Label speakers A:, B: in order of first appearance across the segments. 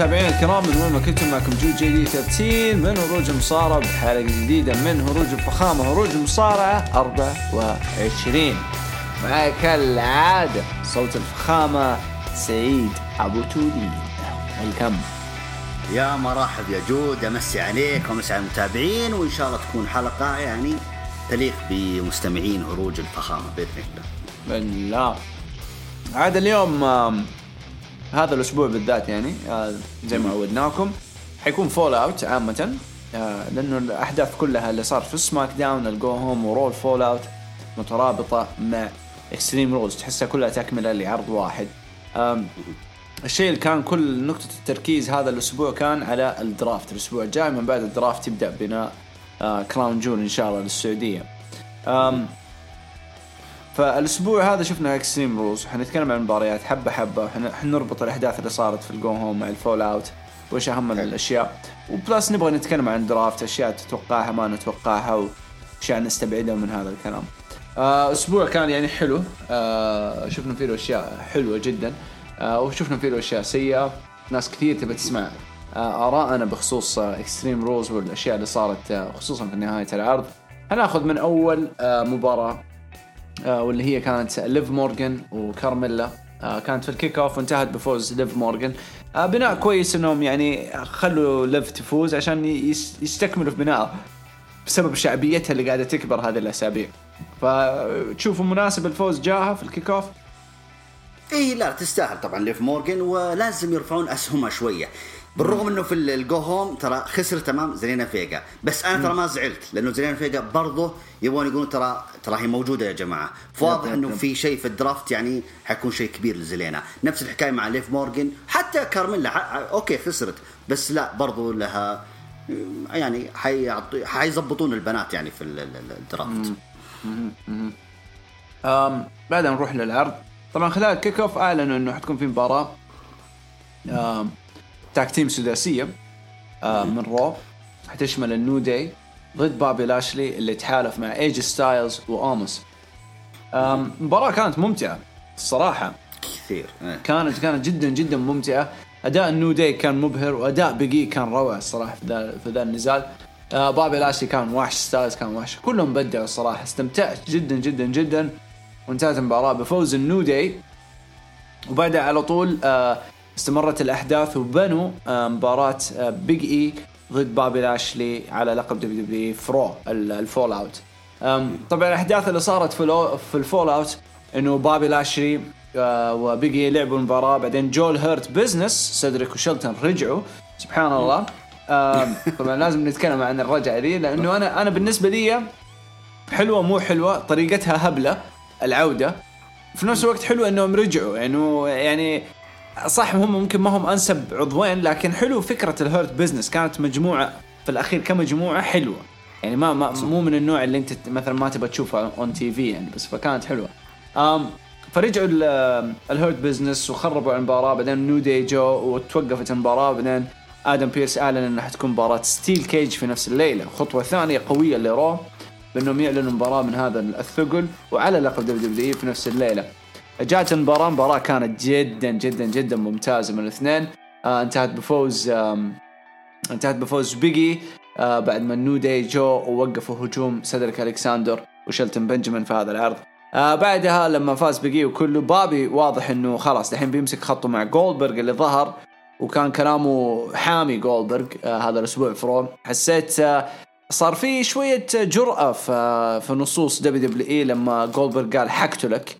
A: متابعينا الكرام من وين ما كنتم معكم جو جي دي 13 من هروج المصارعة بحلقة جديدة من هروج الفخامة هروج المصارعة 24 معي كالعادة صوت الفخامة سعيد أبو تولين welcome
B: يا مرحب يا جود أمسي عليك وأمسي على المتابعين وإن شاء الله تكون حلقة يعني تليق بمستمعين هروج الفخامة بإذن الله.
A: بالله. عاد اليوم هذا الأسبوع بالذات يعني آه، زي ما عودناكم. حيكون fallout عامة. آه، لأنه الأحداث كلها اللي صار في سماك داون ال go home و Raw ال fallout مترابطة مع Extreme Rules تحسها كلها تكملة لعرض واحد. الشيء اللي كان كل نقطة التركيز هذا الأسبوع كان على ال draft. الأسبوع الجاي من بعد ال draft يبدأ بناء آه، Crown Jewel إن شاء الله للسعودية. فالأسبوع هذا شفنا Extreme Rules حنتكلم عن المباريات حبة حبة. وحن- حنربط الأحداث اللي صارت في ال go home مع ال fallout وإيش أهم الأشياء. و plus نبغى نتكلم عن draft أشياء تتوقعها ما نتوقعها وأشياء نستبعدها من هذا الكلام. آه أسبوع كان يعني حلو. آه شفنا فيه أشياء حلوة جدا. آه وشفنا فيه أشياء سيئة. ناس كثير تبي تسمع. آراءنا بخصوص Extreme Rules والأشياء اللي صارت خصوصا في نهاية العرض. هناخذ من أول مباراة. واللي هي كانت ليف مورجان وكارميلا. آه، كانت في ال kickoff وانتهت بفوز ليف مورجان آه، بناء كويس إنهم يعني خلوا ليف تفوز عشان يس- يستكملوا في بناء بسبب شعبيتها اللي قاعدة تكبر هذه الأسابيع. فتشوفوا مناسب الفوز جاها في ال
B: kickoff إي لا تستاهل طبعا ليف مورجان ولازم يرفعون أسهمها شوية. بالرغم إنه في ال- ال go home ترى خسر تمام زلينا فيجا. بس أنا ترى ما زعلت لأنه زلينا فيجا برضه يبغون يقولون ترى ترى هي موجودة يا جماعة. فواضح
A: إنه.
B: في شيء في ال draft يعني حيكون شيء كبير لزلينا نفس الحكاية مع ليف مورجن حتى كارميلا okay خسرت بس لا برضه لها يعني حيعطي حيظبطون البنات يعني في ال- ال- ال draft.
A: أم بعدها نروح للعرض. طبعا خلال ال kickoff أعلنوا إنه حتكون في مباراة. أم tag team سداسية أم من Raw حتشمل ال New Day ضد بابي لاشلي اللي تحالف مع ايجي ستايلز واومس أم مباراة كانت ممتعة الصراحه
B: كثير. إيه.
A: كانت كانت جدا جدا ممتعة. أداء ال New Day كان مبهر وأداء ايجي كان روعة الصراحه في ذا في ذا النزال. آه بابي لاشلي كان وحش ستايلز كان وحش. كلهم بدعوا الصراحه استمتعت جدا جدا جدا. وانتهت المباراة بفوز ال New Day. وبعدها على طول آه استمرت الأحداث وبنوا آه مباراة آه Big E ضد بابي لاشلي على لقب WWE ف Raw ال- ال fallout طبعا الأحداث اللي صارت في, في ال fallout انه بابي لاشلي و Big E لعبوا المباراة بعدين جو ال Hurt Business سيدريك وشلتون رجعوا. سبحان الله. طبعا لازم نتكلم عن الرجعة دي لأنه أنا أنا بالنسبة لي حلوة مو حلوة طريقتها هبلة العودة. في نفس الوقت حلو إنهم رجعوا يعني يعني صح هم ممكن ما هم أنسب عضوين لكن حلو فكرة ال Hurt Business كانت مجموعة في الأخير كمجموعة حلوة. يعني ما, ما مو من النوع اللي أنت مثلا ما تبغى تشوفها on TV يعني بس فكانت حلوة. أم فرجعوا ال- ال Hurt Business وخربوا المباراة بعدين New Day جو وتوقفت المباراة بعدين آدم بيرس أعلن إنها حتكون مباراة steel cage في نفس الليلة. خطوة ثانية قوية ل Raw بأنهم يعلنوا مباراة من هذا الثقل وعلى لقب WWE في نفس الليلة. جات المباراة مباراة كانت جدا جدا جدا ممتازة من الاثنين. آه انتهت بفوز انتهت بفوز Big E آه بعد ما New Day جو ووقفوا هجوم سيدريك الكساندر وشلتون بنجامين في هذا العرض. آه بعدها لما فاز Big E وكله بابي واضح إنه خلاص الحين بيمسك خطه مع جولدبرغ اللي ظهر وكان كلامه حامي جولدبرغ آه هذا الأسبوع في Raw حسيت آه صار في شوية في آه في نصوص WWE لما جولدبرغ قال حأقتلك.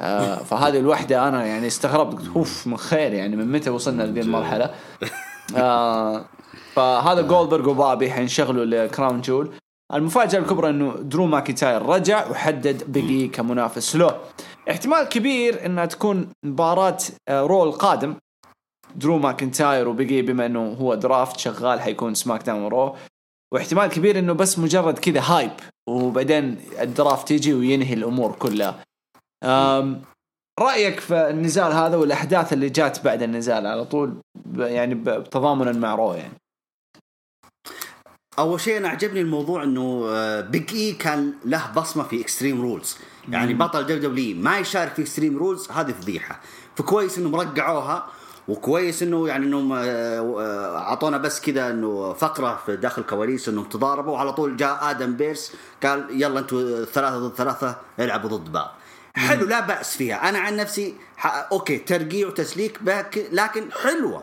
A: آه فهذه الوحدة أنا يعني استغربت. قلت أوف من خير يعني من متى وصلنا لذي المرحلة؟ آه فهذا جولدبرغ وبابي حينشغلوا ل Crown Jewel المفاجأة الكبرى إنه درو ماكينتاير رجع وحدد Big E كمنافس له. احتمال كبير إنها تكون مباراة آه، Raw القادم درو ماكنتاير و Big E بما إنه هو draft شغال حيكون SmackDown Raw واحتمال كبير إنه بس مجرد كذا hype وبعدين ال draft يجي وينهي الأمور كلها. رأيك في النزال هذا والأحداث اللي جات بعد النزال على طول يعني تضامنا مع Raw يعني
B: أول شيء أنا عجبني الموضوع إنه آه، Big E كان له بصمة في Extreme Rules يعني بطل WWE ما يشارك في Extreme Rules هذه فضيحة. فكويس إنهم رجعوها وكويس إنه يعني إنهم آه، آه، أعطونا بس كذا إنه فقرة في داخل الكواليس إنهم تضاربوا. وعلى طول جاء آدم بيرس قال يلا أنتم ثلاثة ضد ثلاثة العبوا ضد بعض. حلو لا بأس فيها. أنا عن نفسي ح... okay ترقيع وتسليك لكن حلوة.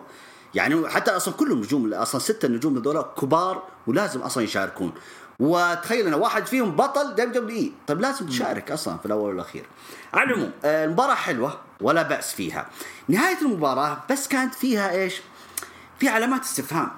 B: يعني حتى أصلا كلهم نجوم أصلا ستة نجوم هذول كبار ولازم أصلا يشاركون. وتخيل ان واحد فيهم بطل WWE. طيب لازم تشارك أصلا في الأول والأخير. على العموم آه، المباراة حلوة ولا بأس فيها. نهاية المباراة بس كانت فيها إيش؟ في علامات استفهام.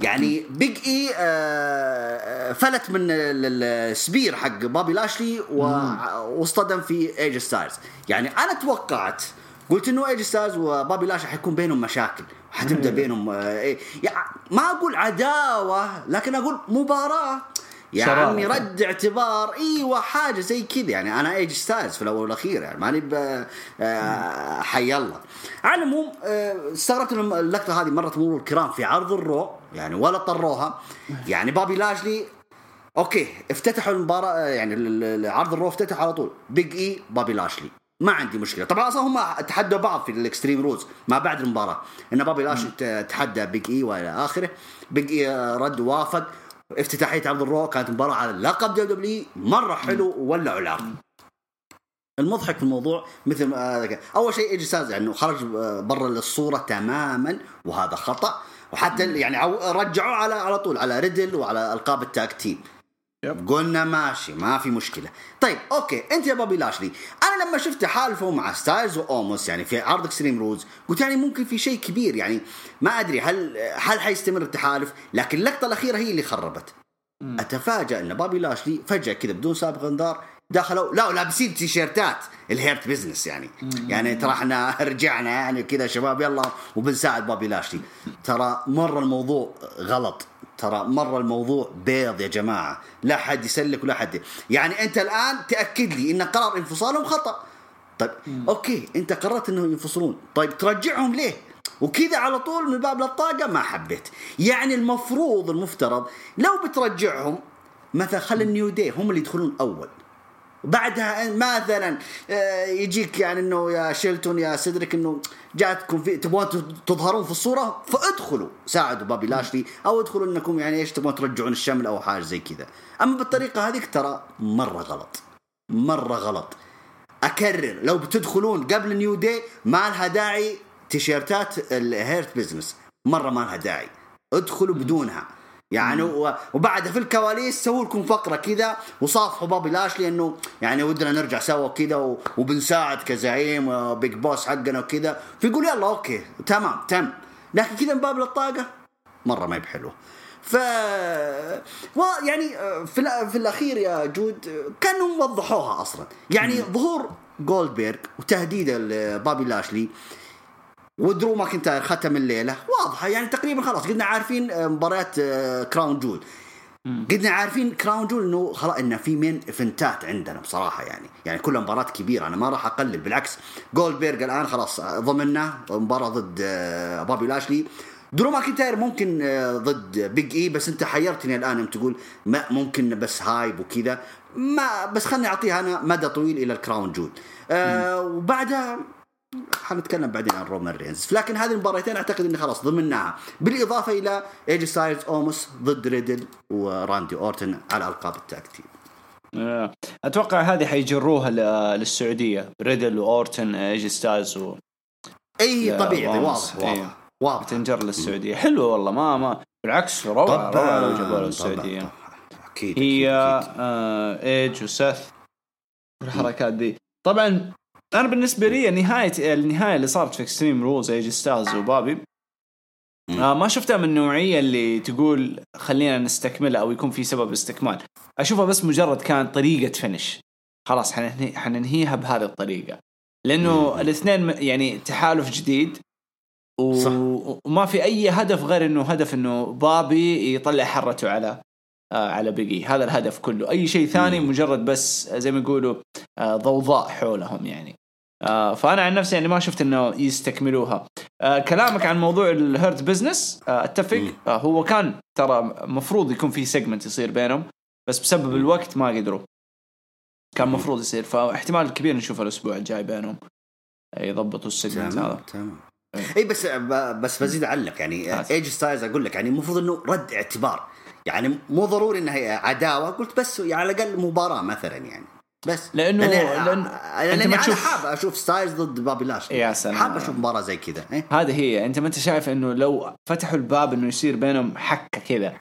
B: يعني Big E آه، فلت من ال- ال- ال spear حق بابي لاشلي واصطدم في AJ Styles يعني أنا توقعت قلت إنه AJ Styles وبابي لاشلي حيكون بينهم مشاكل حتبدأ بينهم آه، يعني ما أقول عداوة لكن أقول مباراة. يا
A: شرارة.
B: عمي رد اعتبار إيوه حاجة زي كذا. يعني أنا AJ Styles في الأول والأخير يعني ماني ب- آه، حي الله. على العموم آه، استغربت ان اللقطة هذه مرت مرور الكرام في عرض ال Raw. يعني ولا طروها. يعني بابي لاشلي okay افتتحوا المباراة آه، يعني عرض ال Raw افتتح على طول. Big E بابي لاشلي ما عندي مشكلة. طبعا أصلا هم تحدوا بعض في ال Extreme Rules ما بعد المباراة. إن بابي لاشلي تحدى Big E وإلى آخره. Big E آه، رد ووافق افتتاحية عرض ال Raw كانت مباراة على لقب WWE مرة حلو وولعوا العرض المضحك في الموضوع مثل ذكر أول شيء AJ Styles يعني خرج برا الصورة تماما وهذا خطأ. وحتى يعني عو- رجعوه على على طول على ريدل وعلى ألقاب ال tag
A: team. yep.
B: قلنا ماشي ما في مشكلة. طيب okay أنت يا بابي لاشلي أنا لما شفت تحالفه مع ستايلز وأوموس يعني في عرض Extreme Rules قلت يعني ممكن في شيء كبير يعني ما أدري هل هل حيستمر التحالف لكن اللقطة الأخيرة هي اللي خربت. أتفاجأ إن بابي لاشلي فجأة كذا بدون سابق انذار دخلوا لا لابسين تيشيرتات. ال Hurt Business يعني. يعني ترى إحنا رجعنا يعني كذا شباب يلا وبنساعد بابي لاشلي ترى مرة الموضوع غلط. ترى مرة الموضوع بيض يا جماعة. لا حد يسلك ولا حد. يعني انت الآن تأكد لي إن قرار انفصالهم خطأ. طيب okay انت قررت إنهم ينفصلون. طيب ترجعهم ليه؟ وكذا على طول من الباب للطاقة؟ ما حبيت. يعني المفروض المفترض لو بترجعهم مثلا خلي النيو دي هم اللي يدخلون أول. بعدها مثلا آه، يجيك يعني إنه يا شيلتون يا سيدريك إنه جاتكم في تبغون تظهرون في الصورة فادخلوا ساعدوا بابي لاشلي أو ادخلوا إنكم يعني إيش تبغون ترجعون الشمل أو حاجة زي كذا. أما بالطريقة هذيك ترى مرة غلط مرة غلط. أكرر لو بتدخلون قبل نيو دي ما لها داعي تيشيرتات ال Hurt Business مرة ما لها داعي. ادخلوا بدونها. يعني وبعدها في الكواليس سووا لكم فقرة كذا وصافحوا بابي لاشلي إنه يعني ودنا نرجع سوا كذا وبنساعد كزعيم و big boss حقنا وكذا. فيقول يلا okay تمام تم. لكن كذا من باب الطاقة مرة ما هي بحلوة. ف يعني في في الأخير يا جود كانوا وضحوها أصلا. يعني ظهور جولدبيرغ وتهديده لبابي لاشلي ودرو ماكنتاير ختم الليلة. واضحه يعني تقريبا خلاص قلنا عارفين آه، مباريات آه، Crown Jewel. قلنا عارفين Crown Jewel إنه خلاص إنه في main event ات عندنا بصراحة يعني. يعني كلها مباراة كبيرة أنا ما راح أقلل بالعكس. جولدبيرغ الآن خلاص آه، ضمناه مباراة ضد بابي لاشلي. درو ماكنتاير ممكن ضد Big E بس انت حيرتني الآن يوم تقول ما ممكن بس hype وكذا. ما بس خلني أعطيها أنا مدى طويل إلى ال Crown Jewel. آه وبعدها حنتكلم بعدين عن رومان رينز لكن هذه المباراتين أعتقد إني خلاص ضمناها بالإضافة إلى AJ Styles أوموس ضد ريدل وراندي أورتن على ألقاب ال tag team
A: آه. أتوقع هذه حيجروها للسعودية ريدل وأورتن AJ Styles و أي
B: طبيعي
A: أوموس.
B: واضح
A: إيه.
B: واضح واضح
A: تنجر للسعودية حلوة والله ما ما بالعكس روعة روعة لو جابوها للسعودية
B: طبعاً. أكيد
A: هي
B: أكيد،.
A: آه إيدج وسيث والحركات دي طبعا أنا بالنسبة لي نهايه النهاية اللي صارت في Extreme Rules AJ Styles وبابي. آه ما شفتها من النوعية اللي تقول خلينا نستكملها أو يكون في سبب استكمال أشوفها بس مجرد كانت طريقة finish خلاص حننهي حننهيها بهذه الطريقة
B: لأنه.
A: الاثنين يعني تحالف جديد و...
B: صح.
A: وما في أي هدف غير إنه هدف إنه بابي يطلع حرته على آه على Big E هذا الهدف كله أي شيء ثاني. مجرد بس زي ما يقولوا آه ضوضاء حولهم يعني فأنا عن نفسي يعني ما شفت إنه يستكملوها. آه كلامك عن موضوع ال Hurt Business آه
B: أتفق.
A: آه هو كان ترى مفروض يكون في segment يصير بينهم بس بسبب الوقت ما قدروا. كان. مفروض يصير. فاحتمال كبير نشوف الأسبوع الجاي بينهم. آه، يضبطوا ال
B: segment
A: هذا.
B: تمام. اي بس ب- بس بزيد أعلق. يعني. AJ Styles أقول لك يعني المفروض إنه رد اعتبار. يعني مو ضروري إنها عداوة. قلت بس يعني على الأقل مباراة مثلا يعني. بس.
A: لأنه-
B: لأن
A: لأن
B: لأن
A: أنت ما
B: أنا
A: تشوف-
B: حاب أشوف ستايلز ضد بابي لاشلي.
A: يا سلام.
B: حاب أشوف مباراة زي كذا إيه؟
A: هذه هي. أنت ما أنت شايف إنه لو فتحوا الباب إنه يصير بينهم حكة كذا؟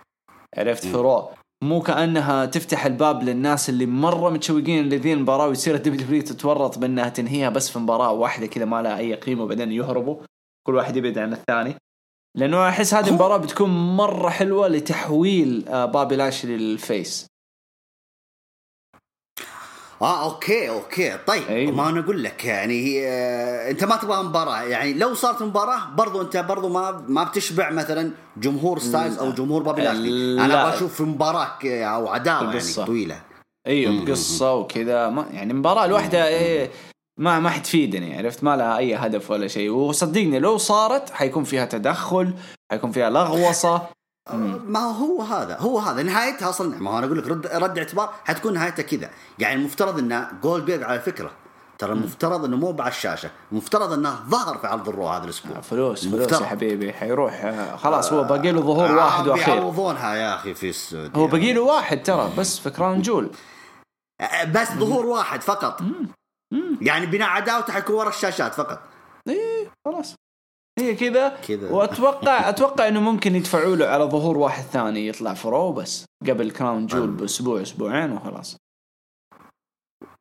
A: عرفت؟ في Raw مو كأنها تفتح الباب للناس اللي مرة متشوقين لذي المباراة ويصير ال WWE تتورط بأنها تنهيها بس في مباراة واحدة كذا ما لها أي قيمة وبعدين يهربوا. كل واحد يبعد عن الثاني. لأنه أحس هذه المباراة بتكون مرة حلوة لتحويل آه، بابي لاشلي لل
B: face. آه okay okay. طيب
A: أيوة.
B: ما أنا أقول لك يعني هي أنت ما تبغى مباراة. يعني لو صارت مباراة برضو أنت برضو ما ما بتشبع مثلا جمهور ستايلز أو جمهور بابي لاشلي. أنا أبغى أشوف مباراة أو عداوة يعني. طويلة.
A: أيوه بقصه وكذا. ما يعني المباراه الواحدة إيه ما ما حتفيدني. عرفت؟ ما لها أي هدف ولا شيء. وصدقني لو صارت حيكون فيها تدخل حيكون فيها لغوصة.
B: ما هو هذا؟ هو هذا. نهايتها أصلا ما هو أنا أقول لك رد رد اعتبار حتكون نهايتها كذا. يعني المفترض ان جولدبيرج على فكرة ترى المفترض إنه مو على الشاشه المفترض إنه ظهر في عرض ال Raw هذا الأسبوع.
A: فلوس فلوس
B: المفترض.
A: يا حبيبي. حيروح آه، خلاص هو باقي له ظهور
B: آه،
A: واحد وأخير.
B: بيعوضونها يا أخي في السعودية.
A: هو باقي له واحد ترى بس في Crown Jewel
B: آه، بس ظهور واحد فقط. يعني بناء عداوته حيكون ورا الشاشات فقط.
A: إيه خلاص. هي كذا.
B: كذا.
A: واتوقع أتوقع إنه ممكن يدفعوا له على ظهور واحد ثاني يطلع في Raw بس قبل Crown Jewel بأسبوع أسبوعين وخلاص.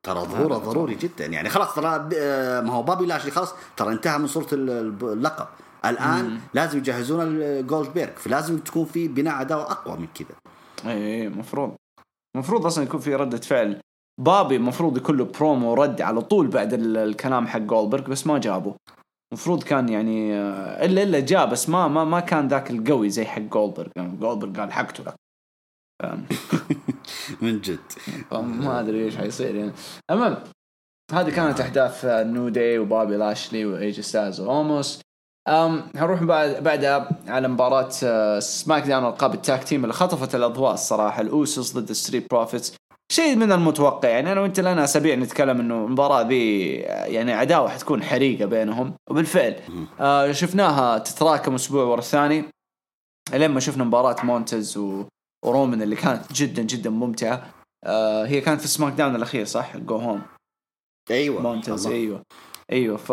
B: ترى ظهوره ضروري جدا. يعني خلاص ترى آه، ما هو بابي لاشلي خلاص ترى انتهى من صورة ال- اللقب. الآن لازم يجهزون الجولدبيرج فلازم تكون في بناء عداوه أقوى من كذا.
A: اي مفروض. مفروض أصلا يكون في ردة فعل. بابي المفروض يكون له برومو رد على طول بعد ال- الكلام حق جولبرغ بس ما جابه. المفروض كان يعني آه، إلا إلا جاء بس ما ما ما كان ذاك القوي زي حق جولبرغ يعني جولبرغ قال حقته لك؟
B: من جد.
A: فما أدري إيش حيصير يعني. المهم هذه كانت أحداث آه، New Day وبابي لاشلي و AJ Styles واوموس أم هنروح بعد بعدها على مباراة آه، SmackDown القاب ال tag team اللي خطفت الأضواء الصراحة. الاوسوس ضد Street Profits. شيء من المتوقع. يعني أنا وأنت لنا أسابيع نتكلم إنه المباراة ذي يعني عداوة حتكون حريقة بينهم. وبالفعل آه شفناها تتراكم أسبوع ورا الثاني. لين ما شفنا مباراة مونتز و... ورومان اللي كانت جدا جدا ممتعة. آه هي كانت في SmackDown الأخير صح؟ go home
B: أيوه.
A: مونتز
B: الله.
A: أيوه. أيوه ف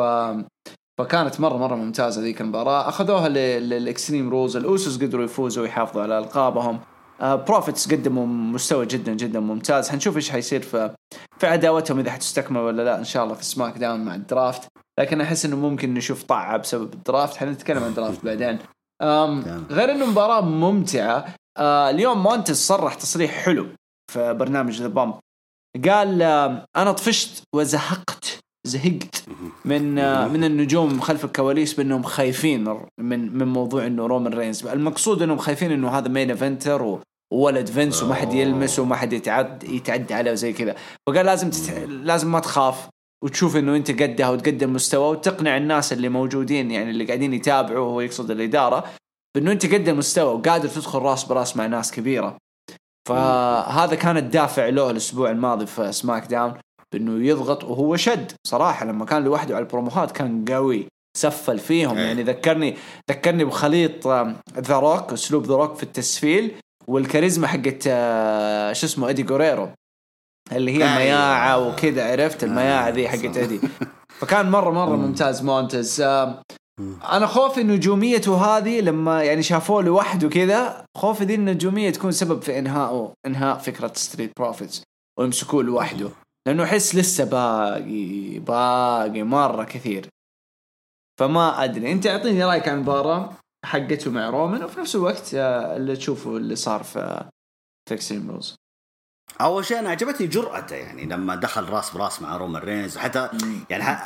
A: فكانت مرة مرة ممتازة ذيك المباراة. أخذوها لل Extreme Rules. الأوسوس قدروا يفوزوا ويحافظوا على ألقابهم. Profits قدموا مستوى جدا جدا ممتاز. حنشوف إيش حيصير في في عداوتهم إذا حتستكمل ولا لا إن شاء الله في SmackDown مع ال draft. لكن أحس إنه ممكن نشوف طعة بسبب ال draft. حنتكلم عن ال draft
B: بعدين.
A: غير إنه مباراة ممتعة آه اليوم مونتز صرح تصريح حلو في برنامج The Bump قال آه، أنا طفشت وزهقت زهقت من آه، من النجوم خلف الكواليس بأنهم خايفين من من موضوع إنه رومان رينز. المقصود إنهم خايفين إنه هذا main eventer وولد فينس وما حد يلمسه وما حد يتعد يتعدى عليه وزي كذا. فقال لازم تت... لازم ما تخاف وتشوف إنه أنت قدها وتقدم مستوى وتقنع الناس اللي موجودين يعني اللي قاعدين يتابعوا وهو يقصد الإدارة بإنه أنت قدم مستوى وقادر تدخل راس براس مع ناس كبيرة. فهذا كان الدافع له الأسبوع الماضي في SmackDown. بانه يضغط وهو شد. صراحة لما كان لوحده على البروموهات كان قوي سفل فيهم.
B: إيه.
A: يعني ذكرني ذكرني بخليط ذا روك أسلوب ذا روك في التسفيل والكاريزما حقت آه، شو اسمه إدي جوريرو اللي هي
B: أيوة.
A: المياعة وكذا عرفت؟ المياعة ذي حقت. إدي. فكان مرة مرة ممتاز مونتز. آه، أنا خوفي نجوميته هذه لما يعني شافوه لوحده كذا خوفي ذي النجوميه تكون سبب في انهاء إنهاء فكرة Street Profits ويمسكوه لوحده. لأنه أحس لسه باقي باقي مرة كثير. فما أدري. أنت أعطيني رأيك عن المباراه حقته مع رومان وفي نفس الوقت آه، اللي تشوفه اللي صار في في Extreme Rules
B: أول شيء أنا عجبتني جرأته يعني لما دخل راس براس مع رومان رينز وحتى يعني.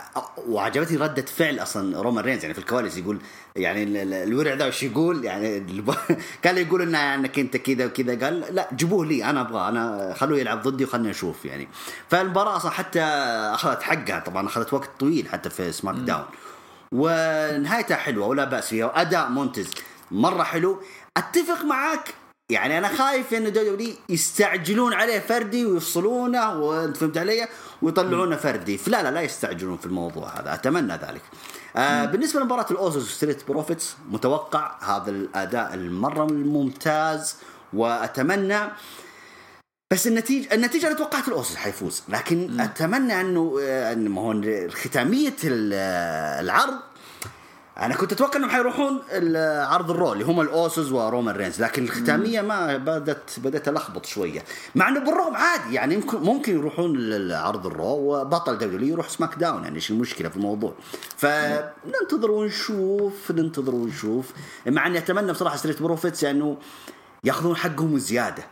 B: وعجبتني ردة فعل أصلا رومان رينز يعني في الكواليس يقول يعني ال- ال- الورع ذا وش يقول؟ يعني كان يقول إنه إنك أنت كذا وكذا قال لا جيبوه لي أنا ابغاه أنا خلوه يلعب ضدي وخلني أشوف يعني. فالمباراة أصلا حتى أخذت حقها طبعا أخذت وقت طويل حتى في SmackDown. ونهايتها حلوة ولا بأس فيها وأداء مونتز مرة حلو. أتفق معاك يعني أنا خايف إن W يستعجلون عليه فردي ويفصلونه وانت فهمت علي؟ ويطلعونه فردي. فلا لا لا يستعجلون في الموضوع هذا. أتمنى ذلك. آه بالنسبة لمباراة ال Usos Street Profits متوقع هذا الأداء المرة الممتاز وأتمنى بس النتيجه النتيجة أنا توقعت ال Usos حيفوز. لكن م. أتمنى إنه إنه هو ختامية العرض أنا كنت أتوقع إنهم حيروحون عرض ال Raw اللي هم ال Usos ورومان رينز لكن الختامية ما بدات بدأت ألخبط شوية. مع إنه بالرغم عادي يعني يمكن ممكن يروحون لعرض ال Raw وبطل دبليو يروح سماك داون يعني إيش المشكلة في الموضوع؟ فننتظر ونشوف ننتظر ونشوف. مع إني أتمنى بصراحة Street Profits يعني انه يأخذون حقهم زيادة.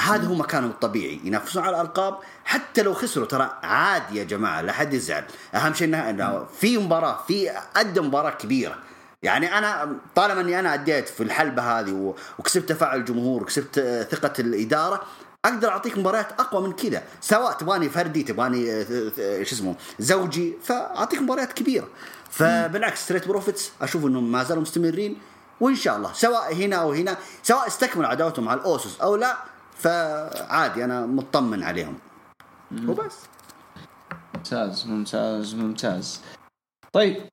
B: هذا هو مكانهم الطبيعي ينافسون على الألقاب حتى لو خسروا. ترى عادي يا جماعة لا حد يزعل. أهم شيء إنه في مباراة في ادى مباراة كبيرة. يعني أنا طالما إني أنا أديت في الحلبة هذه وكسبت تفاعل الجمهور وكسبت ثقة الإدارة أقدر أعطيك مباريات أقوى من كذا. سواء تبغاني فردي تبغاني آه، آه، شو اسمه زوجي فأعطيك مباريات كبيرة. فبالعكس Street Profits أشوف إنهم ما زالوا مستمرين وإن شاء الله سواء هنا أو هنا سواء استكملوا عداوتهم مع ال Usos أو لا فعادي أنا مطمن عليهم. وبس.
A: ممتاز ممتاز ممتاز. طيب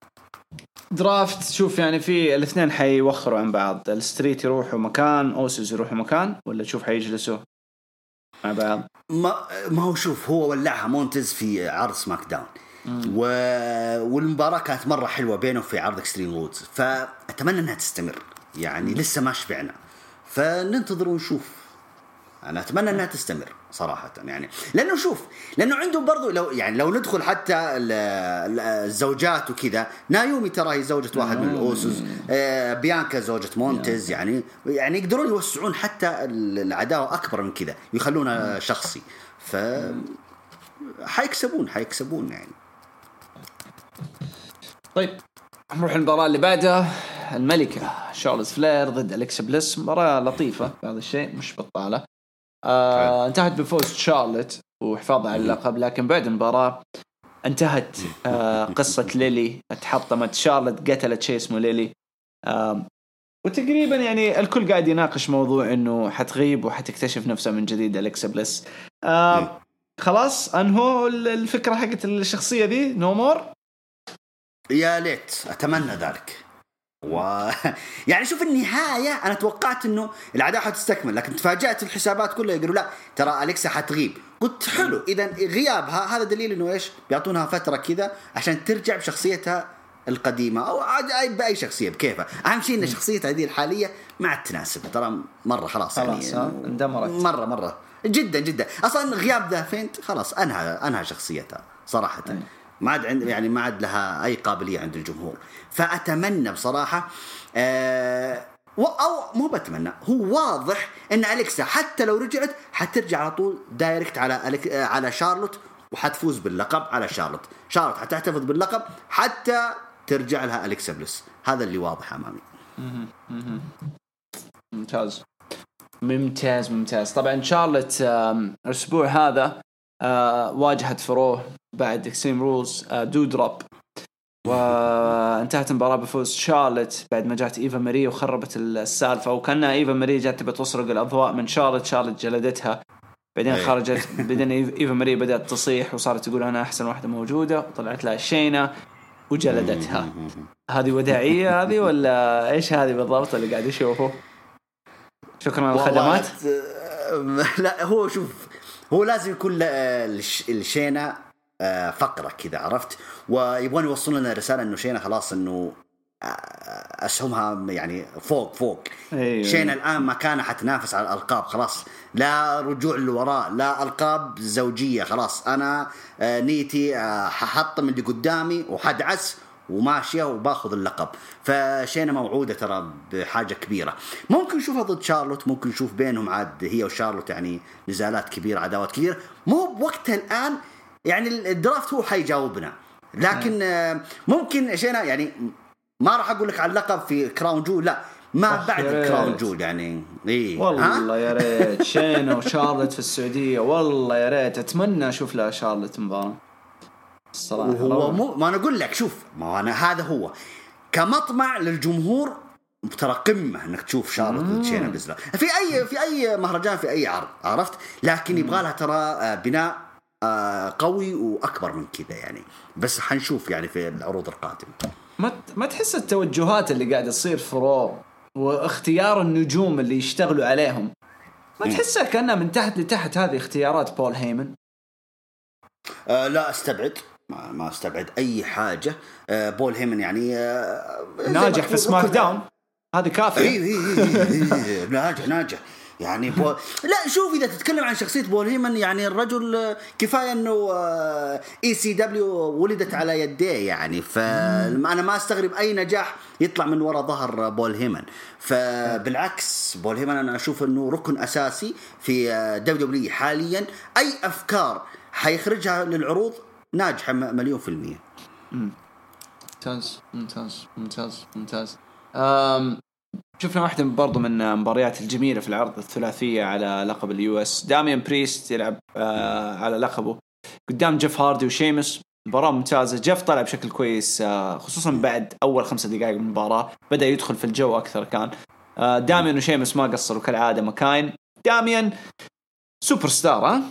A: draft شوف يعني في الاثنين حيوخروا عن بعض. ال Street يروحوا مكان Usos يروحوا مكان ولا تشوف حيجلسوا مع بعض؟
B: ما ما هو شوف هو ولعها مونتز في عرض SmackDown. و... والمباراة كانت مرة حلوة بينهم في عرض Extreme Rules فأتمنى إنها تستمر. يعني لسه ما شبعنا. فننتظر ونشوف. أنا أتمنى إنها تستمر صراحة يعني لأنه شوف لأنه عندهم برضو لو يعني لو ندخل حتى الزوجات وكذا نايومي ترى هي زوجة واحد من ال Usos آه بيانكا زوجة مونتز يعني يعني يقدرون يوسعون حتى العداوة أكبر من كذا ويخلونها شخصي. ف حيكسبون حيكسبون يعني.
A: طيب نروح المباراة اللي بعدها الملكة شارلز فلير ضد الكسا بليس مباراة لطيفة بعض الشيء مش بطالة آه انتهت بفوز شارلت وحفاظها على اللقب لكن بعد المباراة انتهت آه قصة ليلي تحطمت شارلت قتلت شيء اسمه ليلي. آه وتقريبا يعني الكل قاعد يناقش موضوع إنه حتغيب وحتكتشف نفسها من جديد الكسا بليس. آه خلاص انهوا الفكرة حقت الشخصية ذي؟ no more
B: يا ليت أتمنى ذلك. و يعني شوف النهاية أنا توقعت إنه العداء حتستكمل لكن تفاجأت الحسابات كلها يقولوا لا ترى أليكسا حتغيب. قلت حلو إذا غيابها هذا دليل إنه إيش؟ بيعطونها فترة كذا عشان ترجع بشخصيتها القديمة أو بأي شخصية بكيفها. أهم شيء إن شخصيتها هذه الحالية ما عاد تناسب ترى مرة خلاص,
A: خلاص يعني اندمرت.
B: مرة مرة. جدا جدا. أصلا غياب The Fiend خلاص أنهى أنهى شخصيتها صراحة. أي. ما عاد عند يعني ما عاد لها أي قابلية عند الجمهور. فأتمنى بصراحة آه أو مو بتمنى هو واضح إن أليكسا حتى لو رجعت حترجع على طول direct على أليك على شارلوت وحتفوز باللقب على شارلوت. شارلوت حتحتفظ باللقب حتى ترجع لها أليكسا بلس هذا اللي واضح أمامي.
A: ممتاز. ممتاز ممتاز. طبعا شارلوت الأسبوع هذا آه واجهت في Raw بعد Extreme Rules آه Doudrop وانتهت المباراة بفوز شارلت بعد ما جات إيفا ماري وخربت السالفة. وكانها إيفا ماري جات تبي تسرق الأضواء من شارلت شارلت جلدتها. بعدين أيه. خرجت بعدين إيفا ماري بدأت تصيح وصارت تقول أنا أحسن واحدة موجودة. وطلعت لها شينا وجلدتها. هذه وداعية هذه ولا إيش هذه بالضبط اللي قاعد اشوفه؟ شكرا على الخدمات.
B: لا هو شوف هو لازم يكون الشينا آه، فقرة كذا عرفت؟ ويبغون يوصلون لنا رسالة إنه شينا خلاص إنه آه، أسهمها يعني فوق فوق. أيوة. شينا الآن مكانها حتنافس على الألقاب خلاص. لا رجوع للوراء لا ألقاب زوجية خلاص. أنا آه، نيتي ححطم اللي قدامي وحدعس وماشيه وباخذ اللقب. فشينا موعوده ترى بحاجه كبيره. ممكن نشوفها ضد شارلوت ممكن نشوف بينهم عاد هي وشارلوت يعني نزالات كبيره عداوات كبيره. مو بوقتها الآن يعني ال draft هو حيجاوبنا. لكن آه، ممكن شينا يعني ما راح أقول لك على اللقب في Crown Jewel لا ما بعد كراون جول يعني.
A: اي والله يا ريت. شينا وشارلت في السعودية. والله يا ريت. أتمنى أشوف لها شارلت مباراة.
B: الصراحة. هو مو ما أنا أقول لك شوف ما أنا هذا هو. كمطمع للجمهور ترى قمه إنك تشوف شارلوت ضد شينا بزلر في اي في أي مهرجان في أي عرض عرفت؟ لكن يبغى لها ترى آه، بناء آه، قوي وأكبر من كذا يعني. بس حنشوف يعني في العروض القادمة.
A: ما ما تحس التوجهات اللي قاعدة تصير في رو واختيار النجوم اللي يشتغلوا عليهم؟ ما تحسها كأنها من تحت لتحت هذه اختيارات بول هيمن؟
B: آه لا أستبعد. ما, ما استبعد أي حاجة. آه بول هيمن يعني آه
A: ناجح في SmackDown هذه
B: اي
A: كافيه
B: اي اي إي، ناجح ناجح. يعني بول... لا شوف إذا تتكلم عن شخصية بول هيمن يعني الرجل آه، كفاية إنه ECW ولدت على يديه يعني. فانا ما أستغرب أي نجاح يطلع من وراء ظهر بول هيمن. فبالعكس بول هيمن أنا أشوف إنه ركن أساسي في WW حاليا. أي أفكار حيخرجها للعروض ناجحة مليون في المية.
A: ممتاز ممتاز ممتاز ممتاز. أم شفنا واحدة برضو من المباريات الجميلة في العرض الثلاثية على لقب ال US داميان بريست يلعب آه على لقبه قدام جيف هاردي وشيمس. مباراة ممتازة. جيف طلع بشكل كويس آه خصوصا بعد أول خمسة دقائق من المباراة. بدأ يدخل في الجو أكثر كان. آه داميان وشيمس ما قصروا كالعادة. مكاين داميان سوبر ستار ها؟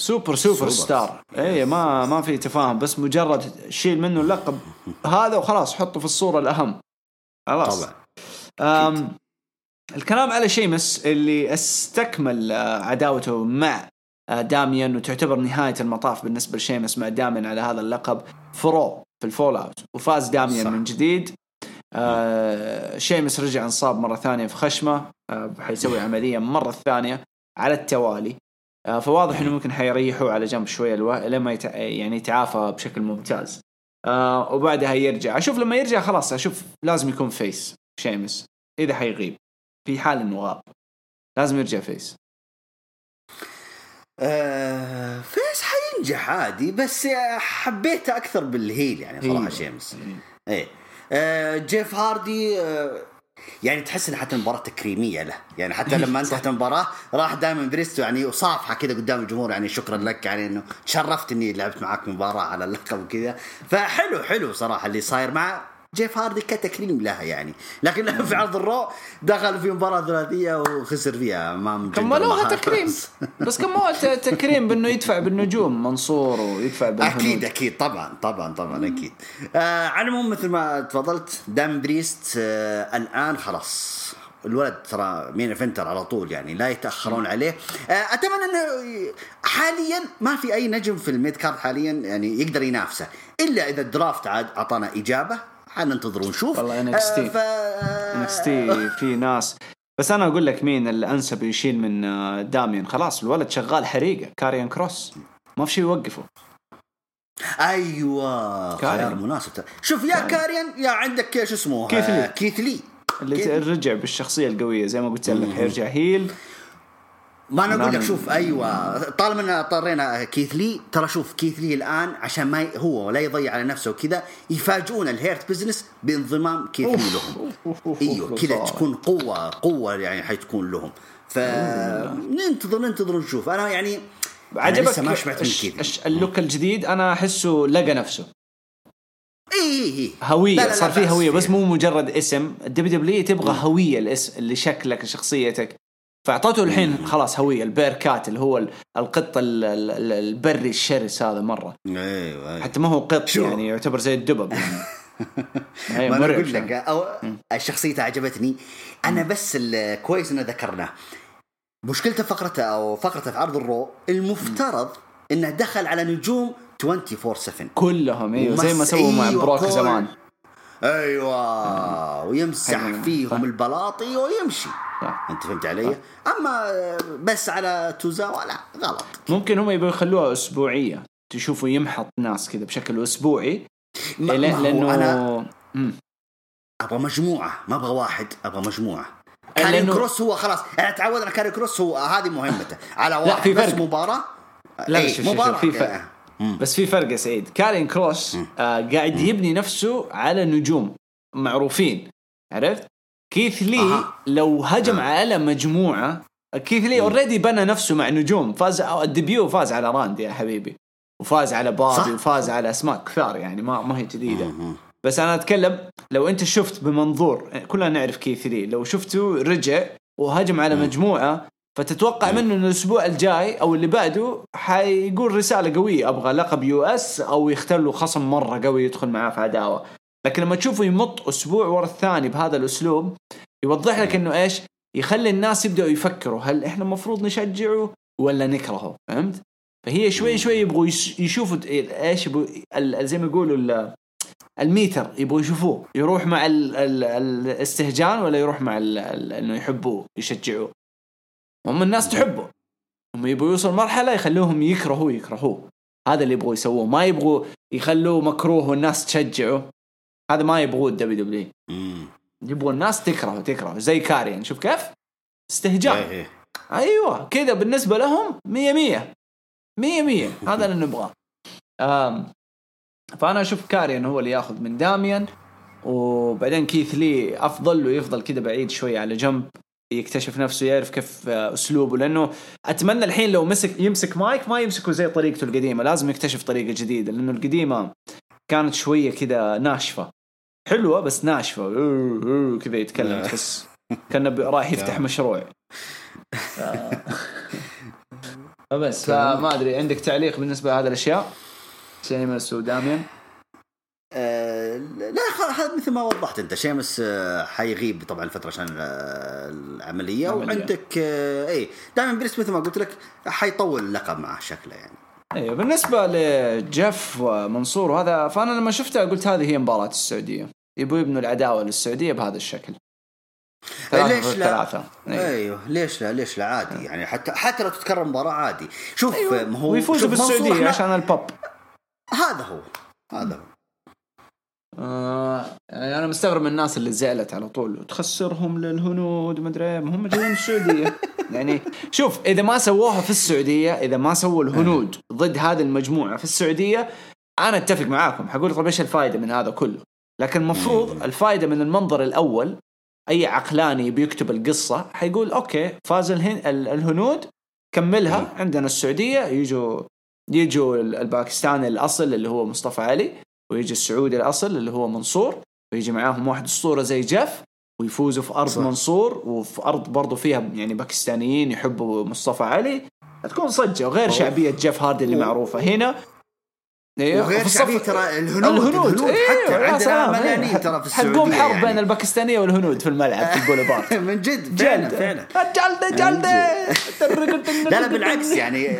A: super
B: super.
A: star اي ما ما في تفاهم بس مجرد شيل منه اللقب هذا وخلاص حطه في الصورة الأهم. خلاص.
B: طبعا.
A: الكلام على شيمس اللي استكمل آه، عداوته مع آه، داميان وتعتبر نهاية المطاف بالنسبة لشيمس مع داميان على هذا اللقب. ف Raw في ال fallout وفاز داميان
B: صح.
A: من جديد. آه شيمس رجع انصاب مرة ثانية في خشمة آه حيسوي عملية مرة ثانية على التوالي. فواضح إنه ممكن حيريحوا على جنب شوية ألو... لما يتع... يعني يتعافى بشكل ممتاز. آه وبعدها يرجع. أشوف لما يرجع خلاص أشوف لازم يكون face شيمس. إذا حيغيب. في حال إنه غاب. لازم يرجع face
B: آه face حينجح عادي بس حبيته أكثر بال heel يعني صراحة
A: أيوة.
B: شيمس. إيه. آه جيف هاردي آه يعني تحس إن حتى المباراة تكريمية له. يعني حتى لما انتهت المباراة راح داميان بريست و يعني وصافحه كذا قدام الجمهور يعني شكرا لك يعني إنه تشرفت إني لعبت معاك مباراة على اللقب وكذا. فحلو حلو صراحة اللي صاير. مع جيف هاردي كتكريم لها يعني. لكن في عرض ال Raw دخل في مباراة ثلاثية وخسر فيها. امام
A: كملوها. تكريم. بس كملوها تكريم بأنه يدفع بالنجوم منصور ويدفع بالهنود.
B: أكيد أكيد. طبعا طبعا طبعا أكيد. آه على العموم مثل ما تفضلت داميان بريست آه الآن خلاص. الولد ترى main eventer على طول يعني لا يتأخرون عليه. آه أتمنى أنه حاليا ما في أي نجم في ال mid card حاليا يعني يقدر ينافسه. إلا إذا ال draft عاد أعطانا إجابة. حننتظر ونشوف.
A: والله في NXT في ناس. بس أنا أقول لك مين الأنسب يشيل من آه، داميان. خلاص الولد شغال حريقة. كاريان كروس. ما في شيء يوقفه. أيوه.
B: خيار مناسب. شوف يا كاريان. يا عندك شو اسمه؟
A: كيث لي.
B: آه، كيث لي.
A: اللي
B: كيث
A: رجع بالشخصية القوية زي ما قلت لك حيرجع heel.
B: ما أنا أقول
A: نعم.
B: لك شوف أيوه. طالما إن اضطرينا كيث لي ترى شوف كيث لي الآن عشان ما ي- هو لا يضيع على نفسه وكذا يفاجئون ال Hurt Business بانضمام كيث لي لهم. أيوه كذا تكون قوة قوة يعني حتكون لهم. فننتظر ننتظر ونشوف أنا يعني
A: عجبك
B: لسه ما شبعت من
A: الش-
B: كيث لي.
A: الش- ال look الجديد؟ أنا أحسه لقى نفسه.
B: اي اي اي
A: هوية.
B: لا لا لا
A: صار فيه
B: بأس
A: هوية بس
B: فيه.
A: مو مجرد اسم. ال WW تبغى هوية الاسم لشكلك لشخصيتك. فأعطته الحين خلاص هوية ال Bearcat اللي هو ال- القط ال- ال- ال- البري الشرس هذا مرة.
B: أيوه أيوة.
A: حتى ما هو قط
B: شو؟
A: يعني يعتبر زي الدبب يعني.
B: ما
A: أنا
B: أقول لك. أو الشخصية عجبتني. أنا بس كويس إنه ذكرناه. مشكلته فقرته أو فقرته في عرض الرو المفترض إنه دخل على نجوم 24 7
A: كلهم أيوه زي ما سووا مع
B: أيوة،
A: بروك زمان.
B: أيوه. ويمسح. فيهم البلاطي ويمشي.
A: صح.
B: أنت فهمت علي؟ أما بس على توزاوا لا غلط.
A: ممكن هم يبغوا يخلوها أسبوعية. تشوفوا يمحط ناس كذا بشكل أسبوعي.
B: ما
A: لأنه
B: أنا
A: مم.
B: أبغى مجموعة. ما أبغى واحد أبغى مجموعة. كاري
A: لأنه-
B: كروس هو خلاص. أنا تعود على كاري كروس هو هذه مهمته. على
A: لا،
B: واحد
A: في
B: بس
A: فرق.
B: مباراة؟
A: لا، شوف-
B: مباراه
A: شوف، في فرق. بس في فرق يا سعيد. كاريان كروس آه قاعد يبني نفسه على نجوم معروفين. عرفت؟ كيث لي
B: أها.
A: لو هجم على مجموعة كيث لي already بنى نفسه مع نجوم. فاز أو ال debut فاز على راندي يا حبيبي. وفاز على. بوبي وفاز على أسماء كثار يعني ما ما هي
B: جديدة.
A: بس أنا أتكلم لو أنت شفت بمنظور كلنا نعرف كيث لي لو شفته رجع وهجم على مجموعة فتتوقع منه إنه الأسبوع الجاي أو اللي بعده حيقول رسالة قوية أبغى لقب US أو يختار له خصم مرة قوي يدخل معاه في عداوة. لكن لما تشوفه يمط أسبوع ورا الثاني بهذا الأسلوب يوضح لك إنه إيش؟ يخلي الناس يبدأوا يفكروا هل إحنا المفروض نشجعه ولا نكرهه؟ فهمت؟ فهي شوي شوي يبغوا يشوفوا إيش يبغوا زي ما يقولوا الميتر يبغوا يشوفوه يروح مع ال ال الاستهجان ولا يروح مع إنه يحبوه يشجعوه؟ هم الناس تحبه. هم يبغوا يوصل مرحله يخلوهم يكرهوه يكرهوه. هذا اللي يبغوا يسووه. ما يبغوا يخلوه مكروه والناس تشجعه. هذا ما يبغوه ال WW يبغوا الناس تكرهه تكرهه. زي كاريان شوف كيف؟ استهجان. إيه، إيه. أيوه. كذا بالنسبة لهم مية مية. مية مية. هذا اللي نبغاه. فأنا أشوف كاريان هو اللي ياخذ من داميان. وبعدين كيث لي أفضل ويفضل كذا بعيد شوي على جنب. يكتشف نفسه يعرف كيف أسلوبه لأنه أتمنى الحين لو مسك يمسك مايك ما يمسكه زي طريقته القديمة لازم يكتشف طريقة جديدة لأنه القديمة كانت شوية كذا ناشفة. حلوة بس ناشفة. كذا يتكلم تحس كأنه رايح يفتح مشروع. فبس فما أدري عندك تعليق بالنسبة لهذه الأشياء؟ شيمس وداميان
B: آه لا هذا مثل ما وضحت انت شيمس آه حيغيب طبعا الفترة عشان آه العملية. وعندك آه اي دائما بريس مثل ما قلت لك حيطول اللقب معه شكله يعني.
A: أيوه بالنسبة لجيف ومنصور وهذا فأنا لما شفتها قلت هذه هي مباراة السعودية. يبوا يبنوا العداوة للسعودية بهذا الشكل.
B: ليش لا؟ ثلاثة. أيوه. أيوه ليش لا؟ ليش لا؟ عادي يعني حتى حتى لو تتكرر مباراة عادي. شوف أيوه.
A: ما هو ويفوزوا بالسعودية عشان البوب.
B: هذا هو هذا هو.
A: آه يعني أنا مستغرب من الناس اللي زعلت على طول. تخسرهم للهنود ما أدري إيه، هم جايين السعودية. يعني شوف إذا ما سووها في السعودية إذا ما سووا الهنود ضد هذه المجموعة في السعودية أنا أتفق معاكم. حقول طيب إيش الفائده من هذا كله؟ لكن المفروض الفائده من المنظر الأول أي عقلاني بيكتب القصة حيقول okay فاز الهن الهنود كملها. عندنا السعودية يجوا يجوا الباكستاني الأصل اللي هو مصطفى علي. ويجي السعودي الأصل اللي هو منصور ويجي معاهم واحد أسطورة زي جيف ويفوزوا في أرض صح. منصور وفي أرض برضو فيها يعني باكستانيين يحبوا مصطفى علي. تكون صجة وغير شعبية جيف هاردي اللي معروفة هنا.
B: أيوه وغير شعبي ترى الهنود الهنود, الهنود.
A: إيه حتى عندنا مليانين ترى في السعودية حتقوم حرب يعني. بين الباكستانية والهنود في الملعب في البوليفارد.
B: من جد فعلا فعلا.
A: جلدة جلدة.
B: لا لا بالعكس يعني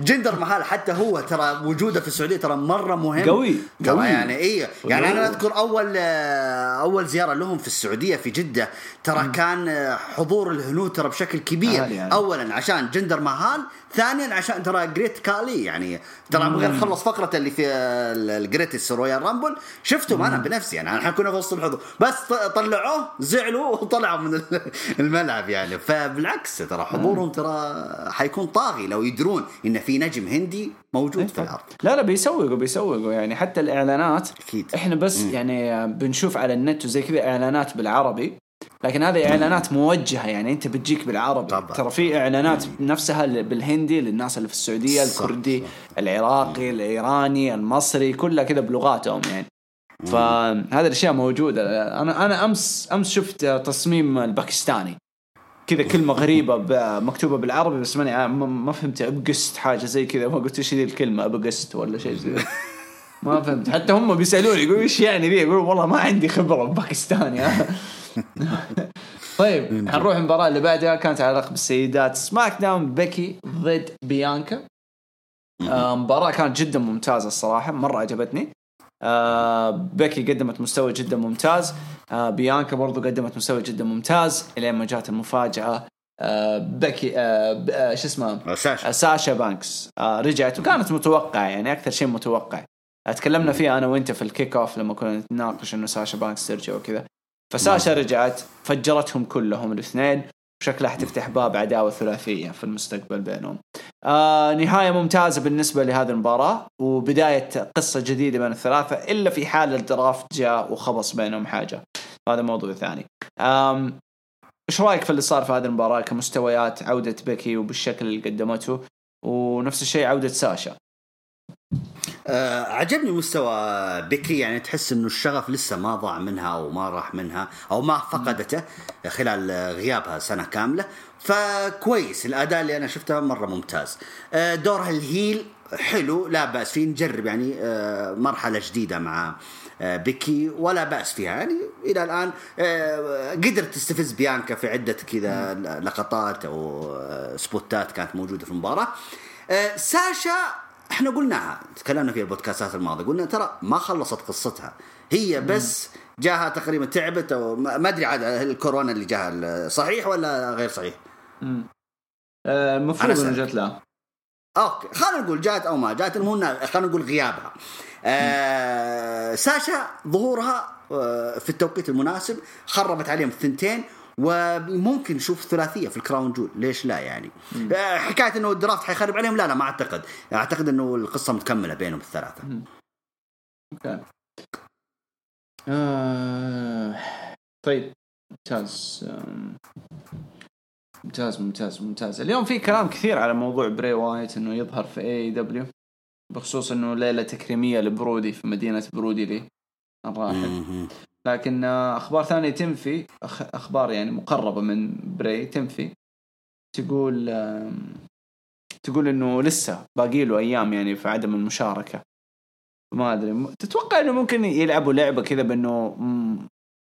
B: جندر مهال حتى هو ترى وجوده في السعودية ترى مرة مهم.
A: قوي
B: ترى يعني اي يعني أنا أذكر أول أول زيارة لهم في السعودية في جدة ترى كان حضور الهنود ترى بشكل كبير. يعني. اولا عشان جندر مهال ثانيا عشان ترى جريت كالي يعني ترى غير خلص فقرة اللي في ال Greatest Royal Rumble شفتهم أنا بنفسي يعني إحنا كنا في وسط الحضور بس طلعوه زعلوا وطلعوا من الملعب يعني. فبالعكس ترى حضورهم ترى حيكون طاغي لو يدرون إن في نجم هندي موجود في الأرض.
A: لا لا بيسوقوا بيسوقوا يعني حتى الإعلانات. أكيد. إحنا بس مم. يعني بنشوف على النت وزي كذا إعلانات بالعربي. لكن هذه إعلانات موجهة يعني أنت بتجيك بالعربي. طبعا. ترى في إعلانات نفسها بالهندي للناس اللي في السعودية صح الكردي صح. العراقي الإيراني المصري كلها كذا بلغاتهم يعني. فهذه الأشياء موجودة. أنا أنا أمس أمس شفت تصميم الباكستاني. كذا كلمة غريبة مكتوبة بالعربي بس ماني ما فهمت ابقست حاجة زي كذا. ما قلت إيش ذي الكلمة ابقست ولا شيء زي ما فهمت. حتى هم بيسألوني يقولوا إيش يعني ذي؟ يقولوا والله ما عندي خبرة باكستاني طيب حنروح المباراة اللي بعدها كانت على لقب السيدات SmackDown بيكي ضد بيانكا. آه مباراة كانت جدا ممتازة الصراحة مرة عجبتني. آه بيكي قدمت مستوى جدا ممتاز. آه بيانكا برضو قدمت مستوى جدا ممتاز الين ما جات المفاجأة. آه بيكي شو اسمه؟
B: ساشا,
A: ساشا بانكس. رجعت وكانت متوقعة يعني أكثر شيء متوقع. تكلمنا فيها أنا وأنت في ال kick off لما كنا نتناقش إنه ساشا بانكس ترجع وكذا. فساشا رجعت فجرتهم كلهم الاثنين وشكلها حتفتح باب عداوة ثلاثية في المستقبل بينهم. آه نهاية ممتازة بالنسبة لهذه المباراة وبداية قصة جديدة بين الثلاثة إلا في حال الدرافت جاء وخبص بينهم حاجة. هذا موضوع ثاني. إيش رأيك في اللي صار في هذه المباراة كمستويات عودة بيكي وبالشكل اللي قدمته ونفس الشيء عودة ساشا؟
B: آه عجبني مستوى بيكي يعني تحس إنه الشغف لسه ما ضاع منها أو ما راح منها أو ما فقدته خلال غيابها سنة كاملة. فكويس الأداء اللي أنا شفته مرة ممتاز. آه دورها الهيل حلو لا بأس فيه. نجرب يعني آه مرحلة جديدة مع آه بيكي ولا بأس فيها. يعني إلى الآن آه قدرت تستفز بيانكا في عدة كذا لقطات أو آه سبوتات كانت موجودة في المباراة. ساشا إحنا قلناها تكلمنا في البودكاستات الماضية قلنا ترى ما خلصت قصتها. هي بس جاها تقريبا تعبت أو ما أدري عاد الكورونا اللي جاها صحيح ولا غير صحيح؟
A: المفروض إنه جات لها
B: أوكي خلينا نقول جات أو ما جات المهم خلينا نقول غيابها. آه ساشا ظهورها آه في التوقيت المناسب خربت عليهم الثنتين وممكن نشوف ثلاثية في ال Crown Jewel. ليش لا يعني؟ آه حكاية إنه ال draft حيخرب عليهم؟ لا لا ما أعتقد. أعتقد إنه القصة متكملة بينهم الثلاثة.
A: أوكي. آه... طيب. ممتاز. ممتاز ممتاز ممتاز. اليوم في كلام كثير على موضوع بري وايت إنه يظهر في AEW بخصوص إنه ليلة تكريمية لبرودي في مدينة برودي لي. الراحل. لكن أخبار ثانية تنفي أخبار يعني مقربة من بري تنفي. تقول تقول إنه لسه باقي له أيام يعني في عدم المشاركة. ما أدري تتوقع إنه ممكن يلعبوا لعبة كذا بإنه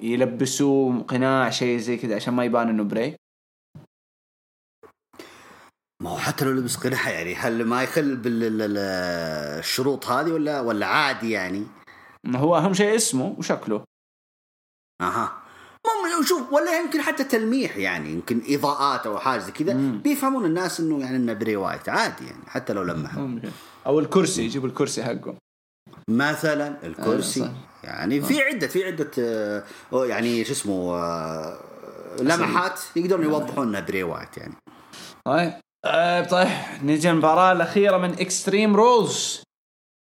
A: يلبسوه قناع شيء زي كذا عشان ما يبان إنه بري؟
B: ما هو حتى لو لبس قناع يعني هل ما يخل بالشروط هذه ولا ولا عادي يعني؟
A: ما هو أهم شيء اسمه وشكله.
B: أها. شوف ولا يمكن حتى تلميح يعني يمكن إضاءات أو حاجة زي كذا. بيفهمون الناس إنه يعني إنه بري وايت عادي يعني حتى لو لمحوا.
A: أو الكرسي يجيب الكرسي حقه
B: مثلا الكرسي. آه يعني في عدة في عدة يعني شو اسمه لمحات يقدرون يوضحون إنها بري وايت يعني.
A: طيب. طيب نجي المباراة الأخيرة من Extreme Rules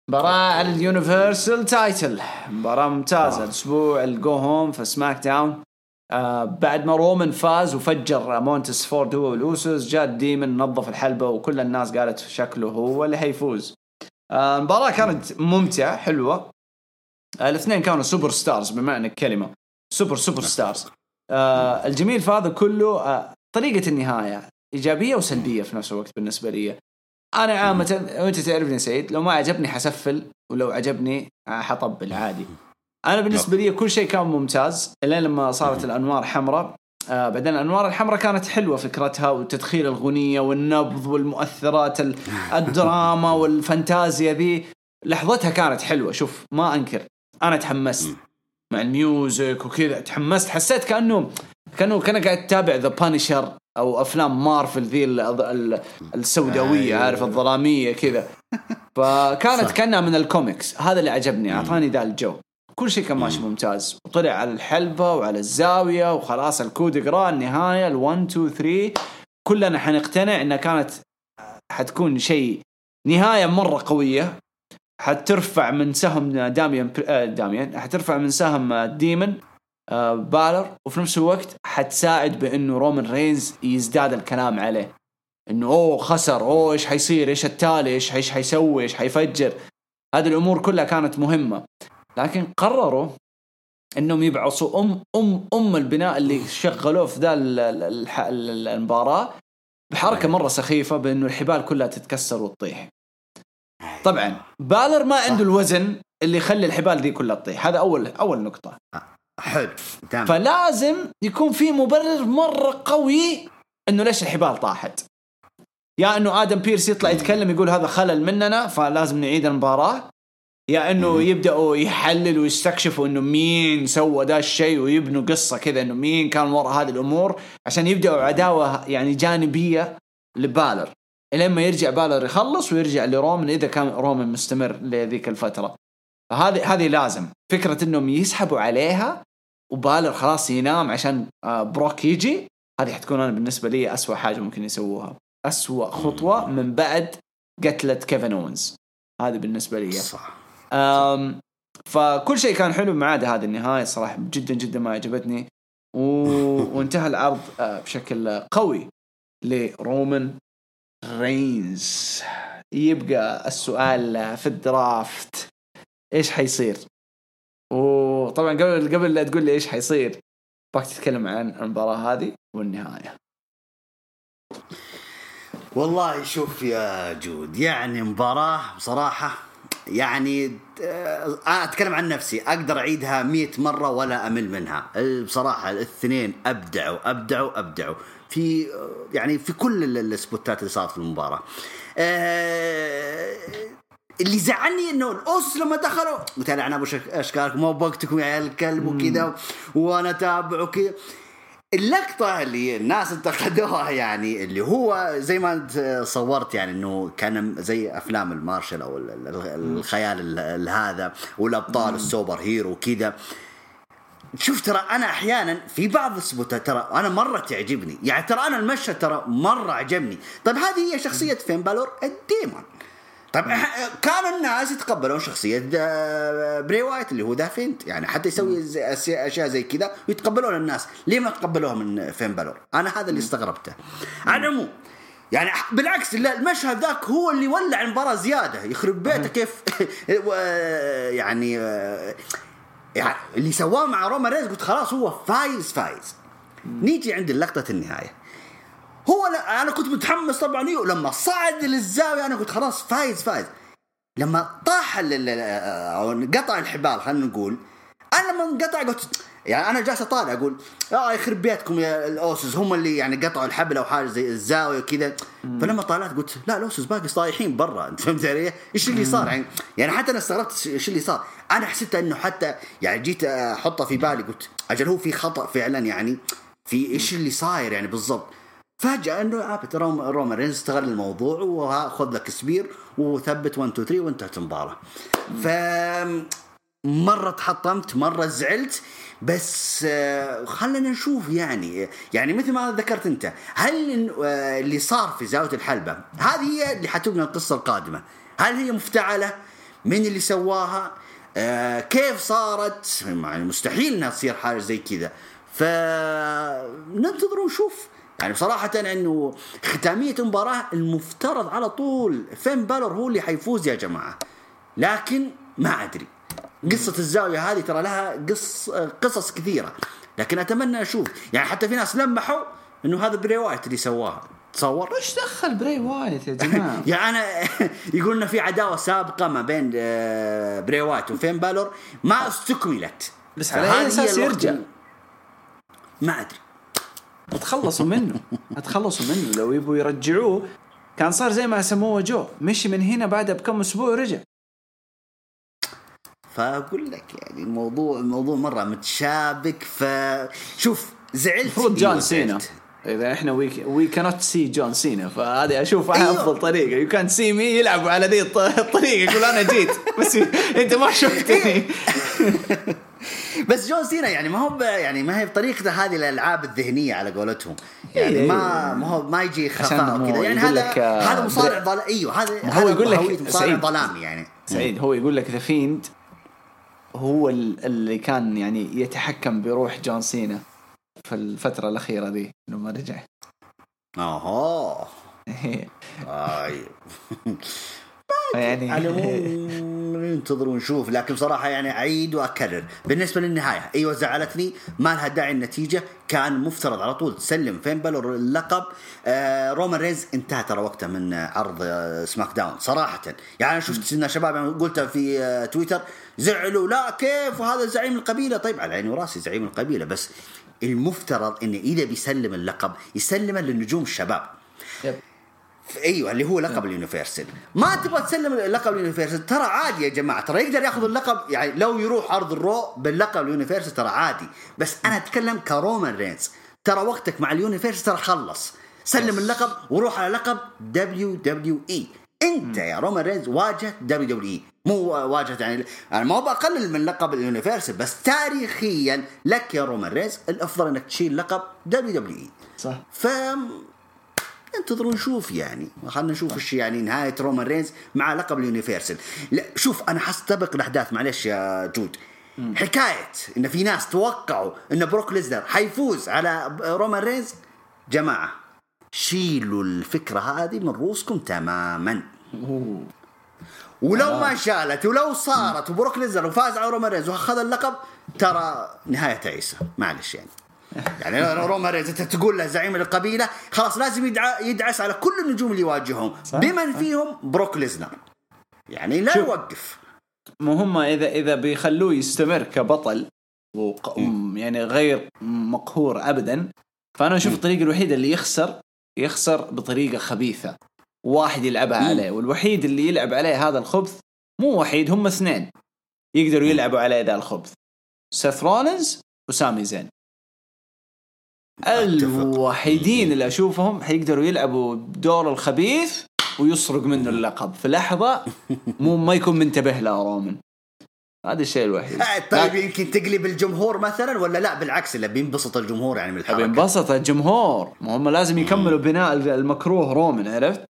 A: مباراة على ال universal title. مباراة ممتازة. الأسبوع ال go home في SmackDown. آه بعد ما رومان فاز وفجر مونتس فورد هو والأوسوس جاء demon نظف الحلبة وكل الناس قالت شكله هو اللي حيفوز. آه المباراة كانت ممتعة حلوة. آه الاثنين كانوا superstars بمعنى الكلمة. super superstars. آه الجميل في هذا كله آه طريقة النهاية إيجابية وسلبية في نفس الوقت بالنسبة لي. أنا عاد وانت تعرفني سعيد لو ما عجبني حسفل ولو عجبني حطبل عادي. أنا بالنسبة لي كل شيء كان ممتاز إلين لما صارت الأنوار حمراء آه بعدين الأنوار الحمراء كانت حلوة فكرتها وتدخيل الاغنيه والنبض والمؤثرات الدراما والفانتازيا ذي. لحظتها كانت حلوة شوف ما أنكر. أنا تحمست. مع ال music وكذا تحمست. حسيت كأنه كأنه كأنه قاعد تتابع The Punisher أو أفلام مارفل ذي السوداوية عارف الظلامية كذا. فكانت كأنها من الكوميكس. هذا اللي عجبني أعطاني ذا الجو. كل شيء كان ماشي ممتاز. وطلع على الحلبة وعلى الزاوية وخلاص الكو دي قرا النهاية ال1 2 3 كلنا حنقتنع إنها كانت حتكون شيء نهاية مرة قوية. حترفع من سهم داميان داميان. حترفع من سهم demon. آه بالر وفي نفس الوقت حتساعد بإنه رومان رينز يزداد الكلام عليه. إنه أوه خسر أوه إيش حيصير؟ إيش التالي؟ إيش إيش حيسوي؟ إيش حيفجر؟ هذه الأمور كلها كانت مهمة. لكن قرروا إنهم يبعصوا أم أم أم البناء اللي شغلوه في ذا المباراة بحركة مرة سخيفة بإنه الحبال كلها تتكسر وتطيح. طبعا بالر ما عنده الوزن اللي يخلي الحبال دي كلها تطيح. هذا أول أول نقطة.
B: حلو
A: تمام. فلازم يكون في مبرر مرة قوي إنه ليش الحبال طاحت. يا إنه آدم بيرس يطلع يتكلم يقول هذا خلل مننا فلازم نعيد المباراة. يا إنه يبدأوا يحللوا ويستكشفوا إنه مين سوى ذا الشيء ويبنوا قصة كذا إنه مين كان وراء هذه الأمور عشان يبدأوا عداوة يعني جانبية لبالر. إلين ما يرجع بالر يخلص ويرجع لرومان إذا كان رومان مستمر لذيك الفترة. فهذه هذه لازم. فكرة إنهم يسحبوا عليها وبالر خلاص ينام عشان بروك يجي. هذه حتكون أنا بالنسبة لي أسوأ حاجة ممكن يسووها. أسوأ خطوة من بعد قتلة كيفن اونز هذه بالنسبة لي.
B: صح.
A: أم فكل شيء كان حلو ما عدا هذه النهاية. صراحة جدا جدا ما عجبتني. و... وانتهى العرض بشكل قوي لرومان رينز. يبقى السؤال في ال draft. إيش حيصير؟ وطبعا قبل قبل لا تقول لي إيش حيصير أباك تتكلم عن المباراة هذه والنهاية.
B: والله شوف يا جود يعني مباراة بصراحة يعني آه، أنا أتكلم عن نفسي أقدر أعيدها مئة مرة ولا أمل منها. بصراحة الاثنين أبدعوا أبدعوا أبدعوا. في يعني في كل السبوتات اللي صارت في المباراة. آه، اللي زعلني إنه الأوسوس لما دخلوا قلت أنا ابو اشكالكم مو بوقتكم يا عيال الكلب وكذا وأنا تابع وكذا. اللقطة اللي الناس انتقدوها يعني اللي هو زي ما أنت صورت يعني إنه كان زي أفلام المارفل أو الخيال هذا والأبطال ال superhero وكذا. شوف ترى أنا أحيانا في بعض السبوتات ترى أنا مرة تعجبني يعني ترى أنا المشهد ترى مرة عجبني. طيب هذه هي شخصية فين بالور ال demon. طيب كان الناس يتقبلون شخصية بري وايت اللي هو The Fiend يعني حتى يسوي أشياء زي كذا ويتقبلون الناس. ليه ما تقبلوها من فين بالور؟ أنا هذا اللي استغربته. على العموم يعني بالعكس المشهد ذاك هو اللي ولع المباراة زيادة. يخرب بيته كيف يعني يعني اللي سواه مع رومان رينز قلت خلاص هو فايز فايز. نيجي عند لقطه النهاية. هو لا أنا كنت متحمس طبعا لما صعد للزاوية أنا قلت خلاص فايز فايز. لما طاح أو قطع الحبال خلينا نقول أنا لما انقطع قلت يعني أنا جالس أطالع أقول آه يخرب بيتكم يا الاوسوس هم اللي يعني قطعوا الحبل أو حاجة زي الزاوية وكذا. فلما طالعت قلت لا الاوسس باقي صايحين برا أنت فهمت علي؟ إيش اللي صار؟ يعني يعني حتى أنا استغربت إيش اللي صار؟ أنا حسيت إنه حتى يعني جيت أحطه في بالي قلت أجل هو في خطأ فعلا يعني في إيش اللي صاير يعني بالضبط. فجأة إنه غابت رومان, رومان رينز استغل الموضوع وخذ لك spear وثبت 1 2 3 وانتهت المباراة. ف مرة تحطمت مرة زعلت بس آه، خلينا نشوف يعني يعني مثل ما ذكرت أنت هل آه، اللي صار في زاوية الحلبة هذه هي اللي حتبنى القصة القادمة. هل هي مفتعلة؟ من اللي سواها؟ آه، كيف صارت؟ يعني مستحيل إنها تصير حاجة زي كذا. فننتظر ونشوف. يعني بصراحة إنه ختامية المباراة المفترض على طول فين بالور هو اللي حيفوز يا جماعة. لكن ما أدري. قصة الزاوية هذه ترى لها قص قصص كثيرة. لكن أتمنى أشوف. يعني حتى في ناس لمحوا إنه هذا براي وايت اللي سواها تصور؟
A: إيش دخل براي وايت يا جماعة؟
B: يعني أنا يقولنا في عداوة سابقة ما بين آه، براي وايت وفين بالور. ما استكملت.
A: بس على أي أساس يرجع؟
B: ما أدري.
A: تخلصوا منه. تخلصوا منه. لو يبوا يرجعوه. كان صار زي ما سموه جو. مشي من هنا بعدها بكم أسبوع ورجع.
B: فأقول لك يعني الموضوع الموضوع مرة متشابك. فشوف زعلت
A: المفروض جون سينا. إذا إحنا وي وي كانوت سي جون سينا فهذه أشوف أيوه. أفضل طريقة. يو كان سي مي يلعبوا على ذي الطريقة يقول أنا جيت بس أنت ما شفتني.
B: بس جون سينا يعني ما هو يعني ما هي بطريقته هذه الألعاب الذهنية على قولتهم. يعني ما ما هو ما يجي خفاء وكذا. يعني هذا هذا مصارع ظلام أيوه هذا
A: هو يقول لك
B: مصارع ظلامي يعني.
A: سعيد هو يقول لك ذا فيند هو اللي كان يعني يتحكم بروح جون سينا في الفترة الأخيرة ذي لما رجع.
B: أها. طيب.
A: يعني
B: على ننتظر ونشوف لكن بصراحة يعني أعيد وأكرر. بالنسبة للنهاية أيوة زعلتني ما لها داعي النتيجة كان مفترض على طول تسلم فين بالور اللقب آه رومان رينز انتهى ترى وقته من عرض آه سماك داون صراحة. يعني أنا شفت إن شباب قلتها في آه تويتر زعلوا لا كيف؟ وهذا زعيم القبيلة. طيب على عيني وراسي زعيم القبيلة بس المفترض انه إذا بيسلم اللقب يسلمه للنجوم الشباب. Yep. أيوه اللي هو لقب ال Universal ما تبغى تسلم اللقب ال Universal ترى عادي يا جماعة. ترى يقدر يأخذ اللقب يعني لو يروح عرض الرو باللقب ال Universal ترى عادي. بس أنا أتكلم كرومان رينز. ترى وقتك مع ال Universal ترى خلص. سلم اللقب وروح على لقب WWE أنت يا رومان رينز واجهت WWE مو واجهت يعني أنا ما بقلل من لقب ال Universal بس تاريخيا لك يا رومان رينز الأفضل إنك تشيل لقب WWE.
A: صح.
B: ف انتظروا نشوف يعني خلينا نشوف إيش يعني نهاية رومان رينز مع لقب ال Universal لا شوف أنا حستبق الأحداث معلش يا جود. حكاية إن في ناس توقعوا إن بروك ليزنر حيفوز على رومان رينز جماعة شيلوا الفكرة هذه من رؤوسكم تماما.
A: أوه.
B: ولو آه. ما شالت ولو صارت وبروك ليزنر وفاز على رومان رينز وأخذ اللقب ترى نهاية تعيسه معلش يعني. يعني رومان رينز أنت تقول له زعيم القبيلة خلاص لازم يدع... يدعس على كل النجوم اللي يواجههم. بمن فيهم؟ بروك ليزنر. يعني لا يوقف.
A: مو هم اذا إذا بيخلوه يستمر كبطل وق... يعني غير مقهور ابدا فأنا أشوف الطريقة الوحيدة اللي يخسر يخسر بطريقة خبيثة. واحد يلعبها عليه والوحيد اللي يلعب عليه هذا الخبث مو وحيد هم اثنين يقدروا يلعبوا عليه ذا الخبث. سيث رولنز وسامي زين. الوحيدين اللي أشوفهم حيقدروا يلعبوا دور الخبيث ويسرق منه اللقب. في لحظة مو ما يكون منتبه له رومان هذا الشيء الوحيد.
B: آه، طيب يمكن تقلب الجمهور مثلا ولا لا؟ بالعكس اللي بينبسط الجمهور يعني من الحركة.
A: بينبسط الجمهور. ما هم لازم يكملوا بناء المكروه رومان عرفت؟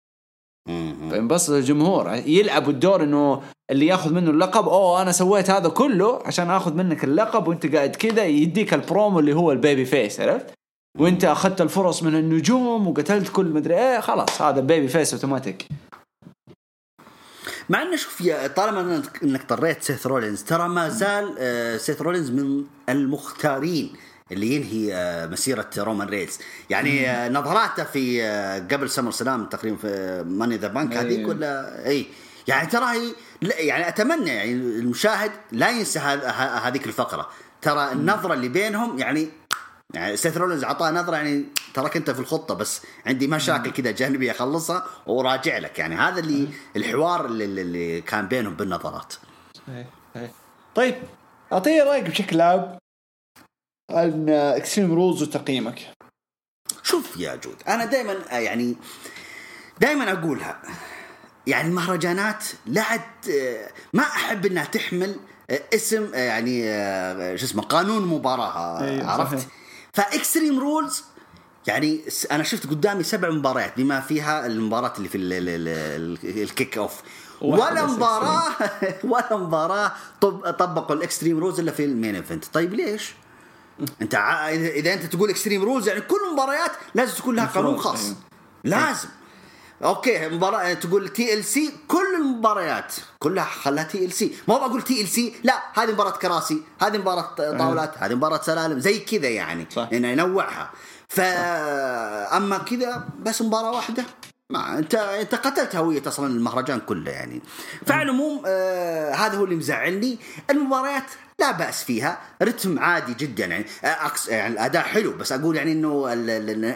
A: فينبسط الجمهور يلعب الدور إنه اللي ياخذ منه اللقب أوه أنا سويت هذا كله عشان آخذ منك اللقب وأنت قاعد كذا يديك البرومو اللي هو ال babyface عرفت؟ وأنت أخذت الفرص من النجوم وقتلت كل مدري إيه خلاص هذا babyface automatic.
B: مع إنه شوف يا طالما إنك طريت سيث رولينز ترى ما زال آه، سيث رولينز من المختارين. اللي ينهي آه، مسيرة رومان رينز يعني آه، نظراته في قبل SummerSlam تقريبا في Money in the Bank هذيك ولا اي يعني ترى هي يعني أتمنى يعني المشاهد لا ينسى هذيك الفقرة. ترى النظرة اللي بينهم يعني يعني سيث رولينز اعطاه نظرة يعني تراك أنت في الخطة بس عندي مشاكل كذا جانبية أخلصها وراجع لك. يعني هذا اللي الحوار اللي, اللي كان بينهم بالنظرات.
A: طيب اعطيني رأيك بشكل عام. عن Extreme Rules وتقييمك.
B: شوف يا جود أنا دائما يعني دائما أقولها يعني المهرجانات لا ما أحب إنها تحمل اسم يعني شو اسمه قانون مباراة أيوة عرفت؟ صحيح. ف Extreme Rules يعني أنا شفت قدامي سبع مباريات بما فيها المباراة اللي في ال kick off ولا مباراة ولا مباراة طبقوا ال extreme rules إلا في ال main event طيب ليش؟ انت اذا انت تقول extreme rules يعني كل المباريات لازم تكون لها قانون خاص. أيوه. لازم. أوكي مباراة تقول TLC كل المباريات كلها خلها TLC ما بقول TLC لا هذه مباراة كراسي هذه مباراة طاولات هذه مباراة سلالم زي كذا يعني صح. انه ينوعها. فاما كذا بس مباراة واحدة. ما أنت أنت قتلت هوية أصلا المهرجان كله يعني. فعلى العموم آه هذا هو اللي مزعلني. المباريات لا بأس فيها رتم عادي جدا يعني أكس يعني الأداء حلو بس أقول يعني إنه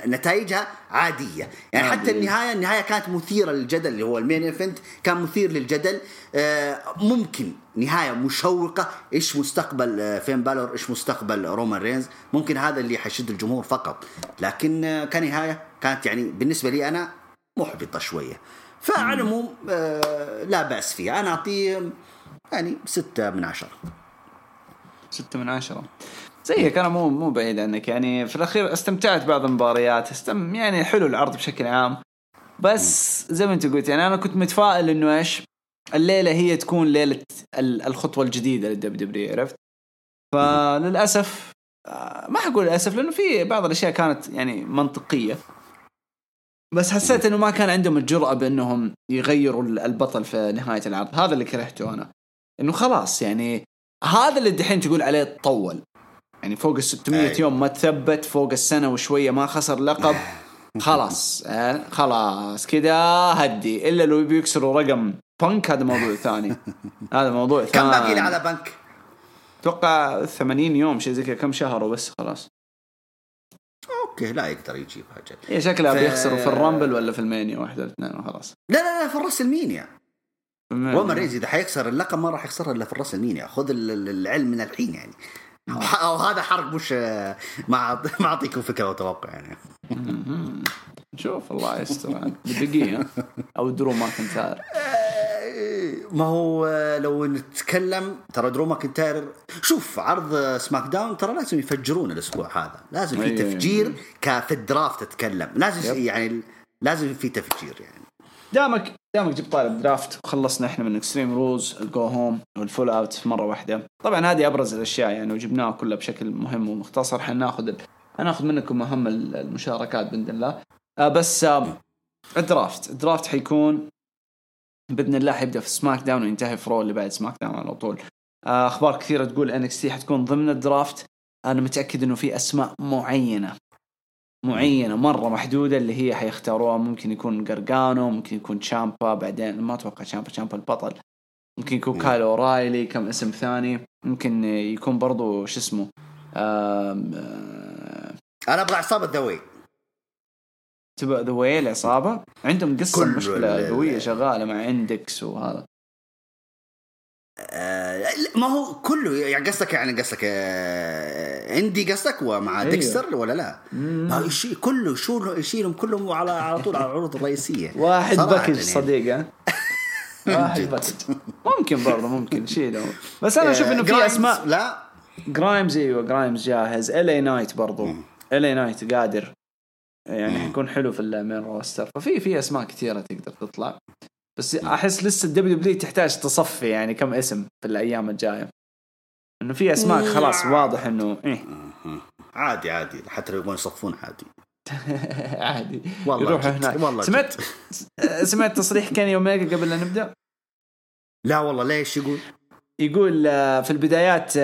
B: نتائجها عادية. يعني حتى النهاية النهاية كانت مثيرة للجدل اللي هو ال main event كان مثير للجدل. آه، ممكن نهاية مشوقة إيش مستقبل آه، فين بالور إيش مستقبل رومان رينز؟ ممكن هذا اللي حيشد الجمهور فقط. لكن آه، كنهاية كانت يعني بالنسبة لي أنا محبطة شوية. فعلى العموم لا بأس فيها. أنا اعطيه يعني ستة من عشرة.
A: ستة من عشرة. زيك أنا مو مو بعيد عنك. يعني في الأخير استمتعت بعض المباريات. استم يعني حلو العرض بشكل عام. بس زي ما أنت قلت يعني أنا كنت متفائل إنه إيش؟ الليلة هي تكون ليلة الخطوة الجديدة للدب دبليو عرفت؟ فللأسف آه، ما حقول للأسف لأنه في بعض الأشياء كانت يعني منطقية. بس حسيت إنه ما كان عندهم الجرأة بإنهم يغيروا البطل في نهاية العرض. هذا اللي كرهته أنا. إنه خلاص يعني هذا اللي دحين تقول عليه طول. يعني فوق ال 600 يوم ما تثبت فوق السنة وشوية ما خسر لقب خلاص. يعني خلاص كذا هدي. إلا لو بيكسروا رقم بنك هذا موضوع ثاني. هذا موضوع ثاني
B: كم باقي على بنك؟
A: أتوقع 80 يوم شيء زي كذا كم شهر وبس خلاص.
B: أوكي لا يقدر يجيب حاجة
A: هي شكلها ف... بيخسروا في ال Rumble ولا في ال Mania واحدة الاثنين وخلاص.
B: لا لا لا في WrestleMania. رومان رينز إذا حيخسر اللقب ما راح يخسرها إلا في WrestleMania خذ العلم من الحين يعني. أو هذا حرق مش ما ما أعطيكم فكرة وتوقع يعني.
A: شوف الله يستر بدقيقة. أو درو ماكنتاير.
B: ما هو لو نتكلم ترى درو ماكنتاير شوف عرض SmackDown ترى لازم يفجرون الأسبوع هذا. لازم في أيوة. تفجير كفي ال draft تتكلم. لازم يعني لازم في تفجير يعني.
A: دامك دامك جبت طاري ال draft وخلصنا إحنا من extreme rules ال go home وال fallout مرة واحدة. طبعا هذه أبرز الأشياء يعني وجبناها كلها بشكل مهم ومختصر. حناخذ حناخذ منكم أهم المشاركات بإذن الله. آه بس آه ال draft. ال draft حيكون بإذن الله حيبدأ في SmackDown وينتهي في Raw اللي بعد SmackDown على طول. آه، أخبار كثيرة تقول NXT حتكون ضمن ال draft. أنا متأكد إنه في أسماء معينة. معينة مرة محدودة اللي هي حيختاروها. ممكن يكون قرقانو ممكن يكون تشامبا بعدين ما أتوقع تشامبا تشامبا البطل. ممكن يكون كايل أورايلي كم اسم ثاني. ممكن يكون برضو شو اسمه آم، آه،
B: أنا أبغى عصابة The Way
A: تبع The Way العصابه عندهم قصة
B: كل مشكلة
A: قوية شغالة مع InDex وهذا.
B: ما هو كله يعني قصدك يعني قصدك آه عندي قصدك ومع
A: أيوه.
B: ديكستر ولا لا؟ ما هو يشيل كله شو يشيلهم كلهم على على طول على العروض الرئيسية.
A: واحد package
B: يعني.
A: صديق ها؟ واحد. package. ممكن برضه ممكن شيله بس أنا أشوف إنه في أسماء
B: لا.
A: جرايمز أيوه جرايمز جاهز. LA Knight برضه. LA Knight قادر. يعني حيكون حلو في ال main roster ففي في أسماء كثيرة تقدر تطلع. بس أحس لسه ال WW تحتاج تصفي يعني كم اسم في الأيام الجاية. إنه في أسماء خلاص واضح إنه إيه.
B: عادي عادي. حتى لو يبغون يصفون عادي.
A: عادي.
B: والله
A: يروحوا
B: جد.
A: هناك.
B: والله
A: سمعت سمعت تصريح كيني اوميجا قبل لا نبدأ؟
B: لا والله. ليش يقول؟
A: يقول آه، في البدايات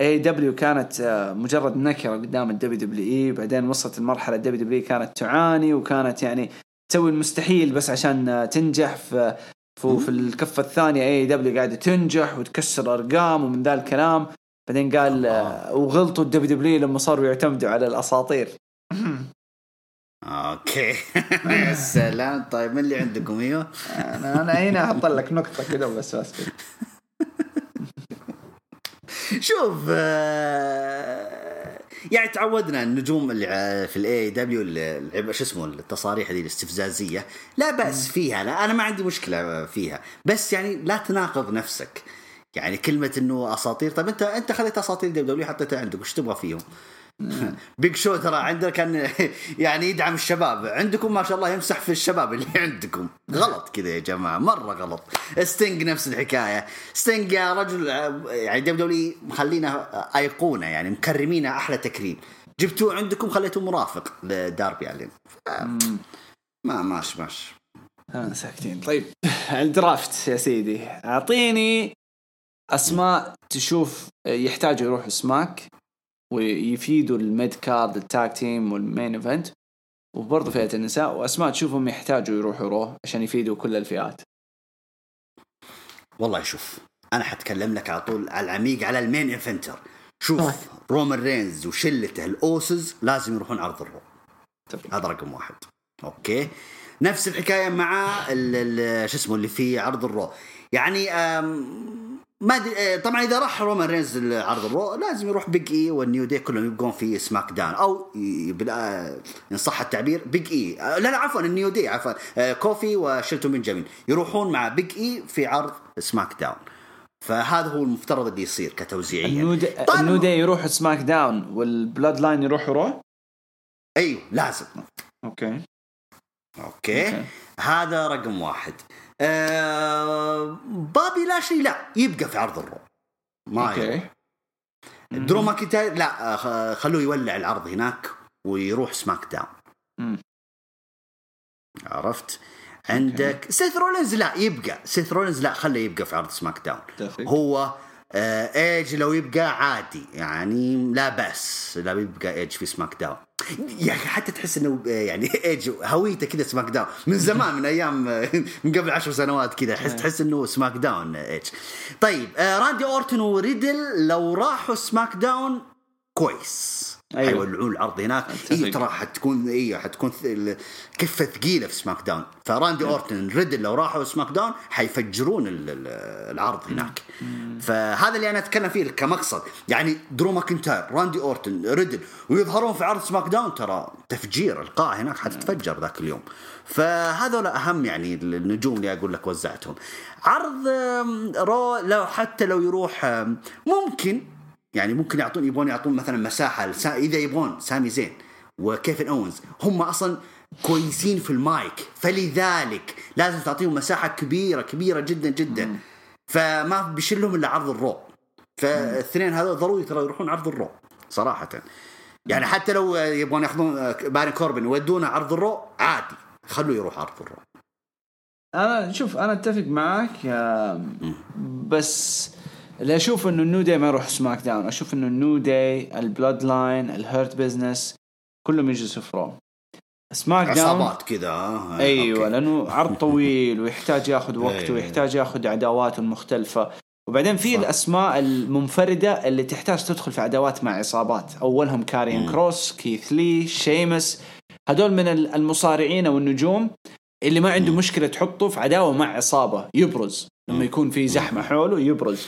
A: AEW كانت آه، مجرد نكرة قدام ال WWE بعدين وصلت المرحلة ال WW كانت تعاني وكانت يعني تسوي المستحيل بس عشان تنجح في في, في الكفة الثانية AEW قاعدة تنجح وتكسر أرقام ومن ذا الكلام. بعدين قال آه، وغلطوا ال WW لما صاروا يعتمدوا على الأساطير.
B: أوكي. يا سلام. طيب من اللي عندكم؟ إيوه؟
A: أنا أنا هنا أحط لك نقطة كذا بس. اسكت
B: شوف آه، يعني تعودنا النجوم اللي في ال AEW شو اسمه التصاريح دي الاستفزازية. لا بأس فيها لا أنا ما عندي مشكلة فيها. بس يعني لا تناقض نفسك. يعني كلمة إنه أساطير طب انت أنت خليت أساطير W حطيتها عندك وش تبغى فيهم؟ بيج شو ترى عنده كان يعني يدعم الشباب. عندكم ما شاء الله يمسح في الشباب اللي عندكم. غلط كذا يا جماعة مرة غلط. ستينج نفس الحكاية. ستينج يا رجل يعني WW مخلينا أيقونة يعني مكرمينه أحلى تكريم. جبتوه عندكم خليتوه مرافق. لداربي الين ما ماش ماش.
A: ساكتين. طيب ال draft يا سيدي. أعطيني أسماء تشوف يحتاجوا يروحوا سماك. ويفيدوا ال mid card ال tag team وال main event. وبرضه فئة النساء وأسماء تشوفهم يحتاجوا يروحوا Raw عشان يفيدوا كل الفئات.
B: والله شوف أنا حتكلم لك على طول على العميق على ال main eventer شوف
A: طيب.
B: رومان رينز وشلته الأوسز لازم يروحون عرض ال Raw.
A: طيب.
B: هذا رقم واحد. أوكي. نفس الحكاية مع شو اسمه اللي في عرض ال Raw. يعني ما أدري آه، طبعا إذا راح رومان رينز عرض ال Raw لازم يروح بيج اي وال New Day كلهم يبقون في SmackDown أو بلا- إن صح التعبير بيج اي آه، لا لا عفوا ال New Day عفوا آه، كوفي وشيلتو بنجامين يروحون مع بيج اي في عرض SmackDown فهذا هو المفترض اللي يصير كتوزيعيا.
A: النود
B: طيب.
A: النود يروحوا SmackDown وال Bloodline يروحوا Raw؟
B: أيوه لازم.
A: okay.
B: okay,
A: okay.
B: هذا رقم واحد. آه بوبي لاشلي لا يبقى في عرض الرو ما.
A: okay.
B: درو ماكنتاير لا آه، خلوه يولع العرض هناك ويروح سماك داون.
A: مم.
B: عرفت؟ عندك سيث رولينز لا يبقى. سيث رولينز لا خليه يبقى في عرض سماك داون. هو إيج لو يبقى عادي. يعني لا بأس لو يبقى إيج في سماك داون يا أخي حتى تحس إنه آه، يعني إيج هويته كذا سماك داون من زمان من أيام آه، من قبل عشر سنوات كذا تحس تحس إنه سماك داون آه، إيج. طيب آه راندي اورتون وريدل لو راحوا سماك داون كويس.
A: أيوة.
B: حيولعون العرض هناك. اي ترى حتكون اي حتكون كفة ثقيلة في سماك داون. فراندي أورتن ريدل لو راحوا سماك داون حيفجرون ال- ال- العرض هناك. فهذا اللي أنا أتكلم فيه كمقصد. يعني درو ماكنتاير راندي أورتن ريدل ويظهرون في عرض سماك داون ترى تفجير القاعه هناك حتتفجر ذاك اليوم. فهذول أهم يعني النجوم اللي أقول لك وزعتهم. عرض رو لو حتى لو يروح ممكن يعني ممكن يعطون يبغون يعطون مثلا مساحة لسا إذا يبغون سامي زين وكيفن أونز. هم أصلا كويسين في المايك. فلذلك لازم تعطيهم مساحة كبيرة كبيرة جدا جدا. فما بيشلهم إلا عرض الرو. فالاثنين هذول ضروري ترى يروحون عرض الرو صراحة. يعني حتى لو يبغون ياخذون باري كوربن يودونه عرض الرو عادي. خلوه يروح عرض الرو.
A: أنا شوف أنا أتفق معك آه، بس اللي أشوف إنه ال New Day ما يروح سماك داون أشوف إنه ال New Day ال Bloodline ال Hurt Business كلهم يجلسوا في رو سماك داون
B: عصابات كذا آه،
A: أيوه
B: okay.
A: لأنه عرض طويل ويحتاج ياخذ وقته
B: أيوة.
A: ويحتاج ياخذ عداواته المختلفه وبعدين في. الأسماء المنفردة اللي تحتاج تدخل في عداوات مع عصابات أولهم كاريان
B: مم.
A: كروس كيث لي شيمس هدول من ال- المصارعين أو النجوم اللي ما عنده. مشكلة تحطه في عداوة مع عصابة يبرز لما. يكون في زحمة حوله يبرز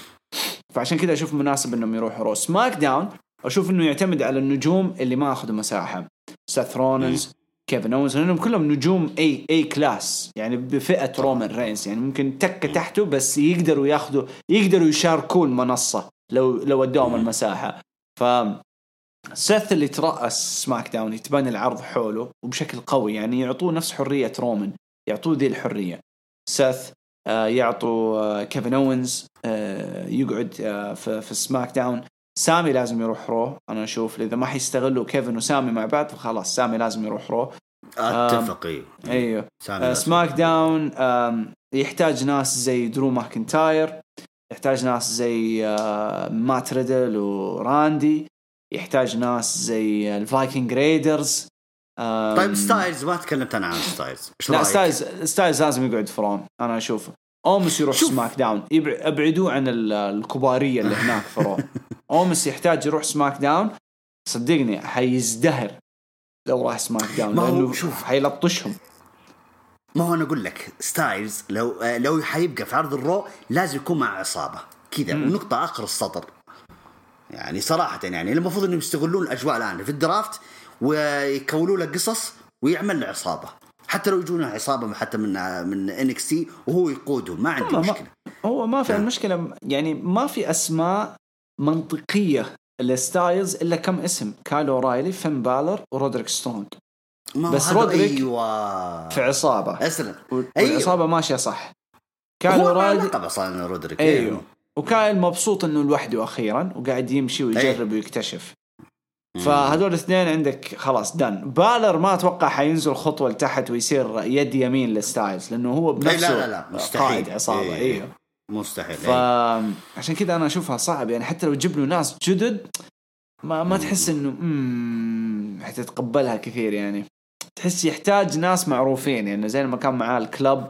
A: فعشان كذا أشوف مناسب إنهم يروحوا رو سماك داون أشوف إنه يعتمد على النجوم اللي ما أخذوا مساحة. سيث رولينز كيفن اونز لأنهم كلهم نجوم A A class يعني بفئة رومان رينز يعني ممكن تكة تحته بس يقدروا ياخذوا يقدروا يشاركوا المنصه لو لو ادوهم المساحة. ف سيث اللي ترأس سماك داون يتبنى العرض حوله وبشكل قوي. يعني يعطوه نفس حرية رومان يعطوه ذي الحرية. سيث يعطوا آه، كيفن اونز آه، يقعد آه، في, في سماك داون سامي لازم يروح رو أنا أشوف إذا ما حيستغلوا كيفن وسامي مع بعض فخلاص سامي لازم يروح رو أتفق
B: أيوه.
A: سماك داون يحتاج ناس زي درو ماكنتاير يحتاج ناس زي مات ريدل وراندي يحتاج ناس زي ال Viking Raiders
B: طيب ستايلز ما تكلمت أنا عن ستايلز. إيش
A: لا؟ ستايلز ستايلز لازم يقعد في رو أنا أشوف أومس يروح
B: شوف.
A: سماك داون. أبعدوه عن ال- الكبارية اللي هناك في رو أومس يحتاج يروح سماك داون. صدقني حيزدهر لو راح سماك داون
B: ما هو شوف.
A: حيلطشهم.
B: ما هو أنا أقول لك ستايلز لو لو حيبقى في عرض الرو لازم يكون مع عصابة. كذا ونقطة آخر السطر. يعني صراحة يعني المفروض إنهم يستغلون الأجواء الآن. في ال draft ويكونوا له قصص ويعمل له عصابة. حتى لو يجون عصابة حتى من من NXT وهو يقودهم. ما
A: ما-
B: مشكلة.
A: هو ما في. المشكلة. يعني ما في أسماء منطقية لستايلز إلا كم اسم. كايل أورايلي فين بالر ورودريك
B: هو
A: بس رودريك
B: أيوه.
A: في عصابة.
B: أسلم.
A: والعصابة ماشية صح.
B: ما
A: رايلي
B: لقب أصلا رودريك.
A: أيوه. وكايل مبسوط إنه لوحده أخيرا وقاعد يمشي ويجرب ويكتشف. فهذول الاثنين عندك خلاص دن بالر ما أتوقع حينزل خطوة لتحت ويصير يد يمين لستايلز لأنه هو
B: إيه،
A: بنفسه
B: لا لا لا مستحيل.
A: قائد عصابه
B: إيه.
A: أيوه
B: مستحيل إيه.
A: فعشان كذا أنا أشوفها صعب يعني حتى لو تجيب له ناس جدد ما ما تحس إنه امم حتتقبلها كثير يعني. تحس يحتاج ناس معروفين يعني زي لما كان معاه الكلب.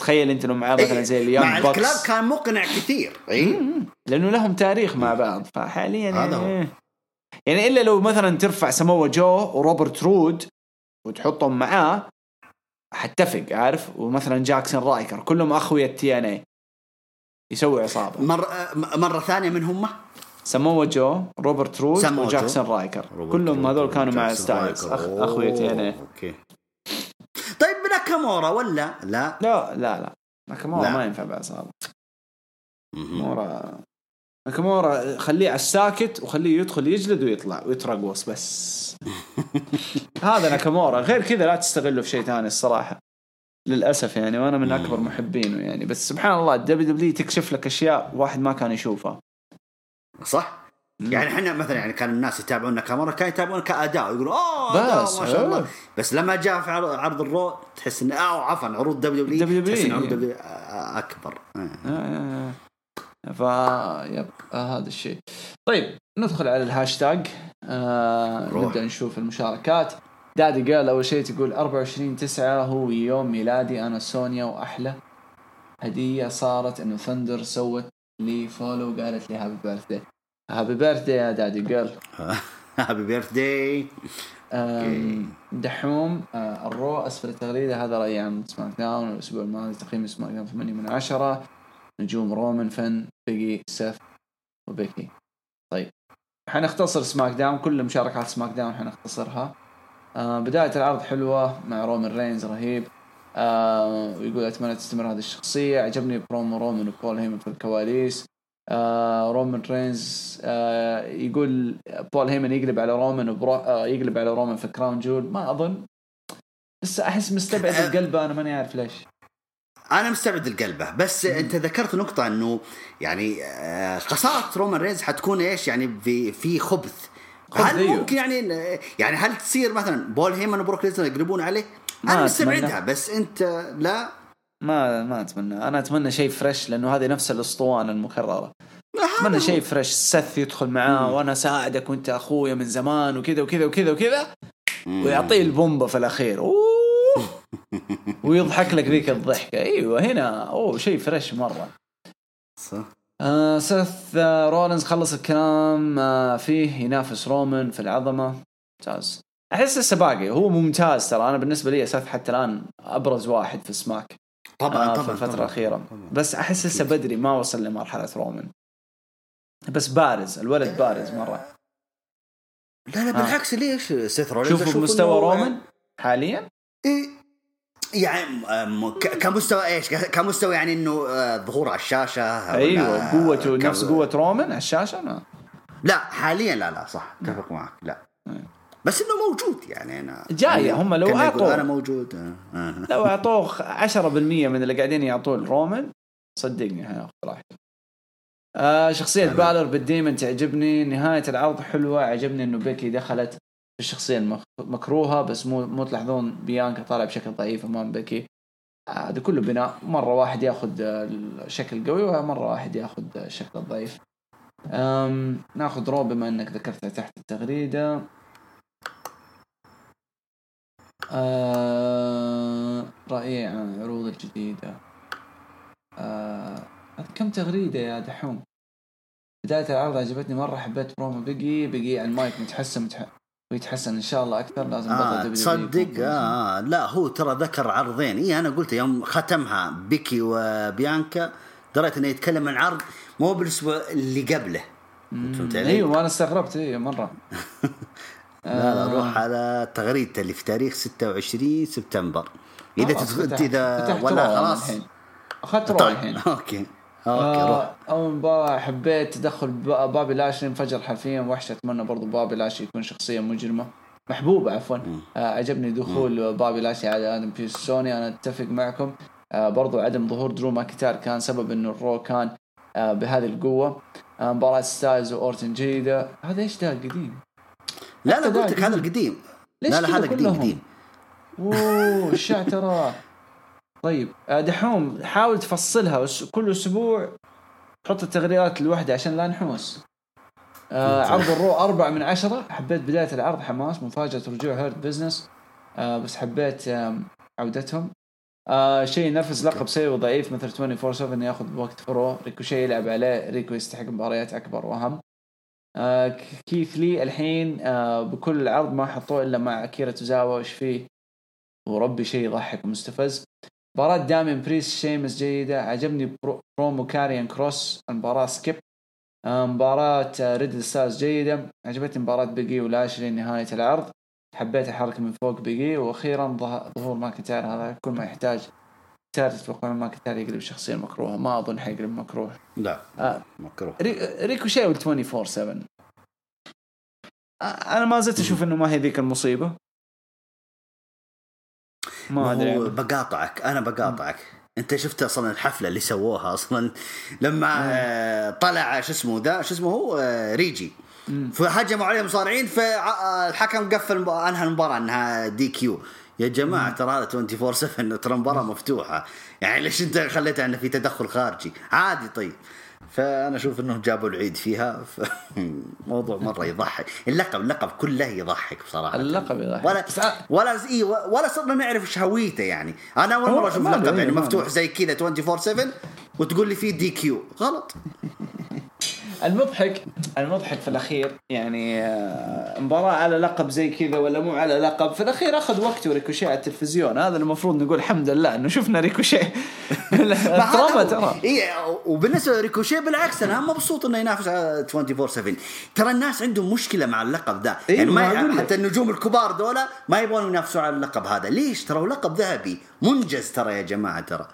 A: تخيل أنت لو معاه مثلا زي
B: إيه، مع الكلاب
A: بوكس.
B: كان مقنع كثير اي.
A: لأنه لهم تاريخ مع بعض فحاليا
B: هذا هو.
A: يعني إلا لو مثلا ترفع سمو جو وروبرت رود وتحطهم معاه حتفق عارف؟ ومثلا جاكسون رايكر كلهم اخويا تي ان اي يسوي عصابة.
B: مرة مرة ثانية من هم؟
A: سمو جو روبرت رود. وجاكسون رايكر. كلهم هذول كانوا مع ستايلز. أخ... اخويا TNA
B: okay. طيب ناكامورا ولا؟ لا؟
A: لا لا لا. ناكامورا. ما ينفع بعصابة.
B: مهم.
A: ناكامورا خليه على الساكت وخليه يدخل يجلد ويطلع ويترقص بس. هذا ناكامورا. غير كذا لا تستغله في شيء ثاني الصراحة. للأسف يعني وأنا من أكبر محبينه يعني. بس سبحان الله الدبليو دبليو تكشف لك أشياء واحد ما كان يشوفها.
B: صح؟ يعني إحنا مثلا يعني كان الناس يتابعون ناكامورا كانوا يتابعون كأداء يقولوا أوه
A: بس،
B: ما شاء الله.
A: إيه.
B: بس لما جاء في عرض عرض الرو تحس انه أو عفوا عروض دبليو دبليو. تحس إن عروض دبليو أكبر. إيه.
A: آه، آه، ف yep آه هذا الشيء. طيب ندخل على الهاشتاج. آه
B: روح.
A: نبدأ نشوف المشاركات. Daddy Girl أول شيء تقول 24 9 هو يوم ميلادي أنا سونيا وأحلى. هدية صارت إنه ثندر سوت لي follow وقالت لي happy birthday happy birthday يا Daddy
B: Girl happy birthday
A: أم، دحوم آه، ال Raw أسفل التغريدة هذا راي عن SmackDown الأسبوع الماضي تقييم SmackDown 8 من 10 نجوم رومان فن بيجي سيث وبيكي. طيب. حنختصر SmackDown كل مشاركات SmackDown حنختصرها. آه بداية العرض حلوة مع رومان رينز رهيب. آه ويقول أتمنى تستمر هذه الشخصية. عجبني برومو رومان وبول هيمن في الكواليس. آه رومان رينز آه يقول بول هيمن يقلب على رومان وبرو آه يقلب على رومان في Crown Jewel. ما أظن. بس أحس مستبعد. القلب أنا ماني عارف ليش.
B: أنا مستبعد القلبة. بس أنت ذكرت نقطة إنه يعني خساره رومان رينز حتكون إيش يعني في في خبث. هل
A: أيوه.
B: ممكن يعني يعني هل تصير مثلا بول هيمن وبروك ليزنر يقلبون عليه؟
A: أنا.
B: مستبعدها بس أنت لا.
A: ما ما أتمنى. أنا أتمنى شيء fresh لأنه هذه نفس الأسطوانة المكررة. أتمنى شيء fresh. سث يدخل معاه وأنا ساعدك وأنت أخويا من زمان وكذا وكذا وكذا وكذا. ويعطيه البومبا في الأخير. أوه. ويضحك لك ذيك الضحكة. أيوه هنا أوه شيء fresh مرة.
B: صح.
A: آه سيث آه رولينز خلص الكلام. آه فيه ينافس رومان في العظمة. ممتاز. أحس لسه باقي هو ممتاز ترى. أنا بالنسبة لي سيث حتى الآن أبرز واحد في سماك.
B: طبعا
A: آه
B: طبعا
A: في الفترة
B: طبعاً.
A: الأخيرة.
B: طبعاً.
A: بس أحس لسه بدري. ما وصل لمرحلة رومان بس بارز. الولد بارز مرة.
B: لا لا بالعكس. ليش سيث رولينز
A: شوفوا
B: إنه-
A: رومان حاليا؟
B: إيه يعني كمستوى إيش؟ كمستوى يعني إنه آه، ظهور على الشاشة
A: أيوه قوته نفس قوة رومان على الشاشة ما.
B: لا حاليا لا لا صح أتفق معك لا
A: أيوة.
B: بس إنه موجود يعني أنا
A: جاية، هم لو أعطوا-
B: أنا موجود آه، آه.
A: لو أعطوه 10% من اللي قاعدين يعطوه لرومان صدقني هياخذ راحته آه شخصية. بالر بالديمن تعجبني نهاية العرض حلوة عجبني إنه بيكي دخلت في الشخصية المكروهة بس مو مو تلاحظون بيانكا طالع بشكل ضعيف أمام بيكي. هذا كله بناء. مرة واحد ياخذ الشكل القوي ومرة واحد ياخذ الشكل الضعيف. أم ناخذ رو بما إنك ذكرتها تحت التغريدة. آه رائع العروض الجديدة. هذه كم تغريدة يا دحوم؟ بداية العرض عجبتني مرة حبيت برومو بيجي بيجي على المايك متحسن متح... ويتحسن إن شاء الله أكثر لازم
B: آه
A: WWE
B: تصدق آه لا هو ترى ذكر عرضين. اي أنا قلت يوم ختمها بيكي وبيانكا دريت إنه يتكلم عن عرض مو بالأسبوع اللي قبله. فهمت علي؟
A: أيوه أنا استغربت أيوه مرة.
B: لا لا
A: آه.
B: روح على تغريدته اللي في تاريخ 26 سبتمبر.
A: إذا
B: تت...
A: فتحت-
B: اذا ولا خلاص.
A: أخذت Raw
B: طيب
A: الحين.
B: okay. okay روح.
A: آه، أول مباراة حبيت تدخل بابي لاشلي انفجر حرفيا وحش أتمنى برضو بابي لاشلي يكون شخصية مجرمة. محبوب عفوا. آه عجبني دخول بابي لاشلي على آدم بيرس سوني أنا أتفق معكم. آه برضو عدم ظهور درو ماكنتاير كان سبب إنه ال Raw كان آه بهذه القوة. آه مباراة ستايلز وأورتن جيدة هذا إيش ده قديم
B: لا لا قلت لك هذا
A: قديم.
B: القديم.
A: ليش
B: لا لا هذا قديم
A: كلهم؟
B: قديم.
A: أوه الشعترة طيب آه، دحوم حاول تفصلها كل أسبوع حط التغريدات لوحده عشان لا نحوس. آه عرض ال Raw أربعة من عشرة. حبيت بداية العرض حماس مفاجأة رجوع Hurt Business آه بس حبيت عودتهم. آه شيء ينرفز لقب سيء وضعيف مثل 24 7 ياخذ وقت فرو ريكو يلعب عليه ريكو يستحق مباريات أكبر وأهم. آه كيث لي الحين آه بكل العرض ما حطوه إلا مع أكيرا توزاوا إيش فيه؟ وربي شيء يضحك ومستفز. مباراة دامين بريست شيمس جيدة. عجبني برو- برومو كاريان كروس المباراة skip آه، مباراة آه، ريدل ستايلز جيدة. عجبتني مباراة بيجي ولاشلي نهاية العرض. حبيت الحركة من فوق بيجي. وأخيرا ظه- ظهور ماكنتاير. هذا كل ما يحتاج تاري تتوقعون ماكنتاير يقلب شخصية مكروهة. ما أظن حيقلب مكروه.
B: لا
A: آه
B: مكروه.
A: ري- ريكوشي وال 24 7 آه، أنا ما زلت أشوف إنه ما هي ذيك المصيبة. ما أدري.
B: بقاطعك أنا بقاطعك. أنت شفت أصلا الحفلة اللي سووها أصلا؟ لما آه، طلع شو اسمه ذا شو اسمه هو؟ آه، ريجي. فهجموا عليه مصارعين فالحكم قفل المب- أنهى المباراة أنها DQ. يا جماعة ترى هذا 24 7 ترى المباراة مفتوحة. يعني ليش أنت خليتها انه في تدخل خارجي؟ عادي طيب. فأنا أشوف إنهم جابوا العيد فيها موضوع مرة يضحك. اللقب اللقب كله يضحك بصراحة.
A: اللقب يضحك.
B: ولا ولا إي ولا صرنا نعرف إيش هويته يعني. أنا أول
A: مرة أشوف
B: لقب يعني
A: إيه،
B: مفتوح. زي كذا 24 7 وتقول لي فيه DQ غلط.
A: المضحك. المضحك في الأخير يعني آه، مباراة على لقب زي كذا ولا مو على لقب في الأخير أخذ وقته ريكوشي على التلفزيون. هذا المفروض نقول الحمد لله إنه شفنا ريكوشي ترى. ترى
B: اي وبالنسبة لريكوشي بالعكس أنا مبسوط إنه ينافس على 24 7 ترى الناس عندهم مشكلة مع اللقب ذا
A: إيه،
B: يعني
A: ما.
B: حتى النجوم الكبار دولة ما يبغون ينافسوا على اللقب هذا. ليش؟ ترى لقب ذهبي منجز ترى يا جماعة ترى.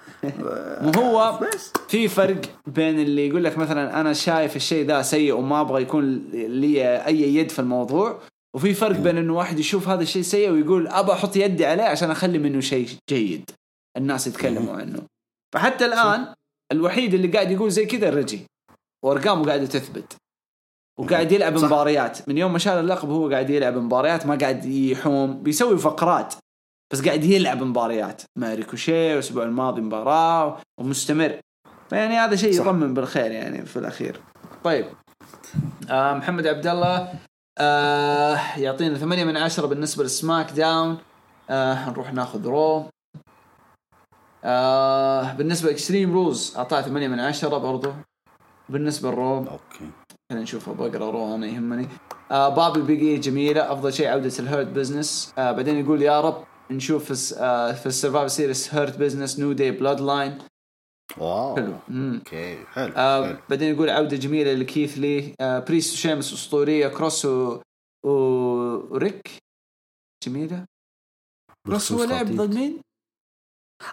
A: هو في فرق بين اللي يقول لك مثلا أنا شايف الشيء ذا سيء وما أبغى يكون لي أي يد في الموضوع وفي فرق بين إنه واحد يشوف هذا الشيء سيء ويقول ابى أحط يدي عليه عشان أخلي منه شيء جيد الناس يتكلموا عنه. فحتى الآن الوحيد اللي قاعد يقول زي كذا رجي وأرقامه قاعدة تثبت وقاعد يلعب. مباريات. من يوم ما شال اللقب هو قاعد يلعب مباريات ما قاعد يحوم بيسوي فقرات. بس قاعد يلعب مباريات. مع ريكوشيه والاسبوع الماضي مباراة ومستمر. فيعني هذا شيء. يطمن بالخير يعني في الأخير. طيب. آه محمد عبد الله آه يعطينا ثمانية من عشرة بالنسبة للسماك داون. آه نروح ناخذ Raw. آه بالنسبة ل Extreme Rules أعطاه ثمانية من عشرة برضو. بالنسبة لل
B: Raw okay.
A: خلينا نشوف بقرا Raw أنا يهمني. آه بابي بيجي جميلة. أفضل شيء عودة ال Hurt Business. آه بعدين يقول يا رب نشوف في, آه في ال Survivor Series Hurt Business New Day Bloodline
B: wow.
A: حلو.
B: okay حلو,
A: آه
B: حلو.
A: بعدين يقول عودة جميلة لكيث لي. آه بريست وشيمس أسطورية. كروس و... و... وريك جميلة. كروس هو لعب. ضد مين؟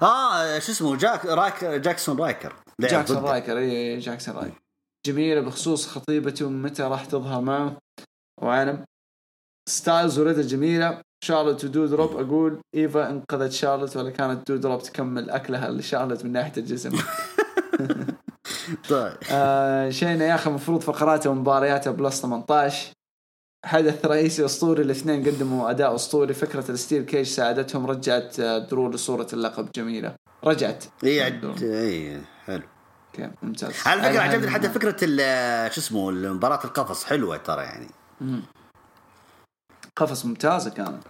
B: آه شو اسمه جاك رايكر جاكسون رايكر.
A: جاكسون. رايكر اي جاكسون رايكر. جميلة بخصوص خطيبته متى راح تظهر معه. وعالم. ستايلز وريدا جميلة. شارلوت ودود روب أقول إيفا انقذت شارلوت ولا كانت دود روب تكمل أكلها لشارلوت من ناحية الجسم.
B: طيب.
A: آه شينا يا أخي المفروض فقراته ومبارياته plus 18 حدث رئيسي أسطوري الاثنين قدموا أداء أسطوري. فكرة ال steel cage ساعدتهم رجعت آه، درو لصورة اللقب. جميلة. رجعت.
B: إي عد- إي حلو.
A: أوكي ممتاز.
B: على فكرة عجبتني حتى فكرة شو اسمه مباراة القفص حلوة ترى يعني.
A: مم. قفص ممتازة كانت.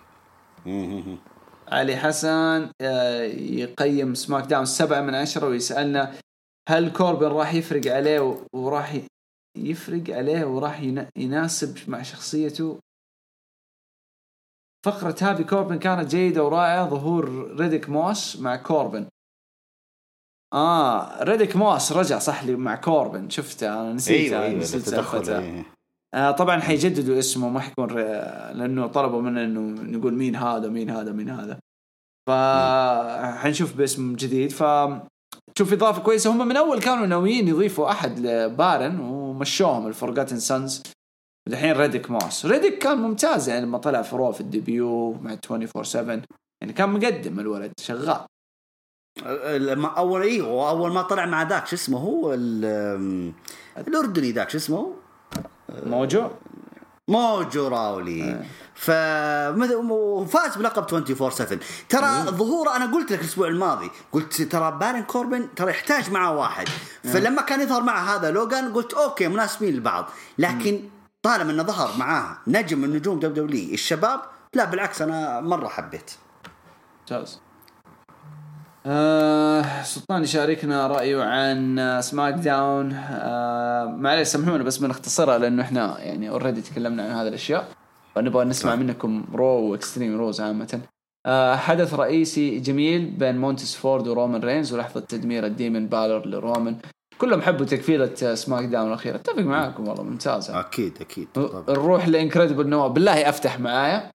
A: علي حسن آه، يقيم سماك داون سبعة من عشرة ويسألنا هل كوربن راح يفرق عليه وراح يفرق عليه وراح ينا- يناسب مع شخصيته؟ فقرة هابي كوربن كانت جيدة ورائعة ظهور ريديك موس مع كوربن. آه ريديك موس رجع صح لي مع كوربن شفته أنا نسيت
B: أيوه أيوه
A: نسيت
B: إيه.
A: آه طبعا حيجددوا اسمه ما حيكون. لأنه طلبوا منا إنه نقول مين هذا مين هذا مين هذا. ف حنشوف باسم جديد. ف تشوف إضافة كويسة هم من أول كانوا ناويين يضيفوا أحد لبارن ومشوهم الفورغاتن سانز الحين ريديك موس ريديك كان ممتاز يعني لما طلع في رو في ال debut مع 24 7 يعني كان مقدم الولد شغال.
B: لما أول أيوه أول ما طلع مع ذاك شو اسمه هو ال- الأردني ذاك شو اسمه؟
A: موجو؟
B: موجو راولي. ف وفاز بلقب 24 7 ترى ظهوره أنا قلت لك الأسبوع الماضي. قلت ترى بارن كوربن ترى يحتاج معه واحد. فلما كان يظهر مع هذا لوغان قلت أوكي مناسبين لبعض. لكن طالما إنه ظهر معاه نجم من نجوم دب دبليو الشباب لا بالعكس أنا مرة حبيت.
A: ممتاز. آه سلطان يشاركنا رأيه عن سماك داون. آه معليش سامحونا بس بنختصرها لأنه إحنا يعني already تكلمنا عن هذه الأشياء. فنبغى نسمع
B: صح.
A: منكم رو واكستريم رولز عامة. آه حدث رئيسي جميل بين مونتس فورد ورومان رينز ولحظة تدمير الديمن بالر لرومان. كلهم حبوا تقفيلة آه، سماك داون الأخيرة أتفق معاكم والله ممتازة
B: أكيد أكيد طبعا
A: نروح لانكريدبل نواف بالله أفتح معايا.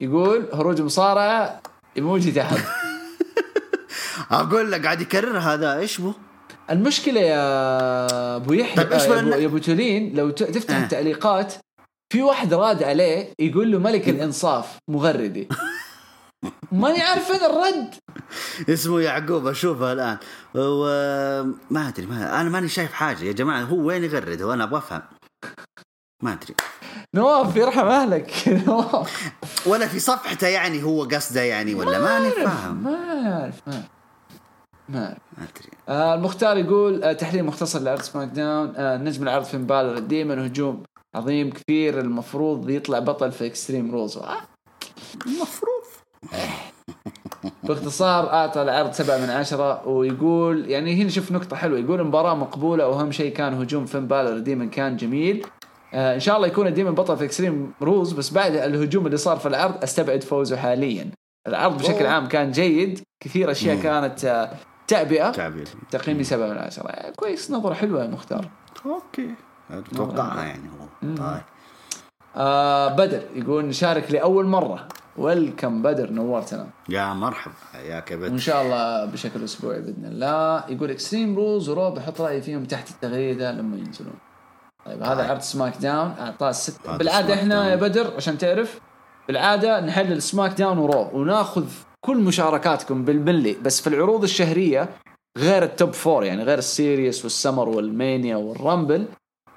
A: يقول هروج مصارعة إيموجي تحت.
B: أقول لك قاعد يكرر هذا إيش بو؟
A: المشكلة يا أبو يحيى
B: طيب
A: آه، يا ابو,
B: بلنا-
A: يا أبو تولين لو تفتح
B: آه.
A: التعليقات في واحد راد عليه يقول له ملك الإنصاف مغردي. ماني عارف فين الرد.
B: اسمه يعقوب أشوفه الآن. وما أدري ما أنا ماني شايف حاجة. يا جماعة هو وين يغرد؟ هو أنا أبغى أفهم. ما أدري.
A: نواف يرحم أهلك. نواف.
B: ولا في صفحته يعني هو قصده يعني ولا ماني فاهم.
A: ما أعرف ما.
B: ما أدري.
A: آه المختار يقول آه تحليل مختصر لعرض سماك داون. آه نجم العرض فين بالر ديمن هجوم عظيم كثير المفروض يطلع بطل في اكستريم رولز آه
B: المفروض.
A: باختصار أعطى العرض سبعة من عشرة ويقول يعني هنا شوف نقطة حلوة يقول المباراة مقبولة وأهم شيء كان هجوم فين بالر ديمن كان جميل. آه إن شاء الله يكون الديمن بطل في اكستريم رولز بس بعد الهجوم اللي صار في العرض أستبعد فوزه حاليا. العرض بشكل
B: أوه.
A: عام كان جيد كثير أشياء
B: مم.
A: كانت آه تعبئة.
B: تعبير
A: تقييمي سبعة من عشرة. آه، كويس نظرة حلوة يا مختار.
B: أوكي. توقعها يعني هو. طيب.
A: آه بدر يقول نشارك لأول مرة. welcome بدر نورتنا
B: يا مرحبا. يا
A: وإن
B: كبد
A: شاء الله بشكل أسبوعي بإذن الله. يقول اكستريم رولز ورو بحط رأيي فيهم تحت التغريدة لما ينزلون. طيب هذا
B: طيب.
A: عرض سماك داون أعطاه ست بالعادة
B: إحنا.
A: يا بدر عشان تعرف بالعادة نحلل سماك داون ورو وناخذ كل مشاركاتكم بالملي بس في العروض الشهرية غير ال top four يعني غير السيريس والسمر والمانيا والرامبل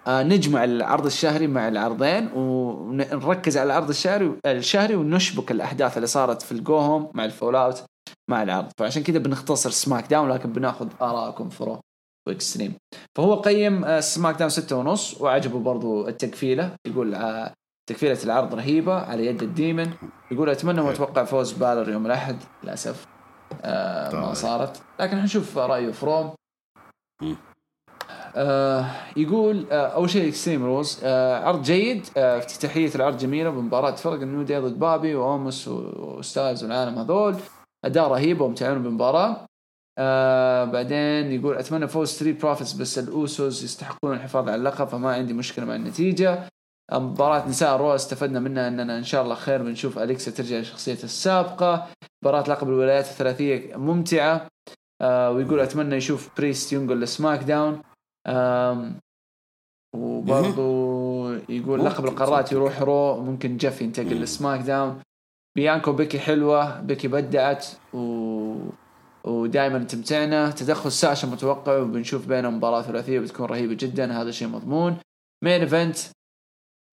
A: آه نجمع العرض الشهري مع العرضين ونركز على العرض الشهري الشهري ونشبك الأحداث اللي صارت في ال go home مع ال fallout مع العرض فعشان كذا بنختصر سماك داون لكن بناخذ آرائكم في رو وإكستريم. فهو قيم آه، سماك داون ستة ونص وعجبه برضو التقفيلة. يقول آه، تقفيلة العرض رهيبة على يد الديمن. يقول أتمنى واتوقع فوز بالر يوم الأحد. للأسف آه ما صارت. لكن حنشوف رأيه في رو. آه يقول آه أول شيء إكستريم رولز. آه عرض جيد. آه افتتاحية العرض جميلة. بمباراه فرق النيو دي ضد بابي واوموس وستايلز والعالم هذول. أداء رهيب ومتعين بالمباراه آه بعدين يقول أتمنى فوز ستريت بروفيتس بس الأوسوس يستحقون الحفاظ على اللقب فما عندي مشكلة مع النتيجة. مباراة نساء رو استفدنا منها أننا إن شاء الله خير بنشوف أليكسا ترجع لشخصيتها السابقة. مباراة لقب الولايات الثلاثية ممتعة. آه ويقول أتمنى يشوف بريست ينقل لسماك داون. وبرضو يقول لقب القارات يروح رو ممكن جيف ينتقل لسماك داون. بيانكا وبيكي حلوة بيكي بدعت و ودائما تمتعنا. تدخل ساشا متوقع وبنشوف بينهم مباراة ثلاثية بتكون رهيبة جدا. هذا شيء مضمون. main event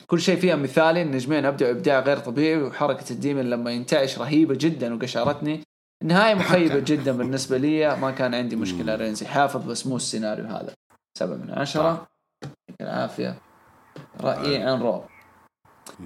A: كل شيء فيها مثالي. النجمين ابدعوا ابداع غير طبيعي. وحركة الديمن لما ينتعش رهيبة جدا وقشعرتني. النهايه مخيبة جدا بالنسبة لي. ما كان عندي مشكلة. رينز يحافظ بس مو السيناريو هذا. سبعة من عشرة. يعطيك العافية. رأيي عن رو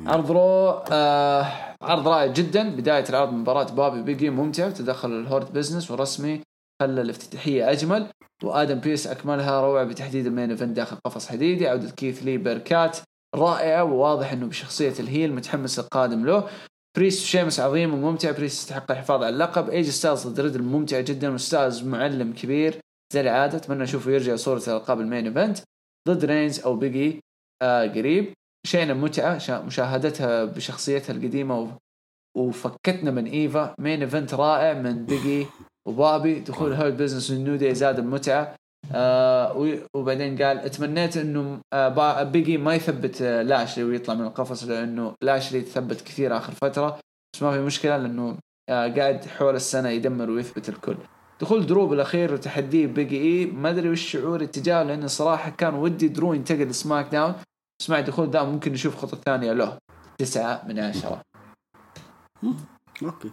A: عرض رو آه عرض رائع جدا. بداية العرض مباراة بابي بيج إي ممتع وتدخل الهيرت بزنس ورسمي خلى الافتتاحية أجمل. وآدم بيس أكملها روعة بتحديد ال main event داخل قفص حديدي. عودة كيث لي بيركات رائعة وواضح إنه بشخصية ال heel متحمس القادم له. بريست شيمس عظيم وممتع. بريست يستحق الحفاظ على اللقب. ايج ستايلز ضد ريدل ممتع جدا وستايلز معلم كبير زي العادة. أتمنى أشوفه يرجع صورة الالقاب ال main event ضد رينز أو بيجي آه قريب. شينا متعة مشاهدتها بشخصيتها القديمة وفكتنا من إيفا. main event رائع من بيجي وبوبي. دخول هيرت بزنس والنيو داي زاد المتعة. آه وبعدين قال اتمنيت إنه آه بيجي ما يثبت آه لاشلي ويطلع من القفص لأنه لاشلي تثبت كثير آخر فترة. بس ما في مشكلة لأنه آه قاعد حول السنة يدمر ويثبت الكل. دخول درو بالاخير وتحديه بيج إي. ما أدري وش شعوري اتجاهه لأنه صراحة كان ودي درو ينتقل لسماك داون. بس مع دخول داون ممكن نشوف خطة ثانية له. تسعة من عشرة.
B: okay.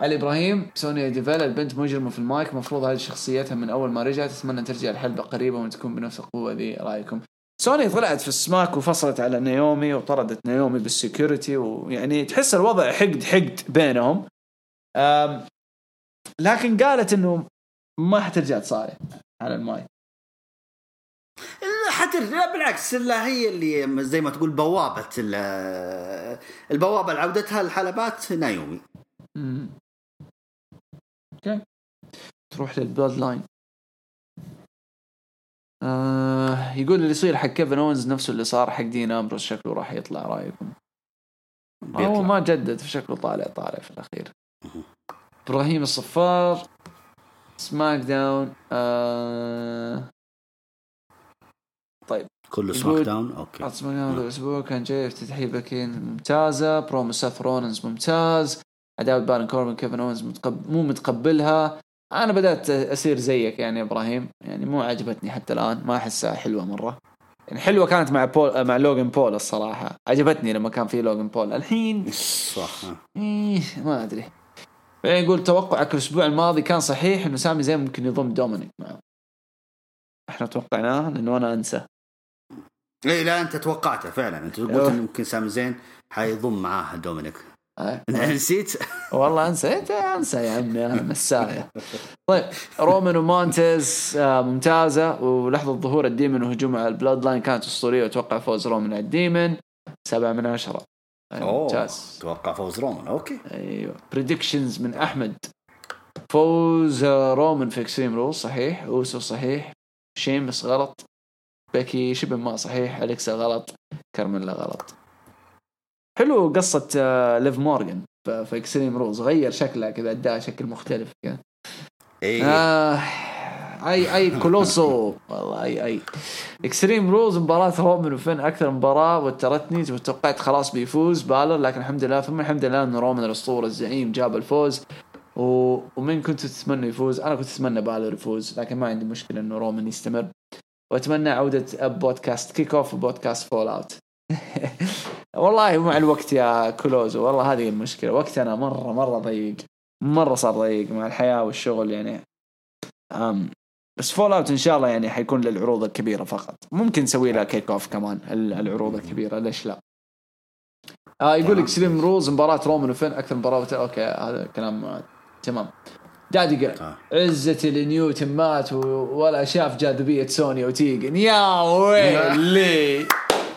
A: علي إبراهيم سونيا ديفيل البنت مجرمه في المايك. المفروض هذه شخصيتها من أول ما رجعت. أتمنى ترجع الحلبة قريبة وتكون بنفس القوة ذي. رأيكم؟ سوني طلعت في السماك وفصلت على نيومي وطردت نيومي بال security ويعني تحس الوضع حقد حقد بينهم. لكن قالت إنه ما حترجع تصارع على المايك.
B: حترجع بالعكس لا هي اللي زي ما تقول بوابة البوابة لعودتها الحلبات نايومي.
A: okay. تروح للبلاد لاين. آه يقول اللي يصير حق كيفن اونز نفسه اللي صار حق دين أمبروس شكله راح يطلع رأيكم؟ هو ما جدد في شكله طالع طالع في الأخير. إبراهيم الصفار سماك داون آه طيب.
B: كله سماك داون؟ okay.
A: سماك داون الأسبوع. كان جاي افتتاحيه بكين ممتازة. برومو ساث روننز ممتاز. عداوه بارن كوربن كيفن اونز متقب... مو متقبلها. أنا بدأت اصير زيك يعني يا إبراهيم. يعني مو عجبتني حتى الآن. ما أحسها حلوة مرة. يعني حلوة كانت مع بول مع لوجن بول الصراحة. عجبتني لما كان في لوجن بول. الحين
B: صح.
A: إيه ما أدري. بعدين يقول توقعك الأسبوع الماضي كان صحيح إنه سامي زين ممكن يضم دومينيك معه. إحنا توقعناه لأنه أنا أنسى.
B: اي لا أنت توقعته فعلا. أنت قلت انه ممكن سامي زين حيضم معاه دومينيك.
A: آه.
B: نسيت؟
A: والله انسيت أنسى يا عمي أنا نساية طيب رومان ومونتيز آه، ممتازة. ولحظة ظهور الديمن وهجوم على البلاد لاين كانت أسطورية. واتوقع فوز رومان على الديمن. سبعة من عشرة.
B: ممتاز. توقع فوز رومان okay.
A: أيوه. predictions من أحمد. فوز رومان في اكستريم رولز صحيح. أوسو صحيح. شيمس غلط. بيكي شبه ما صحيح أليكسا غلط كارميلا غلط. حلو قصة آه، ليف مورجان في إكستريم رولز غير شكلها كذا اداها شكل مختلف كذا.
B: إيه.
A: آه أي أي كولوسو. والله أي أي. إكستريم رولز مباراة رومان وفين أكثر مباراة. وترتني وتوقعت خلاص بيفوز بالر لكن الحمد لله ثم الحمد لله انه رومان الأسطورة الزعيم جاب الفوز. و... ومن كنت تتمنى يفوز؟ أنا كنت أتمنى بالر يفوز لكن ما عندي مشكلة إنه رومان يستمر. وأتمنى عودة بودكاست kick off وبودكاست fall out والله مع الوقت يا كلوزو والله هذه المشكلة. وقتنا مرة مرة ضيق مرة صار ضيق مع الحياة والشغل يعني. أم بس fall out إن شاء الله يعني حيكون للعروض الكبيرة فقط. ممكن نسوي لها kick off كمان ال- العروض الكبيرة ليش لا؟ آه يقول لك إكستريم رولز مباراة رومان وفين؟ أكثر مباراة okay هذا كلام تمام. دادي قال
B: آه.
A: عزة لنيوتن مات ولا شاف جاذبية سوني وتيجن. يا ويلي.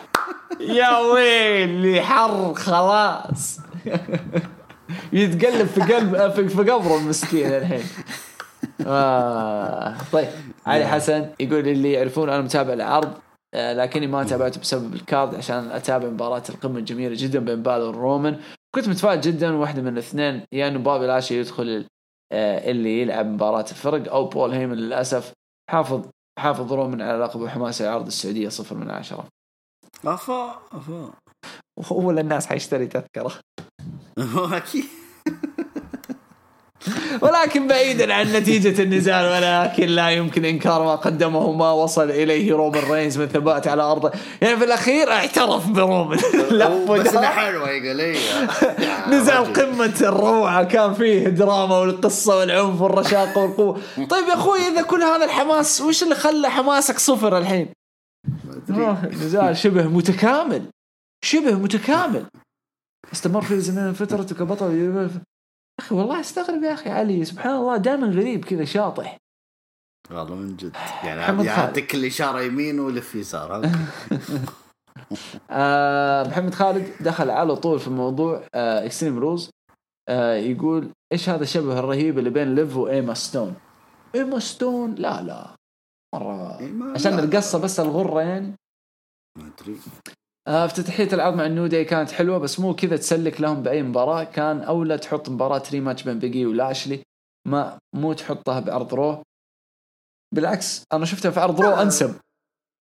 A: يا ويلي حر خلاص. يتقلب في قلب في قبره المسكين الحين. آه. طيب علي حسن يقول اللي يعرفون أنا متابع العرض آه، لكني ما تابعته بسبب الكارد عشان أتابع مباراة القمة الجميلة جدا بين بالor ورومان كنت متفائل جدا واحدة من الاثنين يا يعني إنه بابي لاشي يدخل آه، اللي يلعب مباراة الفرق أو بول هيمن للأسف حافظ حافظ رومان على لقب وحماسه عرض السعودية صفر من عشرة.
B: أفا أفا.
A: ولا الناس حيشتري تذكرة.
B: أكيد.
A: ولكن بعيدا عن نتيجة النزال ولكن لا يمكن إنكار ما قدمه ما وصل إليه رومان رينز من ثبات على أرضه يعني في الأخير اعترف برومان لف
B: بس. حلوة يقول إيه؟
A: نزال قمة الروعة كان فيه دراما والقصة والعنف والرشاقة والقوة. طيب يا أخوي إذا كل هذا الحماس وش اللي خلى حماسك صفر الحين؟ نزال شبه متكامل شبه متكامل. استمر في زمان فترته كبطل أخي والله أستغرب يا أخي علي سبحان الله دائما غريب كذا شاطح.
B: والله من جد. يعني
A: خالد.
B: يعطيك الاشاره يمين ولف يسار.
A: آه محمد خالد دخل على طول في موضوع آه اكستريم رولز آه يقول إيش هذا الشبه الرهيب اللي بين ليف وايما ستون ايما ستون لا لا.
B: مرة.
A: عشان. القصة بس الغرة يعني.
B: ما أدري.
A: آه، افتتاحية العرض مع النيو داي كانت حلوة بس مو كذا تسلك لهم بأي مباراة. كان أولى تحط مباراة rematch بين بيجي ولاشلي ما مو تحطها بعرض رو بالعكس أنا شفتها في عرض رو
B: لا.
A: أنسب.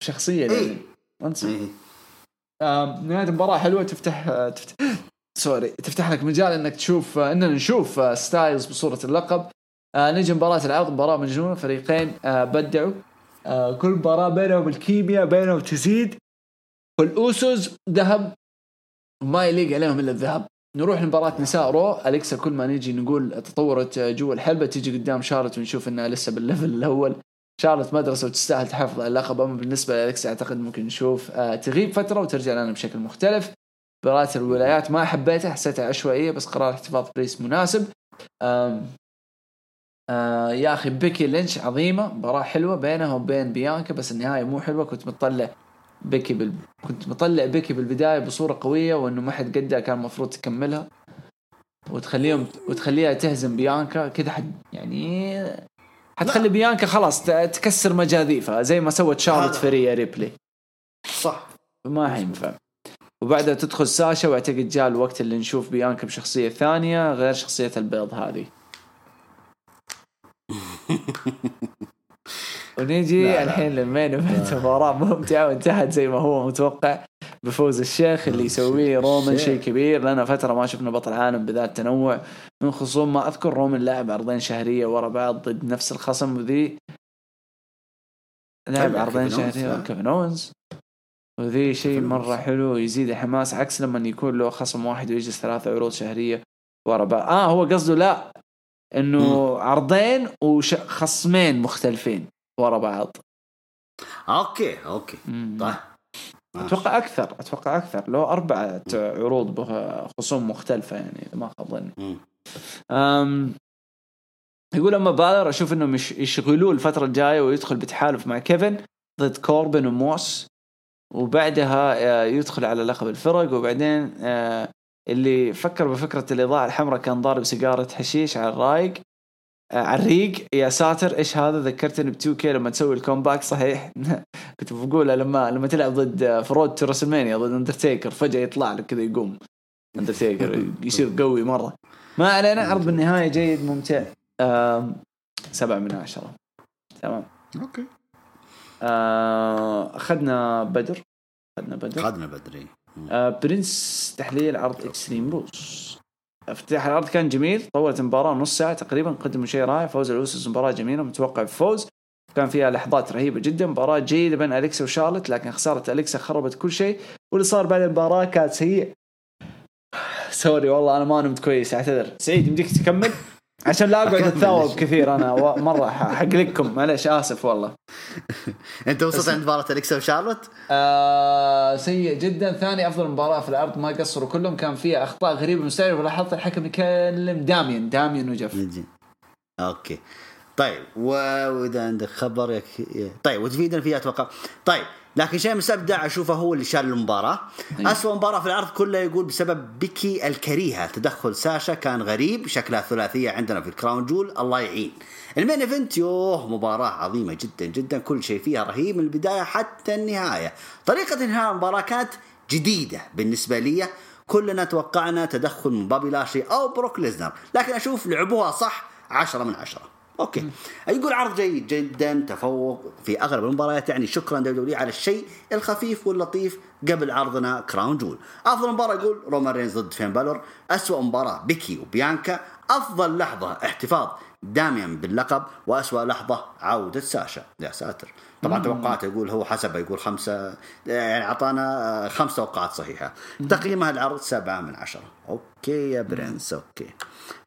A: شخصيا يعني.
B: إيه.
A: أنسب.
B: إيه.
A: آه، نهاية المباراة حلوة تفتح آه، تفتح sorry تفتح لك مجال إنك تشوف آه، إننا نشوف آه، ستايلز بصورة اللقب. آه، نجي مباراة العرض مباراة مجنونة فريقين آه، بدعوا. آه، كل مباراة بينهم الكيمياء بينهم تزيد. والأوسوس ذهب. ما يليق عليهم إلا الذهب. نروح لمباراة نساء رو. أليكسا كل ما نيجي نقول تطورت جوا الحلبة تيجي قدام شارلت ونشوف إنها لسه بال level الأول. شارلت مدرسة وتستاهل تحافظ على اللقب. أما بالنسبة لأليكسا أعتقد ممكن نشوف آه، تغيب فترة وترجع لنا بشكل مختلف. مباراة الولايات ما حبيتها حسيتها عشوائية بس قرار احتفاظ بريست مناسب. آم آه يا أخي بيكي لينش عظيمة. مباراة حلوة بينها وبين بيانكا بس النهاية مو حلوة. كنت مطلع بيكي بال... كنت مطلع بيكي بالبداية بصورة قوية وإنه ما حد قدها كان المفروض تكملها. وتخليهم وتخليها تهزم بيانكا. كذا حد يعني حتخلي بيانكا خلاص تكسر مجاديفها زي ما سوت شارلوت
B: هذا.
A: في ريا ريبلي.
B: صح.
A: ما حينفع وبعدها تدخل ساشا وأعتقد جاء الوقت اللي نشوف بيانكا بشخصية ثانية غير شخصية ال babyface هذه. ونيجي. الحين لل main event. مباراة ممتعة وانتهت زي ما هو متوقع بفوز الشيخ اللي يسويه رومان. شيء كبير. لنا فترة ما شفنا بطل عالم بذات تنوع من خصوم ما أذكر رومان لعب عرضين شهرية ورا بعض ضد نفس الخصم وذي. لعب
B: طلع
A: عرضين شهرية
B: لا.
A: كيفن أونز. وذي شيء
B: أوينز.
A: حلو يزيد الحماس عكس لما يكون له خصم واحد ويجلس ثلاثة عروض شهرية ورا بعض. آه هو قصده لا إنه عرضين وخصمين مختلفين. ورا بعض.
B: أوكي
A: أوكي.
B: طيب.
A: أتوقع أكثر أتوقع أكثر. له أربعة عروض بخصوم مختلفة يعني إذا ما خاب ظني. يقول أما بالور أشوف إنهم يش- يشغلوه الفترة الجاية ويدخل بتحالف مع كيفن ضد كوربن وموس وبعدها آه، يدخل على لقب الفرق وبعدين آه، اللي فكر بفكرة الإضاءة الحمراء كان ضارب سيجارة حشيش على الرايق. آه، على الريق يا ساتر إيش هذا؟ ذكرتني ب 2K لما تسوي ال comeback صحيح؟ كنت بقولها لما لما تلعب ضد آه، في Road to WrestleMania ضد اندرتيكر فجأة يطلع لك كذا يقوم. اندرتيكر يصير قوي مرة. ما علينا عرض بالنهاية جيد ممتع. سبعة من عشرة. تمام.
B: أوكي.
A: آه، أخذنا بدر. أخذنا بدر.
B: خدنا بدري مم.
A: آه، برنس تحليل عرض Extreme Rules افتتاح العرض كان جميل طولت المباراة نص ساعة تقريبا قدموا شيء رائع فوز الأوسس مباراة جميلة متوقع بفوز كان فيها لحظات رهيبة جدا مباراة جيدة بين أليكسا وشارلت لكن خسارة أليكسا خربت كل شيء. واللي صار بعد المباراة كان سيء sorry والله أنا ما نمت كويس أعتذر. سعيد يمديك تكمل؟ عشان لا أقعد أتثاوب كثير أنا و- مرة ح- حقلقكم معلش آسف والله.
B: أنت وصلت عند مباراة اليكسا وشارلوت؟
A: آه سيء جدا. ثاني أفضل مباراة في العرض ما قصروا كلهم. كان فيها أخطاء غريبة مستعجله ولاحظت الحكم يكلم داميان. داميان وجف.
B: أوكي. طيب وإذا عندك خبر يك... طيب وتفيدنا فيها أتوقع. طيب لكن شيمس مبدع أشوفه هو اللي شال المباراة.
A: أيوة.
B: اسوء مباراة في العرض كله يقول بسبب بيكي الكريهة. تدخل ساشا كان غريب شكلها ثلاثية عندنا في ال Crown Jewel. الله يعين. ال main event يوه مباراة عظيمة جدا جدا. كل شيء فيها رهيب من البداية حتى النهاية. طريقة إنهاء المباراة كانت جديدة بالنسبة لي. كلنا توقعنا تدخل من بابي لاشلي أو بروك ليزنر. لكن أشوف لعبوها صح عشرة من عشرة. أوكي. يقول عرض جيد جدا تفوق في أغلب المباريات يعني شكرا دبليو على الشيء الخفيف واللطيف قبل عرضنا Crown Jewel. أفضل مباراة يقول رومان رينز ضد فين بالور اسوء مباراة بيكي وبيانكا أفضل لحظة احتفاظ داميان باللقب واسوء لحظة عودة ساشا. يا ساتر. طبعا توقعات يقول هو حسب يقول خمسة يعني أعطانا خمس توقعات صحيحة. تقييمها العرض سبعة من عشرة. أوكي يا برنس أوكي.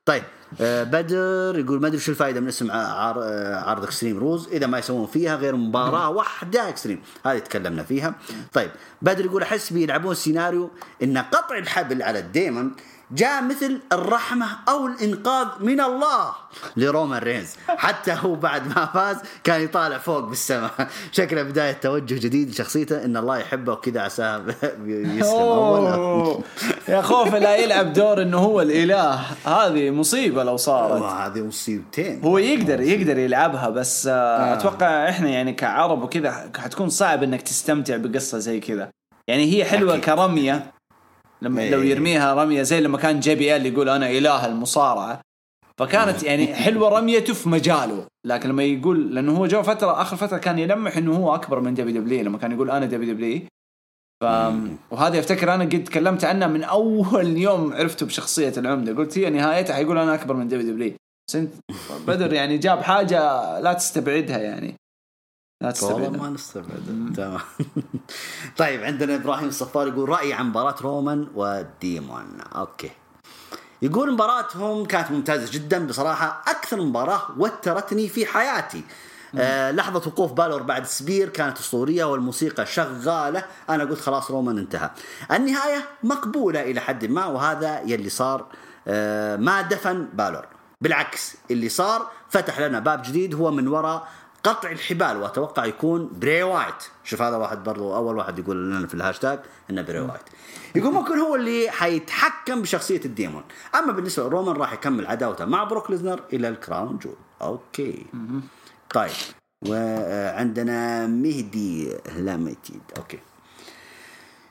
B: طيب آه، بدر يقول ما أدري شو الفائدة من اسم آه، عرض Extreme Rules إذا ما يسوون فيها غير مباراة واحدة extreme هذه تكلمنا فيها. طيب بدر يقول أحس بيلعبون سيناريو إن قطع الحبل على ال Demon جاء مثل الرحمة أو الإنقاذ من الله. لرومان رينز. حتى هو بعد ما فاز كان يطالع فوق بالسماء. شكله بداية توجه جديد لشخصيته إن الله يحبه وكذا عساه يسلم.
A: يا خوف لا يلعب دور إنه هو الإله. هذه مصيبة لو صارت.
B: هذه مصيبتين.
A: هو يقدر يقدر يلعبها بس آه. أتوقع إحنا يعني كعرب وكذا حتكون صعب إنك تستمتع بقصة زي كذا. يعني هي حلوة
B: أكيد.
A: كرمية. لما
B: إيه.
A: لو يرميها رمية زي لما كان JBL يقول أنا إله المصارعة فكانت يعني حلوة رميته في مجاله. لكن لما يقول لأنه هو جو فترة آخر فترة كان يلمح إنه هو أكبر من WW لما كان يقول أنا WW ف وهذه أفتكر أنا قد تكلمت عنها من أول يوم عرفته بشخصية العمدة. قلت هي نهايتها حيقول أنا أكبر من دبليو دبليو بس أنت بدر يعني جاب حاجة لا تستبعدها يعني. لا
B: والله ما نستبعد تمام. طيب عندنا إبراهيم الصفار يقول رأيي عن مباراة رومان و Demon. أوكي. يقول مباراتهم كانت ممتازة جدا بصراحة أكثر مباراة وترتني في حياتي. آه لحظة وقوف بالور بعد spear كانت أسطورية والموسيقى شغالة. أنا قلت خلاص رومان انتهى. النهاية مقبولة إلى حد ما وهذا يلي صار آه ما دفن بالور. بالعكس اللي صار فتح لنا باب جديد هو من وراء قطع الحبال وأتوقع يكون بري وايت شوف هذا واحد برضو أول واحد يقول لنا في الهاشتاج إنه بري وايت يقول ممكن هو اللي حيتحكم بشخصية ال Demon. أما بالنسبة لرومان راح يكمل عداوته مع بروك ليزنر إلى ال Crown Jewel. أوكي. طيب. وعندنا مهدي هلامتيد. أوكي.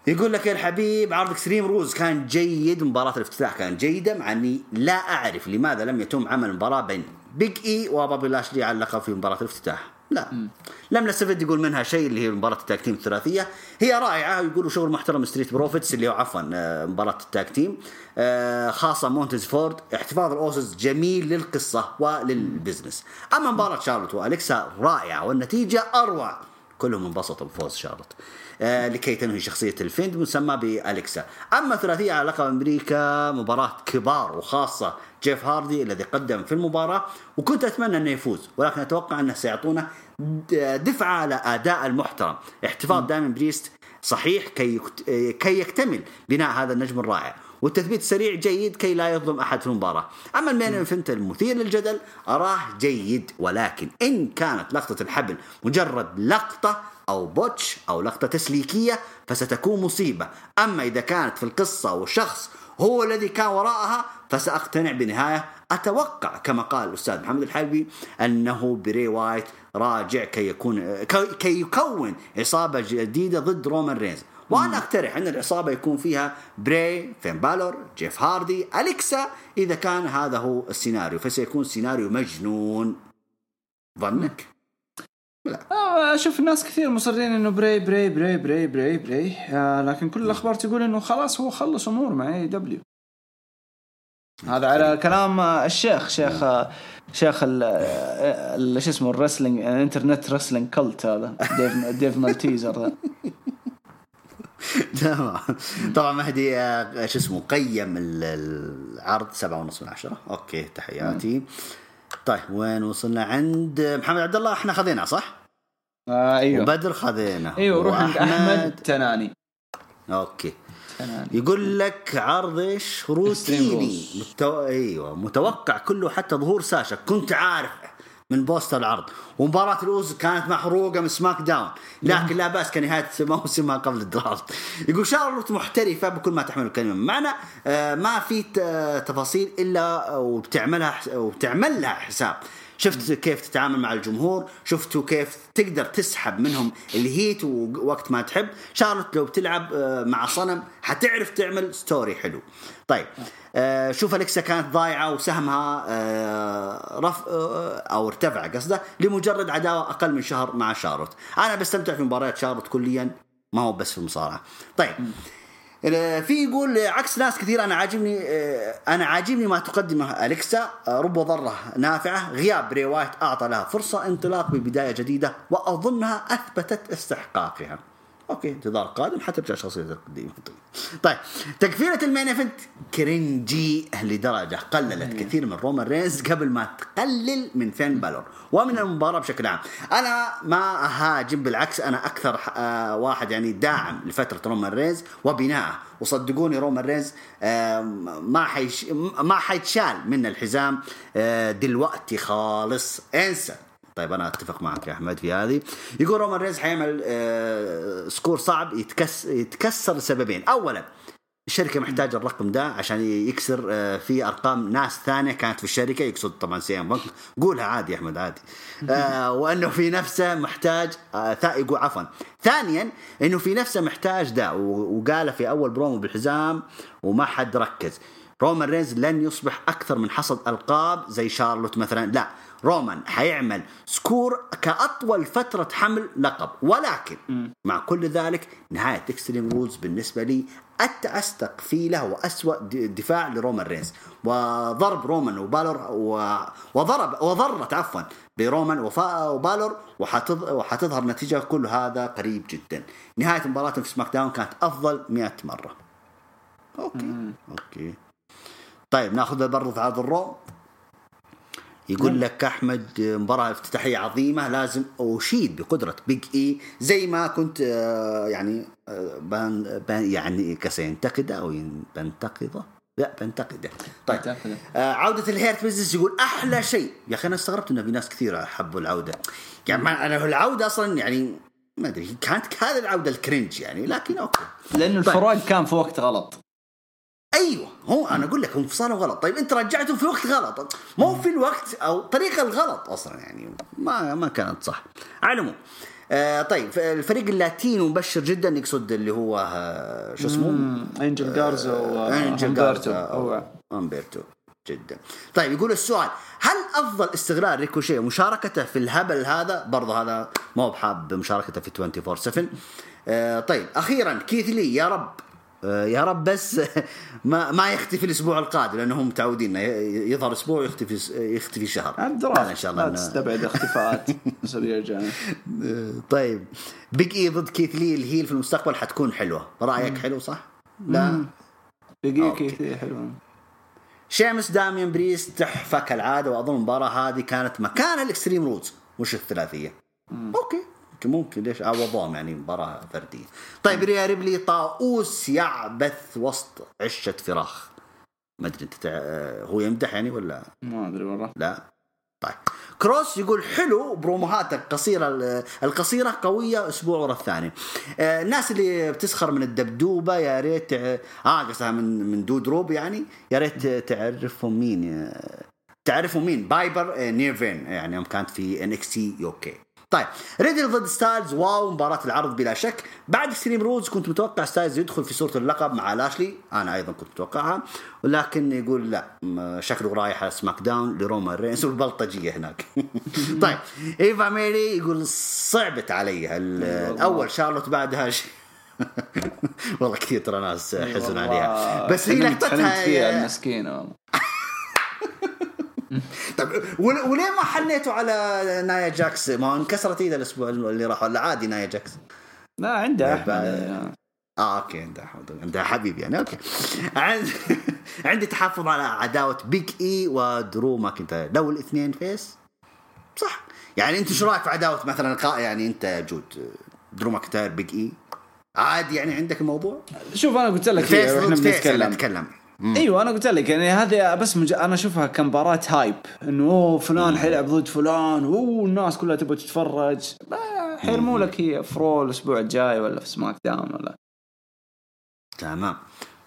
B: يقول لك يا الحبيب عرض Extreme Rules كان جيد. مباراة الافتتاح كانت جيدة مع إني لا أعرف لماذا لم يتم عمل مباراة بين Big E وبابي لاشلي على اللقب في مباراة الافتتاح. لا. لم نستفد يقول منها شيء اللي هي مباراة ال tag team الثلاثية. هي رائعة يقولوا شغل محترم Street Profits اللي هو عفوا آه، مباراة ال tag team. آه، خاصة مونتز فورد احتفاظ الأوسس جميل للقصة ولل business. أما مباراة شارلوت وأليكسا رائعة والنتيجة أروع. كلهم انبسطوا بفوز شارلوت. لكي تنهي شخصية ال Fiend مسمى بأليكسا. أما ثلاثية على لقب أمريكا مباراة كبار وخاصة جيف هاردي الذي قدم في المباراة وكنت أتمنى أنه يفوز ولكن أتوقع أنه سيعطونا د- دفعة على أداء المحترم. احتفاظ دايمن بريست صحيح كي. آه، كي يكتمل بناء هذا النجم الرائع والتثبيت السريع جيد كي لا يظلم أحد في المباراة، أما ال main event المثير للجدل أراه جيد ولكن إن كانت لقطة الحبل مجرد لقطة أو botch أو لقطة تسليكية فستكون مصيبة، أما إذا كانت في القصة وشخص هو الذي كان وراءها فسأقتنع بنهاية. أتوقع كما قال الأستاذ محمد الحلبي أنه بري وايت راجع كي يكون كي يكون عصابة جديدة ضد رومان رينز. وأنا أقترح أن العصابة يكون فيها بري فين بالور جيف هاردي أليكسا إذا كان هذا هو السيناريو. فسيكون سيناريو مجنون. ظنك؟
A: آه، أشوف الناس كثير مصرين إنه بري بري بري بري بري بري. آه لكن كل الأخبار تقول إنه خلاص هو خلص أمور مع اي دبليو هذا على كلام الشيخ شيخ شيخ ال شو اسمه ال wrestling ال internet wrestling cult هذا. ديف ديف ميلتزر ذا
B: تمام. طبعا مهدي آه، شو اسمه قيم ال- العرض سبعة ونص من عشرة. okay تحياتي. طيب وين وصلنا عند محمد عبد الله؟ إحنا خذينا صح؟
A: آه أيوه.
B: وبدر خذينا
A: أيوه روح عند أحمد تناني.
B: okay.
A: تناني.
B: يقول لك عرض إيش روتيني متو... أيوه متوقع كله حتى ظهور ساشا. كنت عارف من poster العرض. ومباراة الأوسوز كانت محروقة من سماك داون. لكن لا بأس كنهاية موسمها قبل ال draft. يقول شارلوت محترفة بكل ما تحمل الكلمة. معنى آه، ما في ت- تفاصيل إلا وبتعملها حس- وبتعمل لها حساب. شفت كيف تتعامل مع الجمهور شفتوا كيف تقدر تسحب منهم ال heat وقت ما تحب. شارلوت لو بتلعب آه، مع صنم حتعرف تعمل story حلو. طيب آه، شوف أليكسا كانت ضايعة وسهمها آه، رف آه، أو ارتفع قصده لمجرد عداوة أقل من شهر مع شارلوت. أنا بستمتع في مباريات شارلوت كليا ما هو بس في المصارعة. طيب آه، في يقول آه، عكس ناس كثير أنا عاجبني آه، أنا عاجبني ما تقدمه أليكسا آه، رب ضرة نافعة غياب بري وايت أعطى لها فرصة انطلاق ببداية جديدة وأظنها أثبتت استحقاقها. okay انتظار قادم حترجع شخصيتها القديمه طيب. تقفيلة ال main event cringy لدرجة قللت كثير من رومان رينز قبل ما تقلل من فين بالور ومن المباراة بشكل عام. أنا ما أهاجم بالعكس أنا أكثر آه واحد يعني داعم لفترة رومان رينز وبنائه وصدقوني رومان رينز آه ما حيش ما حيتشال من الحزام آه دلوقتي خالص. إنسى. طيب أنا أتفق معك يا أحمد في هذه. يقول رومان رينز حيعمل آه score صعب يتكس يتكسر لسببين اولا الشركة محتاجة الرقم ده عشان يكسر آه، في أرقام ناس ثانية كانت في الشركة يقصد طبعا سي إم بانك. قولها عادي يا أحمد عادي. آه، وأنه في نفسه محتاج آه، ثا- يقول عفوا. ثانيا إنه في نفسه محتاج ده وقاله في أول برومو بالحزام وما حد ركز. رومان رينز لن يصبح أكثر من حصد ألقاب زي شارلوت مثلا. لا رومان حيعمل score كأطول فترة حمل لقب. ولكن مع كل ذلك نهاية إكستريم رولز بالنسبة لي أسوأ تقفيلة وأسوأ دفاع لرومان رينز. وضرب رومان وبالور و... وضرب وضرت عفوا برومان وفا... وبالور وحتظ... وحتظهر نتيجة كل هذا قريب جدا. نهاية مباراتهم في سماك داون كانت أفضل 100 مرة. okay. okay. طيب ناخذ برضو في عرض الرو. يقول لك أحمد مباراة افتتاحية عظيمة لازم اشيد بقدرة بيج اي زي ما كنت آه، يعني آه، بن بن يعني كسينتقده أو بنتقده لا بنتقده. طيب
A: بنتقده.
B: آه، عودة الهيرت بزنس يقول أحلى شيء. يا أخي أنا استغربت إنه في ناس كثيرة حبوا العودة. يعني ما أنا العودة أصلا يعني ما أدري كانت هذه العودة ال cringe يعني لكن okay.
A: لأنه الفراق كان في وقت غلط.
B: أيوه هو أنا أقول لك هم غلط. طيب أنت رجعته في وقت غلط. ما هو في الوقت أو طريقة الغلط أصلا يعني. ما ما كانت صح. على العموم آه طيب الفريق اللاتيني مبشر جدا يقصد اللي هو آه شو اسمه؟
A: أنجل جارزا
B: أنجل
A: وهمبرتو
B: جارزا أو أمبرتو جدا. طيب يقول السؤال هل أفضل استغلال ريكوشيه مشاركته في الهبل هذا؟ برضه هذا ما هو بحاب مشاركته في 24 7 آه طيب أخيرا كيث لي يا رب آه يا رب بس ما ما يختفي الأسبوع القادم لانهم متعودين يظهر أسبوع ويختفي يختفي شهر.
A: الرافع
B: إن شاء الله
A: لا تستبعد اختفاءات يرجع.
B: طيب. بيج اي ضد كيث لي ال heel في المستقبل حتكون حلوة. رأيك حلو صح؟ لا؟
A: دقيقة كذا حلوة.
B: شيمس داميان بريست تحفة كالعادة. وأظن المباراة هذه كانت مكان الاكستريم رولز مش الثلاثية. okay. ممكن ليش؟ عوضوهم يعني مباراة فردية. طيب ريا ريبلي طاووس يعبث وسط عشة فراخ. ما أدري أنت تع... هو يمدح يعني ولا؟
A: ما أدري والله.
B: لا. طيب كروس يقول حلو بروموهات القصيرة القصيرة قوية أسبوع ورا الثاني. آه، الناس اللي بتسخر من الدبدوبة يا ريت آه قصدها من من دودروب يعني يا ريت تعرفهم مين آه، تعرفوا مين؟ بايبر آه، نيفين يعني يوم كانت في ان إكس تي يو كي طيب ريدل ضد ستايلز wow مباراة العرض بلا شك. بعد إكستريم رولز كنت متوقع ستايلز يدخل في صورة اللقب مع لاشلي أنا أيضا كنت متوقعها. ولكن يقول لا شكله رايح على سماك داون لرومان رينز والبلطجية هناك. طيب ايفا ماري يقول صعبت علي ال- الأول شارلوت بعدها ش... والله كثير ترى ناس حزن عليها. بس هي لقطتها
A: المسكينة
B: طيب ول- وليه ما حنيتوا على نايا جاكس؟ ما انكسرت إيده الأسبوع اللي راح ولا عادي نايا جاكس؟
A: لا عنده
B: طيب،
A: أحمد.
B: آه. آه أوكي عنده حمد عنده حبيب يعني أوكي. عندي عندي تحفظ على عداوة بيج إي ودرو ماكنتاير لو الاثنين face؟ صح. يعني أنت شو رأيك في عداوة مثلا يعني أنت يا جود درو ماكنتاير بيج إي؟ عادي يعني عندك الموضوع؟
A: شوف أنا قلت لك
B: face يعني
A: بنتكلم.
B: نتكلم.
A: إيوه أنا قلت لك يعني هذه بس مج... أنا أشوفها كمباراه hype إنه أوه فلان حيلعب ضد فلان أوه الناس كلها تبغى تتفرج. حيرموا لك هي في رو الأسبوع الجاي ولا في سماك داون ولا.
B: تمام.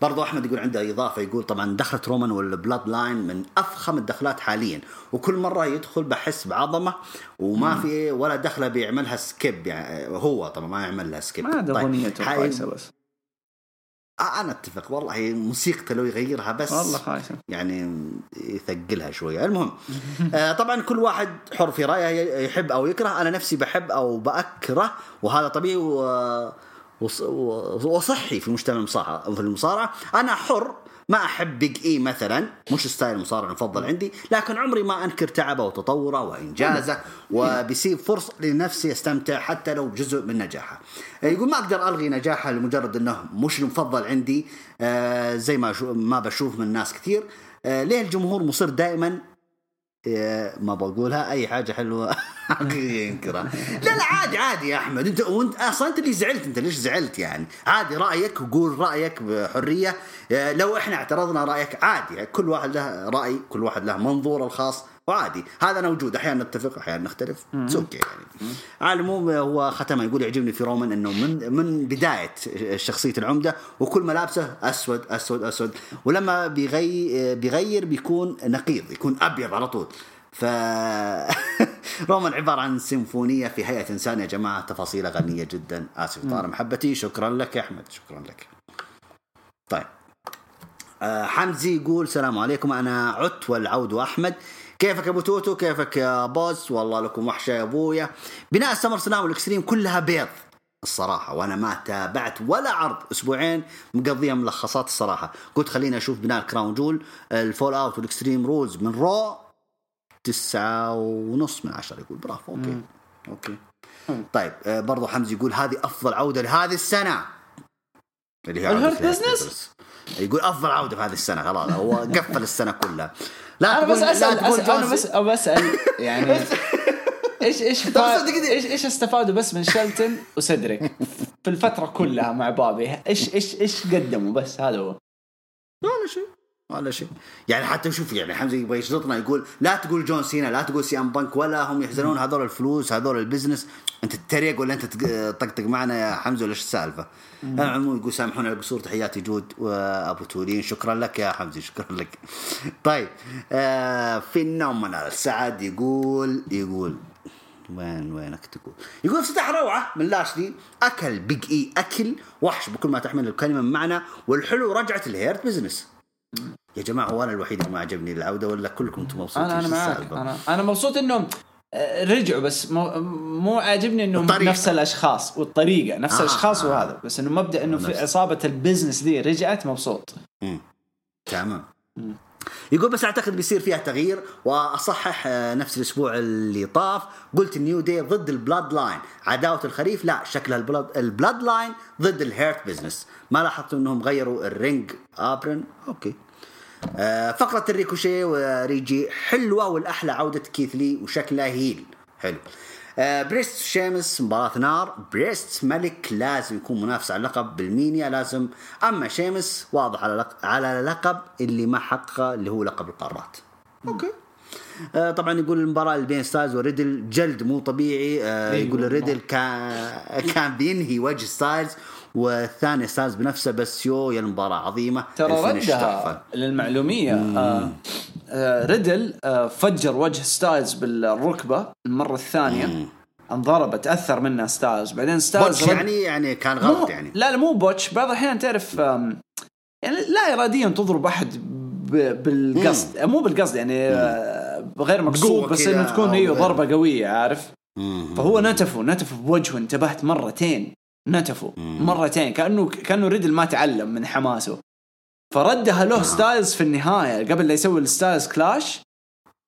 B: برضو أحمد يقول عنده إضافة يقول طبعا دخلة رومان والبلاد لاين من أفخم الدخلات حاليا وكل مرة يدخل بحس بعظمة وما في ولا دخلة بيعملها skip يعني هو طبعا ما يعمل لها skip.
A: ما عاد اغنيته خايسه بس.
B: أنا أتفق. والله موسيقته لو يغيرها بس
A: والله خايسة.
B: يعني يثقلها شوية. المهم آه طبعا كل واحد حر في رأيه يحب أو يكره. أنا نفسي بحب أو بكره وهذا طبيعي و- وصحي في مجتمع المصارعه في المصارعة. أنا حر ما أحب بيج اي مثلا مش ستايل المصارع المفضل عندي لكن عمري ما أنكر تعبه وتطوره وإنجازه وبيسيب فرصه لنفسي أستمتع حتى لو جزء من نجاحه. يقول ما أقدر ألغي نجاحه لمجرد إنه مش المفضل عندي آه زي ما ما بشوف من ناس كثير. آه ليه الجمهور مصر دائما آه، ما بقولها. أي حاجة حلوة. ينكرها. لا لا عادي عادي يا أحمد. أنت وأنت أصلا أنت اللي زعلت. أنت ليش زعلت يعني؟ عادي رأيك وقول رأيك بحرية. آه، لو إحنا اعترضنا رأيك عادي. يعني كل واحد له رأي كل واحد له منظوره الخاص. وعادي. هذا أنا وجود. أحيانا نتفق أحيانا نختلف. أوكي يعني. على العموم هو ختمها يقول يعجبني في رومان إنه من من بداية شخصية العمدة وكل ملابسه أسود أسود أسود. ولما بيغي بيغير بيكون نقيض يكون أبيض على طول. ف رومان عبارة عن سيمفونية في هيئة إنسان. يا جماعة تفاصيله غنية جدا. آسف طار محبتي. شكرا لك يا أحمد. شكرا لك. طيب. آه، حمزي يقول السلام عليكم. أنا عدت والعود احمد كيفك يا أبو توتو؟ كيفك يا boss والله لكم وحشة يا أبويا. بناء السمر سلام والإكستريم كلها بيض. الصراحة وأنا ما تابعت ولا عرض أسبوعين مقضيها ملخصات الصراحة. قلت خليني أشوف بناء الكراون جول ال fallout والإكستريم رولز من رو تسعة ونص من عشرة. يقول برافو أوكي. أوكي. طيب آه، برضو حمزي يقول هذه أفضل عودة لهذه السنة. اللي هي عودة
A: الهيرت بزنس؟
B: يقول أفضل عودة في هذه السنة خلاص هو قفل السنة كلها. لا أنا
A: بس أسأل,
B: أنا
A: بس أو بسأل. يعني
B: إيش إيش
A: إيش إيش استفادوا بس من شلتن وسدريك في الفترة كلها مع بابي؟ إيش إيش إيش قدموا بس؟ هذا هو.
B: ولا شيء. ولا شيء. يعني حتى شوف يعني حمزة يبغى يشرطنا يقول لا تقول جون سينا لا تقول سي إم بنك ولا هم يحزنون هذول الفلوس هذول ال business. أنت تتريق ولا أنت تق- طقطق معنا يا حمزة ولا إيش السالفة؟ على العموم يقول سامحونا على القصور تحياتي جود وأبو تولين شكرا لك يا حمزة شكرا لك. طيب آه فينومينال. سعد يقول يقول وين وينك تقول؟ يقول افتتاح روعة من لاشلي أكل بيج إي أكل وحش بكل ما تحمل الكلمة من معنى والحلو رجعت الهيرت بزنس. يا جماعة هو أنا الوحيد اللي ما عجبني العودة ولا كلكم أنتم مبسوطين
A: أنا
B: أنا
A: معاك؟ أنا أنا مبسوط إنهم آه، رجعوا بس مو, مو عاجبني
B: إنهم.
A: نفس الأشخاص والطريقة نفس
B: آه،
A: الأشخاص
B: آه.
A: وهذا بس إنه مبدأ إنه في. عصابه البزنس دي رجعت مبسوط.
B: تمام يقول بس أعتقد بيصير فيها تغيير وأصحح آه، نفس الأسبوع اللي طاف. قلت النيو دي ضد البلاد لاين عداوة الخريف؟ لا شكلها البلاد البلاد لاين ضد الهيرت بزنس. ما لاحظت إنهم غيروا ال ring apron أوكي. آه، فقرة الريكوشي وريجي حلوة والأحلى عودة كيث لي وشكلها heel. حلو. آه، بريست شيمس مباراة نار. بريست ملك لازم يكون منافس على اللقب بالمينيا لازم. أما شيمس واضح على لق... على اللقب اللي ما حققه اللي هو لقب القارات. أوكي. آه، طبعا يقول المباراة اللي بين ستايلز وريدل جلد مو طبيعي. آه،
A: أيوة.
B: يقول ريدل كان كان بينهي وجه ستايلز. والثاني ستايلز بنفسه بس يو يا المباراة عظيمة.
A: ترى. ردها للمعلومية. آه آه ريدل آه فجر وجه ستايلز بالركبة المرة الثانية. انضرب تاثر منها ستايلز. بعدين ستايلز
B: botch
A: رد-
B: يعني؟ يعني كان غلط يعني.
A: لا لا مو botch. بعض الأحيان تعرف يعني لا اراديا تضرب أحد ب- بالقصد. مو بالقصد يعني آه، غير مقصود بس إنه تكون هي. ضربة قوية عارف؟
B: مم.
A: فهو نتفه نتفه بوجهه انتبهت مرتين. نتفه مرتين كانه كأنه ريدل ما تعلم من حماسه. فردها له ستايلز في النهاية قبل لا يسوي الستايلز كلاش.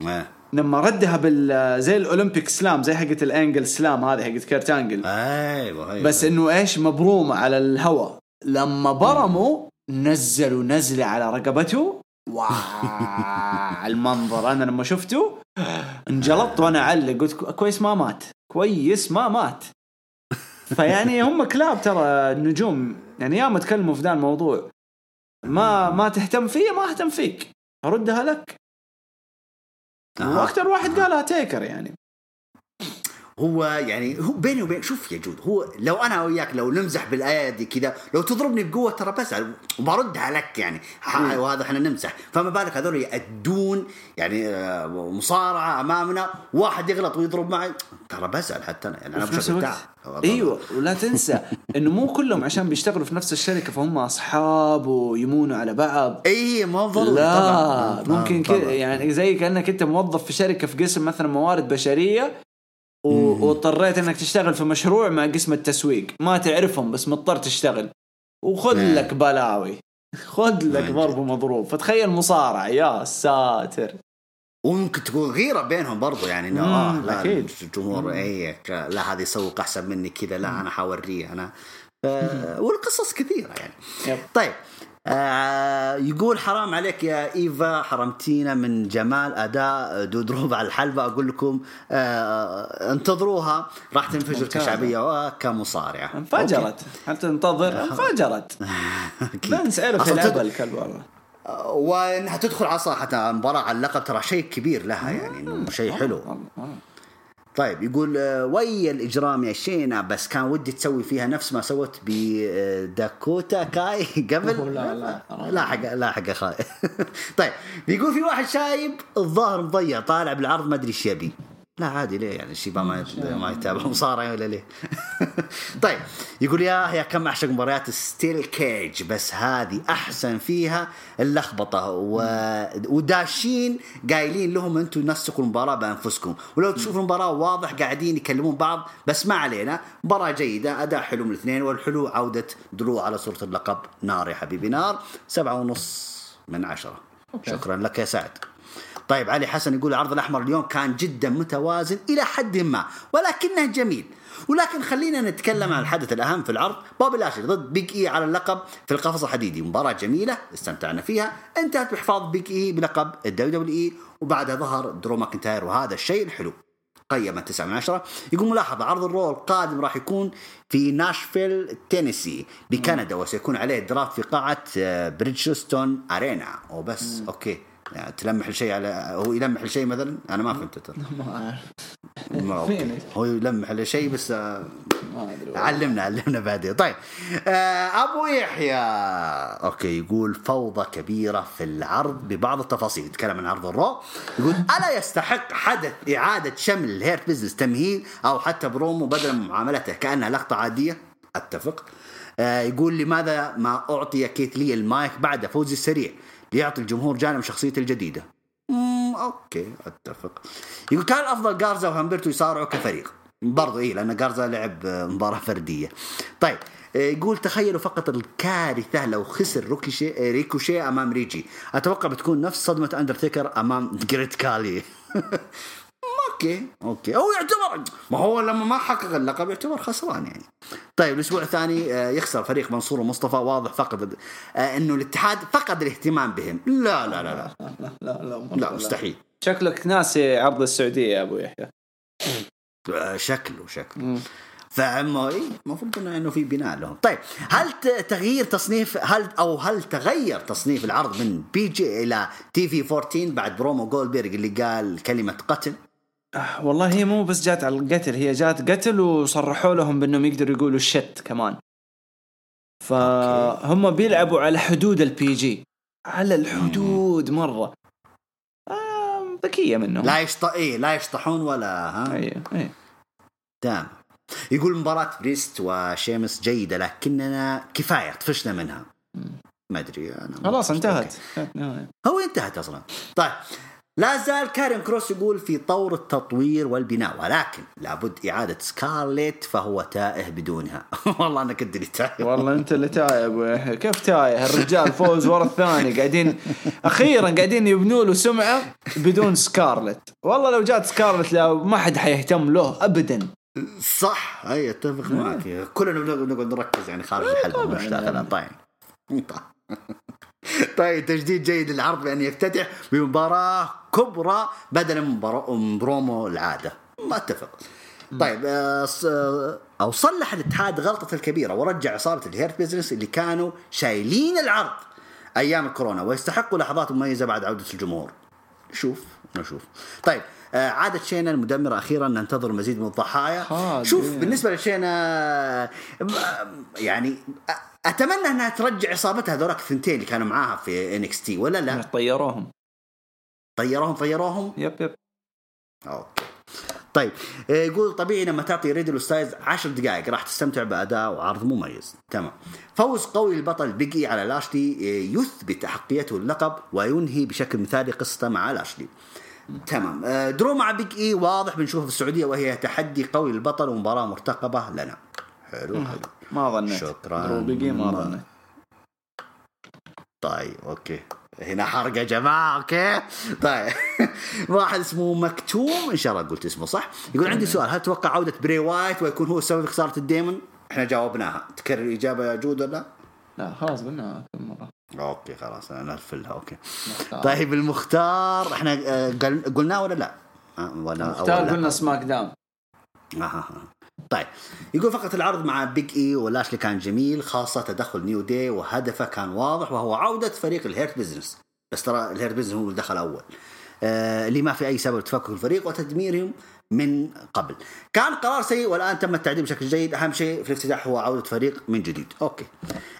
B: إيه.
A: لما ردها بال زي الأولمبيك سلام زي حقت الأنجل سلام هذه حقت كيرت أنجل.
B: أيوه أيوه.
A: بس إنه إيش؟ مبرومه على الهواء لما برموا نزلوا نزلة على رقبته. wow المنظر. أنا لما شفته انجلطت وأنا أعلق قلت كو- كويس ما مات. كويس ما مات. فيعني هم كلاب ترى النجوم يعني ياما تكلموا في ذا الموضوع. ما ما تهتم فيه ما أهتم فيك. أردها لك.
B: أها.
A: وأكثر واحد قالها تيكر يعني.
B: هو يعني هو بيني وبين شوف يا جود هو لو أنا وياك لو نمزح بالأيادي كذا لو تضربني بقوة ترى بزعل وبردها لك يعني وهذا إحنا نمزح فما بالك هذول يأدون يعني آه، مصارعة أمامنا واحد يغلط ويضرب معي ترى بزعل حتى أنا يعني
A: أنا
B: بشكل.
A: أيوه ولا تنسى إنه مو كلهم عشان بيشتغلوا في نفس الشركة فهم أصحاب ويمونوا على بعض
B: إي ما ضروري
A: لا
B: طبعاً.
A: ممكن
B: طبعاً.
A: كذا يعني زي كأنك أنت موظف في شركة في قسم مثلا موارد بشرية واضطريت إنك تشتغل في مشروع مع قسم التسويق. ما تعرفهم بس مضطر تشتغل. وخذ. لك بلاوي. خذ لك. ضرب ومضروب فتخيل مصارع يا ساتر.
B: وممكن تكون غيرة بينهم برضو يعني إنه
A: آه
B: لا
A: أكيد.
B: الجمهور اي لا هذا يسوق أحسن مني كذا لا أنا حوريه أنا. والقصص كثيرة يعني.
A: yep.
B: طيب آه يقول حرام عليك يا إيفا حرمتينا من جمال أداء دودروب على الحلبة. أقول لكم آه انتظروها راح تنفجر. كشعبية وكمصارعة.
A: انفجرت. حتى تنتظر؟ انفجرت. عرف
B: أصلاً
A: يلعبها الكلب والله.
B: آه، وإنها تدخل على صراحة مباراة على اللقب ترى شيء كبير لها يعني شيء حلو. طيب يقول آه، وي الإجرام يا شينا بس كان ودي تسوي فيها نفس ما سوت بداكوتا كاي قبل؟
A: لا، لا.
B: لا حق لا حق أخوي. طيب يقول في واحد شايب الظاهر مضيع طالع بالعرض ما أدري إيش يبي. لا عادي ليه يعني الشيبان ما ما يتابع مصارعه ولا ليه؟ طيب يقول يا يا كم أعشق مباريات steel cage بس هذه أحسن فيها اللخبطة. و... وداشين قايلين لهم أنتم نسقوا المباراة بأنفسكم. ولو تشوفوا المباراة واضح قاعدين يكلمون بعض بس ما علينا. مباراة جيدة أداء حلو من الاثنين والحلو عودة درو على صورة اللقب. نار يا حبيبي نار. سبعة ونص من عشرة. شكرا لك يا سعد. طيب علي حسن يقول العرض الأحمر اليوم كان جدا متوازن إلى حد ما ولكنه جميل. ولكن خلينا نتكلم عن الحدث الأهم في العرض. بوبي لاشلي ضد بيج إي على اللقب في القفص الحديدي. مباراة جميلة استمتعنا فيها. انتهت بحفاظ بيج إي بلقب ال WWE وبعدها ظهر درو ماكنتاير وهذا الشيء الحلو. قيمت 9 من 10 يقول ملاحظة عرض ال Raw القادم راح يكون في ناشفيل تينيسي بكندا وسيكون عليه draft في قاعة آه، Bridgestone Arena. وبس okay. يعني تلمح الشيء على هو يلمح الشيء مثلا؟ أنا ما فهمت ترى.
A: ما أعرف؟
B: هو يلمح الشيء بس آه،
A: ما أدري.
B: علمنا علمنا بعدين. طيب آه، أبو يحيى. okay يقول فوضى كبيرة في العرض ببعض التفاصيل. يتكلم عن عرض ال Raw. يقول ألا يستحق حدث إعادة شمل ال Hurt Business تمهيد أو حتى برومو بدلا من معاملته كأنها لقطة عادية؟ أتفق. آه، يقول لماذا ما أعطي كيث لي المايك بعد فوزي السريع؟ ليعطي الجمهور جانب شخصيته الجديدة. مم، okay أتفق. يقول كان الأفضل جارزا وهمبرتو يصارعوا كفريق. برضو إيه لأن جارزا لعب آه، مباراة فردية. طيب آه، يقول تخيلوا فقط الكارثة لو خسر روكيشي آه، ريكوشي أمام ريجي. أتوقع بتكون نفس صدمة أندرتيكر أمام جريت كالي. okay okay. هو يعتبر ما هو لما ما حقق اللقب يعتبر خسران يعني. طيب الأسبوع الثاني آه، يخسر فريق منصور ومصطفى واضح فقد آه، إنه الاتحاد فقد الاهتمام بهم. لا لا لا لا.
A: لا لا لا,
B: لا مستحيل.
A: شكلك ناسي عرض السعودية يا أبو يحيى.
B: آه، شكله شكله.
A: مم.
B: فأما اي المفروض انه إنه في بناء لهم. طيب هل ت- تغيير تصنيف هل أو هل تغير تصنيف العرض من PG إلى TV 14 بعد برومو جولدبرغ اللي قال كلمة قتل؟
A: والله هي مو بس جات على القتل هي جات قتل وصرحوا لهم بأنهم يقدروا يقولوا shit كمان. فهم بيلعبوا على حدود ال PG على الحدود مرة. آه ذكية منهم.
B: لا يشط إيه لا يشطحون ولا ها؟
A: أيوه أيوه
B: تمام. يقول مباراة بريست وشيمس جيدة لكننا كفاية طفشنا منها. ما أدري أنا
A: خلاص انتهت.
B: okay. هو انتهت أصلا. طيب. لا زال كاريون كروس يقول في طور التطوير والبناء ولكن لابد إعادة سكارليت فهو تائه بدونها. والله أنا كنت اللي تائه
A: والله أنت اللي تايه كيف تايه؟ الرجال فوز ورا الثاني قاعدين أخيرا قاعدين يبنوا له سمعة بدون سكارلت والله لو جات سكارلت لو ما حد حيهتم له ابدا.
B: صح أي أتفق معك. كلنا بنقعد نقعد نركز يعني خارج الحلقة
A: طبعاً.
B: مش داخلها
A: يعني.
B: طيب. طيب تجديد جيد للعرض بأن يفتتح بمباراة كبرى بدلا من برومو العادة. ما أتفق. طيب آه، آه، أو صلح الاتحاد غلطته الكبيرة ورجع عصابه ال Hurt Business اللي كانوا شايلين العرض أيام الكورونا ويستحقوا لحظات مميزة بعد عودة الجمهور. شوف نشوف. طيب آه، عادت شينا المدمرة أخيرا ننتظر مزيد من الضحايا. شوف بالنسبة لشينا يعني أتمنى أنها ترجع عصابتها هذولاك الثنتين اللي كانوا معاها في NXT ولا لا؟
A: طيروهم.
B: طيروهم طيروهم؟
A: yep yep.
B: okay. طيب آه، يقول طبيعي لما تعطي ريدل ستايلز 10 دقائق راح تستمتع بأداء وعرض مميز. تمام. فوز قوي للبطل بيجي على لاشلي آه، يثبت أحقيته اللقب وينهي بشكل مثالي قصته مع لاشلي. تمام. آه، درو مع بيج إي واضح بنشوفه في السعودية وهي تحدي قوي للبطل ومباراة مرتقبة لنا. حلو حلو.
A: ما ظنيت.
B: شكراً.
A: درو بيجي ما ظنيت.
B: طيب okay. هنا حرق يا جماعة okay. طيب. واحد اسمه مكتوم إن شاء الله قلت اسمه صح. يقول عندي سؤال. هل تتوقع عودة براي وايت ويكون هو سبب خسارة ال Demon؟ إحنا جاوبناها. تكرر الإجابة يا جود ولا؟
A: لا خلاص قلنا كم مرة.
B: okay خلاص أنا نرفلها okay.
A: مختار.
B: طيب المختار إحنا آه، قل- قلناه ولا لا؟ آه، ولا
A: مختار؟ قلنا سماك Down.
B: آه، آه. طيب يقول فقط العرض مع بيج اي ولاشلي كان جميل خاصة تدخل New Day وهدفه كان واضح وهو عودة فريق ال Hurt Business بس ترى ال Hurt Business هو اللي دخل أول. آه اللي ما في أي سبب تفكك الفريق وتدميرهم من قبل. كان قرار سيء والآن تم التعديل بشكل جيد. أهم شيء في الافتتاح هو عودة فريق من جديد. okay.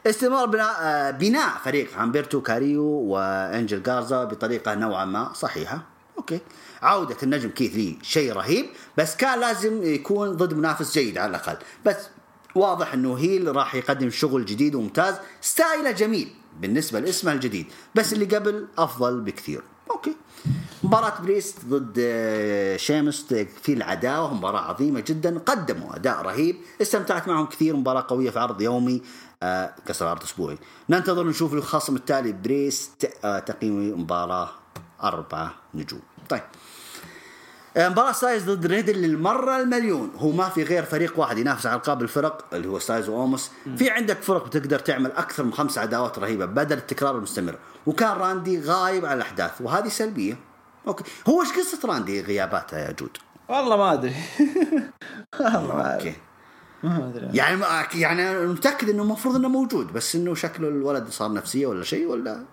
B: استمرار بناء آه بناء فريق همبرتو كاريو وانجل جارزا بطريقة نوعا ما صحيحة. okay. عودة النجم كيث لي شيء رهيب بس كان لازم يكون ضد منافس جيد على الأقل. بس واضح إنه heel راح يقدم شغل جديد وممتاز style ه جميل بالنسبة لاسمه الجديد بس اللي قبل أفضل بكثير. okay. مباراة بريست ضد آه، شيمس في العداوة مباراة عظيمة جدا قدموا أداء رهيب استمتعت معهم كثير مباراة قوية في عرض يومي آه، كسر عرض أسبوعي. ننتظر نشوف الخصم التالي بريست آه، تقييم مباراة أربعة نجوم. طيب. مباراة ستايلز ضد ريدل للمرة المليون. هو ما في غير فريق واحد ينافس على القاب الفرق اللي هو ستايلز واوموس في عندك فرق بتقدر تعمل أكثر من خمس عداوات رهيبة بدل التكرار المستمر. وكان راندي غايب عن الأحداث وهذه سلبية. okay. هو إيش قصة راندي غياباتها يا جود؟
A: والله ما أدري. والله ما أدري. ما أدري.
B: يعني يعني أنا متأكد إنه المفروض إنه موجود بس إنه شكله الولد صار نفسية ولا شيء ولا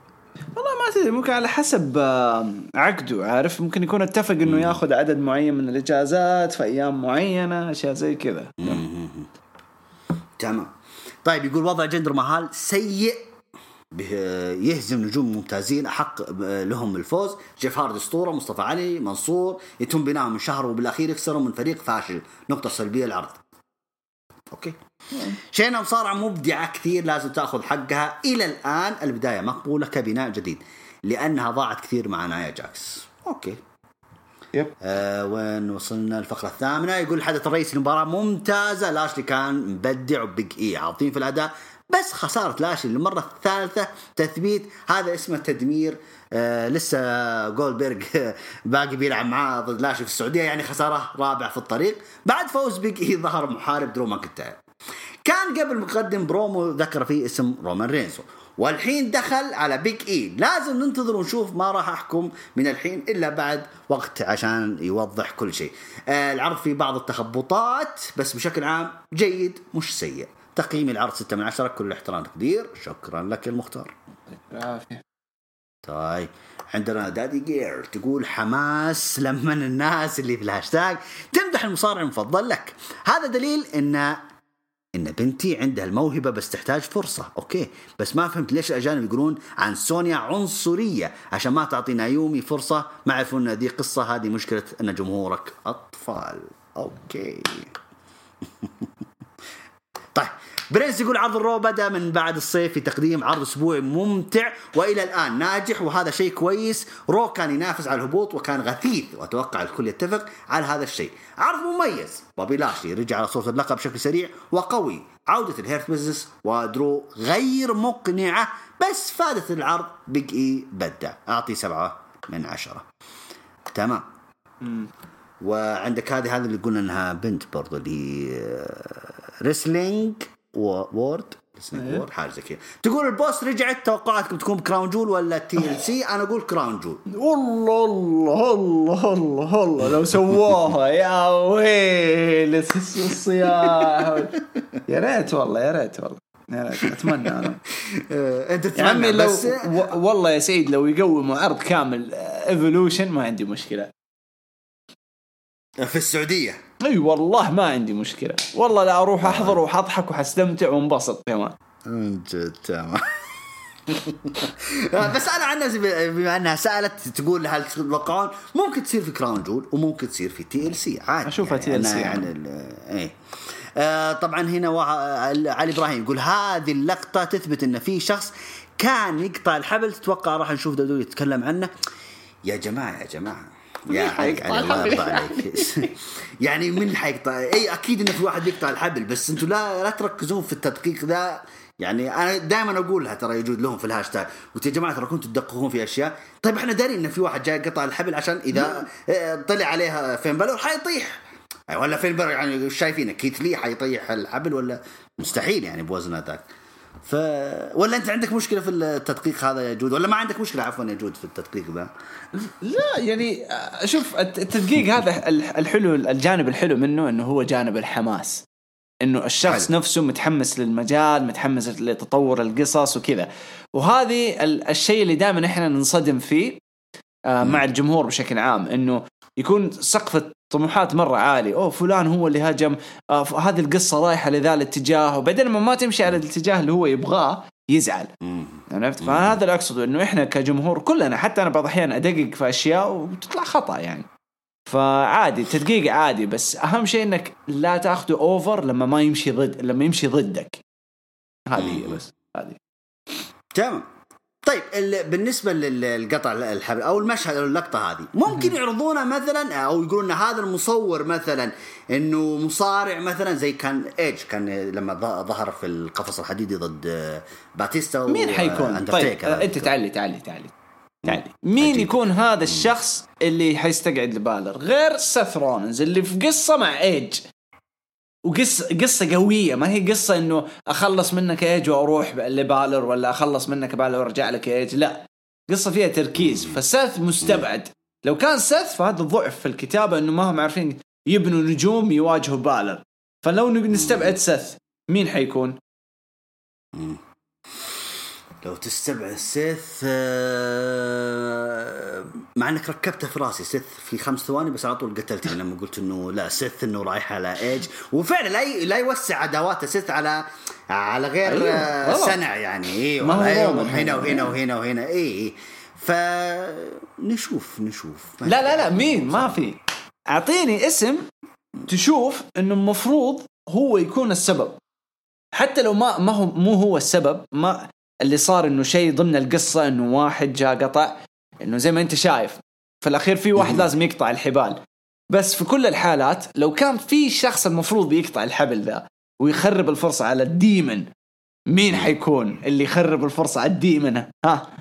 A: والله ما تدري ممكن على حسب آه، عقده عارف؟ ممكن يكون اتفق إنه ياخذ عدد معين من الإجازات في أيام معينة أشياء زي كذا.
B: تمام. طيب يقول وضع جندر مهال سيء يهزم نجوم ممتازين أحق لهم الفوز. جيف هاردي أسطورة مصطفى علي منصور يتم بناء من شهر وبالأخير يخسروا من فريق فاشل. نقطة سلبية العرض. okay. شينا مصارعه مبدعة كثير لازم تأخذ حقها. إلى الآن البداية مقبوله كبناء جديد لأنها ضاعت كثير مع نايا جاكس. okay.
A: yep.
B: آه وين وصلنا الفقرة الثامنة؟ يقول الحدث الرئيسي للمباراة ممتازة. لاشلي كان مبدع وبيج إي عظيم في الأداء بس خسارة لاشلي للمرة الثالثة تثبيت هذا اسمه تدمير آه لسه جولبرغ باقي بيلعب معاه ضد لاشلي في السعودية يعني خسارة رابعة في الطريق. بعد فوز بيج اي ظهر محارب درو ماكنتاير. كان قبل مقدم برومو ذكر فيه اسم رومان رينز. والحين دخل على بيج إي. لازم ننتظر ونشوف ما راح أحكم من الحين إلا بعد وقت عشان يوضح كل شيء. آه العرض فيه بعض التخبطات بس بشكل عام جيد مش سيء. تقييم العرض 6 من 10 كل احترام تقدير. شكرا لك المختار. طيب. عندنا دادي جير تقول حماس لما الناس اللي في الهاشتاج تمدح المصارع المفضل لك. هذا دليل ان إن بنتي عندها الموهبة بس تحتاج فرصة. okay. بس ما فهمت ليش الأجانب يقولون عن سونيا عنصرية عشان ما تعطي نايومي فرصة. ما يعرفون إن دي قصة هذه مشكلة إن جمهورك أطفال. okay. طيب. برنس يقول عرض الرو بدا من بعد الصيف في تقديم عرض اسبوعي ممتع وإلى الآن. ناجح وهذا شيء كويس. رو كان ينافس على الهبوط وكان غثيث وأتوقع الكل يتفق على هذا الشيء. عرض مميز. بوبي لاشلي رجع على صورة اللقب بشكل سريع وقوي. عودة الهيرت بزنس ودرو غير مقنعة بس فادت العرض. بيج اي بدع أعطي سبعة من عشرة. تمام. وعندك هذه هذه اللي قلنا إنها بنت برضو اللي ريسلينج وورد ريسلينج
A: إيه.
B: وورد حاجة زي كذا. تقول البوس رجعت توقعاتكم تكون كراون جول ولا تي ال سي أنا أقول كراون جول.
A: والله الله الله الله الله لو سووها يا ويل الصياح. يا ريت والله يا ريت والله يا ريت. أتمنى أنا.
B: آه، انت تتمنى
A: لو
B: بس؟
A: والله يا سيد لو يقوموا عرض كامل ايفولوشن ما عندي مشكلة.
B: في السعودية.
A: أي والله ما عندي مشكلة. والله لا أروح أحضر وحضحك وحستمتع وانبسط كمان
B: من جد تمام. بس أنا عن نفسي بما أنها سألت تقول هل تتوقعون؟ ممكن تصير في كراون جول وممكن تصير في TLC عادي
A: أشوفها
B: يعني
A: TLC
B: أنا يعني. ال- إيه. آه، طبعا هنا علي إبراهيم يقول هذه اللقطة تثبت إن في شخص كان يقطع الحبل تتوقع راح نشوف دودو يتكلم عنه؟ يا جماعة يا جماعة. يا علي علي الله يرضى عليك. يعني من حيقطع إي أكيد إنه في واحد بيقطع الحبل بس أنتم لا لا تركزون في التدقيق ذا. يعني أنا دائما أقولها ترى يجود لهم في الهاشتاج. قلت يا جماعة ترى كنتوا تدققون في أشياء. طيب إحنا دارين ان في واحد جاي قطع الحبل عشان إذا آه، طلع عليها فين بلور حيطيح. ولا فين بلور يعني وش شايفينه كيت لي حيطيح الحبل ولا؟ مستحيل يعني بوزنه ذاك. ف ولا انت عندك مشكلة في التدقيق هذا يا جود؟ ولا ما عندك مشكلة عفوا يا جود في التدقيق ذا؟
A: لا يعني شوف الت- التدقيق هذا ال- الحلو الجانب الحلو منه إنه هو جانب الحماس. إنه الشخص
B: حلو.
A: نفسه متحمس للمجال متحمس لتطور القصص وكذا. وهذه ال- الشيء اللي دائما إحنا ننصدم فيه آه، مع الجمهور بشكل عام إنه يكون سقف الطموحات مرة عالي أوه فلان هو اللي هجم. آه هذه القصة رايحة لذا الاتجاه وبعدين لما ما تمشي على الاتجاه اللي هو يبغاه يزعل. عرفت؟ فهذا اللي أقصده إنه إحنا كجمهور كلنا حتى أنا بعض الأحيان أدقق في أشياء وتطلع خطأ يعني. فعادي تدقيق عادي بس أهم شيء إنك لا تاخذه اوفر لما ما يمشي ضد لما يمشي ضدك. هذه هي بس. هذه.
B: تمام. طيب ال- بالنسبة لل- للقطع الحبل أو المشهد أو اللقطة هذه ممكن يعرضونها مثلا أو يقولون هذا المصور مثلا إنه مصارع مثلا زي كان ايج كان لما ظهر في القفص الحديدي ضد باتيستا
A: مين حيكون؟ طيب أنت تعالي تعالي تعالي تعالي مين. يكون هذا الشخص اللي حيستقعد لبالر؟ غير سيث رولينز اللي في قصة مع ايج وقصة قصة قوية. ما هي قصة إنه أخلص منك ايج وأروح لبالر ولا أخلص منك بالر وأرجع لك ايج لا. قصة فيها تركيز. فسيث مستبعد. لو كان سيث فهذا ضعف في الكتابة إنه ما هم عارفين يبنوا نجوم يواجهوا بالر. فلو نستبعد سيث مين حيكون؟
B: لو تستبعد سيث آه، مع انك ركبته في راسي سيث في خمس ثواني بس على طول قتلتني لما قلت إنه لا سيث إنه رايح على إيج وفعلا لا لا يوسع عداواته سيث على على غير
A: أيوه،
B: آه،. سنع يعني إيوه
A: ما
B: أيوه، هنا. وهنا وهنا وهنا اي إيه. فنشوف نشوف
A: لا لا لا. مين ما في أعطيني اسم تشوف إنه المفروض هو يكون السبب حتى لو ما ما هو مو هو السبب ما اللي صار إنه شيء ضمن القصة إنه واحد جاء قطع إنه زي ما أنت شايف. في الأخير في واحد. لازم يقطع الحبال. بس في كل الحالات لو كان في شخص المفروض يقطع الحبل ذا ويخرب الفرصة على ال demon مين حيكون اللي يخرب الفرصة على ال demon؟ ها؟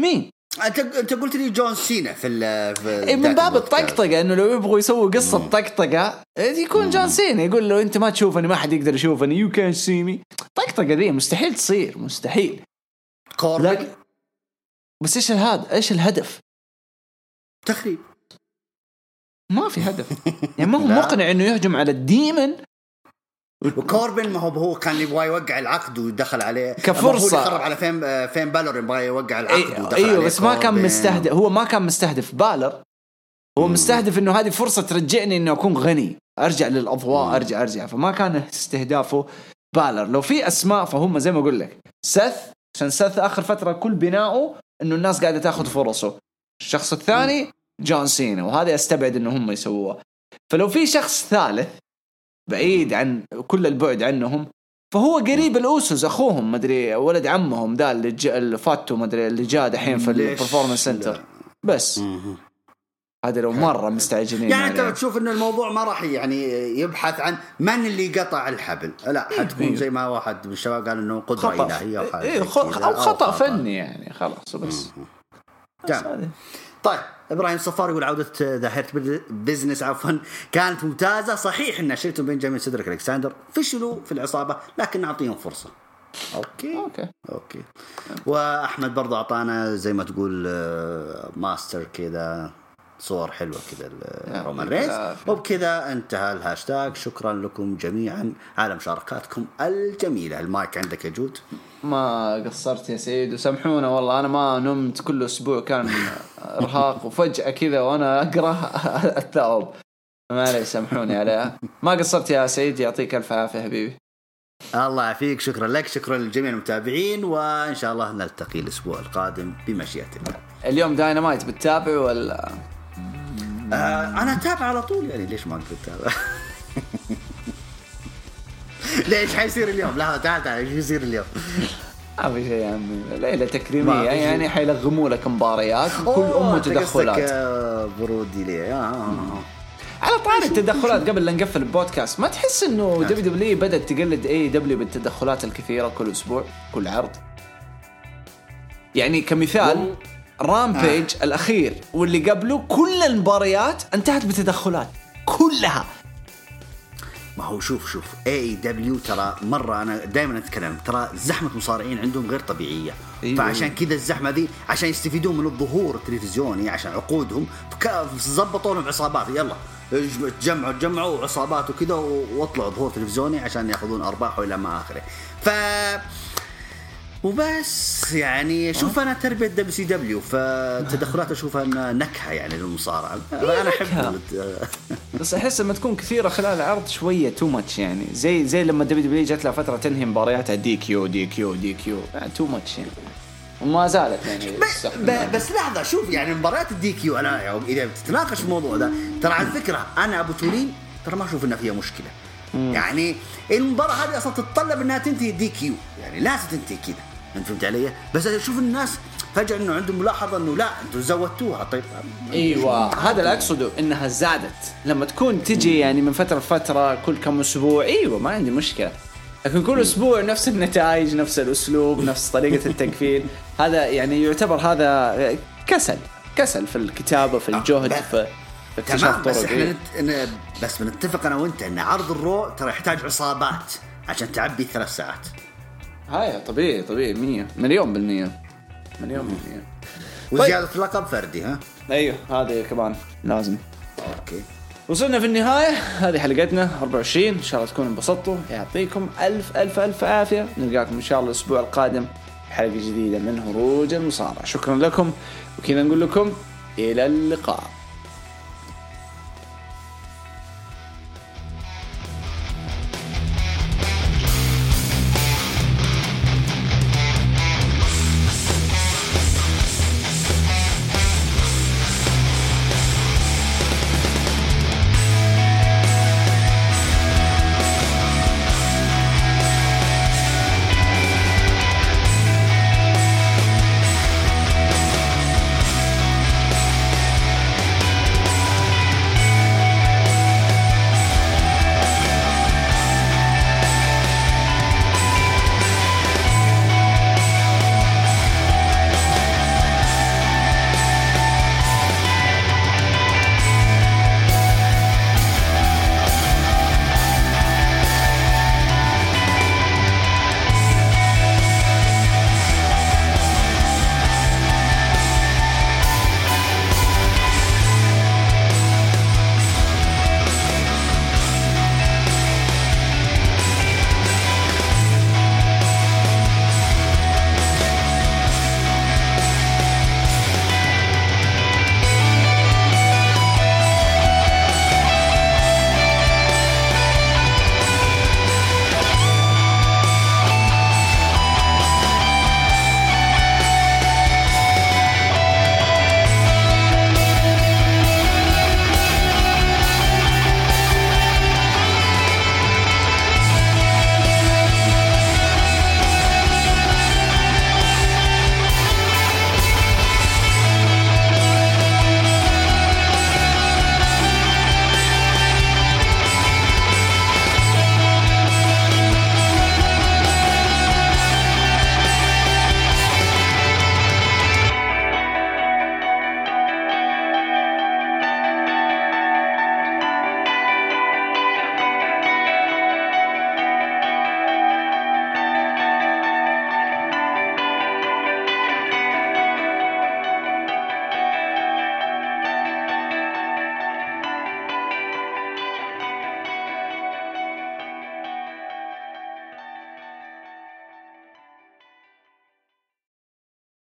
A: مين؟
B: انت أنت قلت لي جون سينا في ال في
A: إيه من باب. الطقطقة إنه لو يبغوا يسووا قصة طقطقة يكون جون سينا يقول له أنت ما تشوفني ما حد يقدر يشوفني يو كان سي مي طقطقة ذي مستحيل تصير مستحيل.
B: كوربن
A: لكن بس إيش هذا إيش الهدف؟
B: تخريب.
A: ما في هدف. يعني ما هو. مقنع إنه يهجم على الديمن
B: وكوربن ما هو هو كان يبغى يوقع العقد ودخل عليه.
A: كفرصة.
B: المفروض يخرب على فين فين بالور يبغى يوقع العقد
A: أي-
B: ودخل
A: أيوه
B: عليه
A: بس ما كان. مستهدف هو ما كان مستهدف بالر هو مستهدف إنه هذه فرصة ترجعني انه أكون غني. أرجع للأضواء ارجع أرجع. فما كان استهدافه بالر لو في أسماء فهم زي ما أقول لك. سث عشان سث آخر فترة كل بناؤه إنه الناس قاعدة تاخذ فرصه. الشخص الثاني جون سينا. وهذا أستبعد إنه هم يسووه. فلو في شخص ثالث بعيد عن كل البعد عنهم. فهو قريب الأوسوس أخوهم مدري ولد عمهم ذا اللي, ج... فاتو مدري اللي جاء دحين في
B: ليش
A: البرفورمانس سنتر؟ بس. هذا لو مرة مستعجلين
B: يعني انت
A: عليه.
B: بتشوف إنه الموضوع ما راح يعني يبحث عن من اللي قطع الحبل. لا حتكون
A: إيه.
B: زي ما واحد من الشباب قال إنه قدره خطأ. إلهية
A: إيه خ... أو خطأ فني يعني خلاص بس. بس.
B: طيب إبراهيم صفار يقول عودة The Hurt Business عفوا كانت ممتازة. صحيح إن شيلتون بنجامين سيدريك الكساندر فشلوا في العصابة لكن نعطيهم فرصة. Okay?
A: Okay.
B: Okay. وأحمد برضه أعطانا زي ما تقول آه، ماستر كذا. صور حلوة كذا رومان
A: العافية.
B: وبكذا انتهى الهاشتاج شكرا لكم جميعا. على مشاركاتكم الجميلة. المايك عندك يا جود.
A: ما قصرت يا سيد. وسامحونا والله أنا ما نمت كل أسبوع. كان إرهاق وفجأة كذا وأنا أقرأ الثوب معليش سامحوني عليها. ما قصرت يا سيد. يعطيك ألف عافية حبيبي.
B: الله يعافيك. شكرا لك. شكرا لجميع المتابعين. وإن شاء الله نلتقي الأسبوع القادم بمشيئة الله.
A: اليوم داينامايت بتتابع ولا
B: آه أنا أتابع على طول. يعني ليش ما أقدر اتابع ليش حيصير اليوم؟ لا تعال تعال إيش يصير اليوم؟
A: ما في شيء يا عمي
B: ليلة تكريمية.
A: يعني حيلغموا لك مباريات
B: أنت قصدك،
A: تدخلات.
B: آه، برودي ليه آه، آه، آه.
A: على طاري التدخلات قبل لا نقفل البودكاست ما تحس إنه
B: نعم.
A: دبليو دبليو بدأت تقلد اي دبليو بالتدخلات الكثيرة كل أسبوع كل عرض؟ يعني كمثال Rampage
B: آه.
A: الأخير واللي قبله كل المباريات انتهت بتدخلات كلها
B: ما هو شوف شوف AEW ترى مرة أنا دائما أتكلم ترى زحمة مصارعين عندهم غير طبيعية
A: أيوة.
B: فعشان كذا الزحمة ذي عشان يستفيدون من الظهور التلفزيوني عشان عقودهم ظبطوا لهم عصابات يلا تجمعوا تجمعوا عصابات وكذا واطلعوا ظهور تلفزيوني عشان ياخذون أرباح وإلى ما آخره ف وبس يعني شوف أنا تربية دبليو سي دبليو فالتدخلات أشوفها إنها نكهة يعني للمصارعة.
A: أنا
B: أحب
A: بس أحس لما تكون كثيرة خلال العرض شوية too much يعني. زي زي لما WWE جات لها فترة تنهي مبارياتها DQ DQ DQ too much يعني. وما زالت يعني تستخدم
B: ب- بس لحظة شوف يعني مباريات ال DQ أنا يعني إذا بتتناقش في الموضوع ده ترى على فكرة أنا أبو تولين ترى ما أشوف إنها فيها مشكلة. يعني المباراة هذه أصلا تتطلب إنها تنتهي DQ يعني لازم تنتهي كذا. انت فهمت علي؟ بس أشوف الناس فجأة إنه عندهم ملاحظة إنه لا أنتم زودتوها. طيب
A: إيوه هذا اللي أقصده إنها زادت. لما تكون تجي يعني من فترة لفترة كل كم أسبوع إيوه ما عندي مشكلة. لكن كل أسبوع نفس النتائج نفس الأسلوب نفس طريقة التقفيل هذا يعني يعتبر هذا كسل كسل في الكتابة في الجهد
B: ب-
A: في اكتشاف
B: تمام بس إحنا
A: إيه.
B: نت... بس بنتفق أنا وأنت إن عرض الرو ترى يحتاج عصابات عشان تعبي ثلاث ساعات.
A: هاي طبيعي طبيعي 100 مليون بالمية. مليون بالمية.
B: وزيادة لقب فردي ها؟
A: أيوه هذه كمان لازم.
B: أوكي.
A: وصلنا في النهاية. هذه حلقتنا 24 إن شاء الله تكونوا انبسطتوا. يعطيكم ألف ألف ألف عافية. نلقاكم إن شاء الله الأسبوع القادم بحلقة جديدة من هروج المصارعة. شكرا لكم. وكذا نقول لكم إلى اللقاء.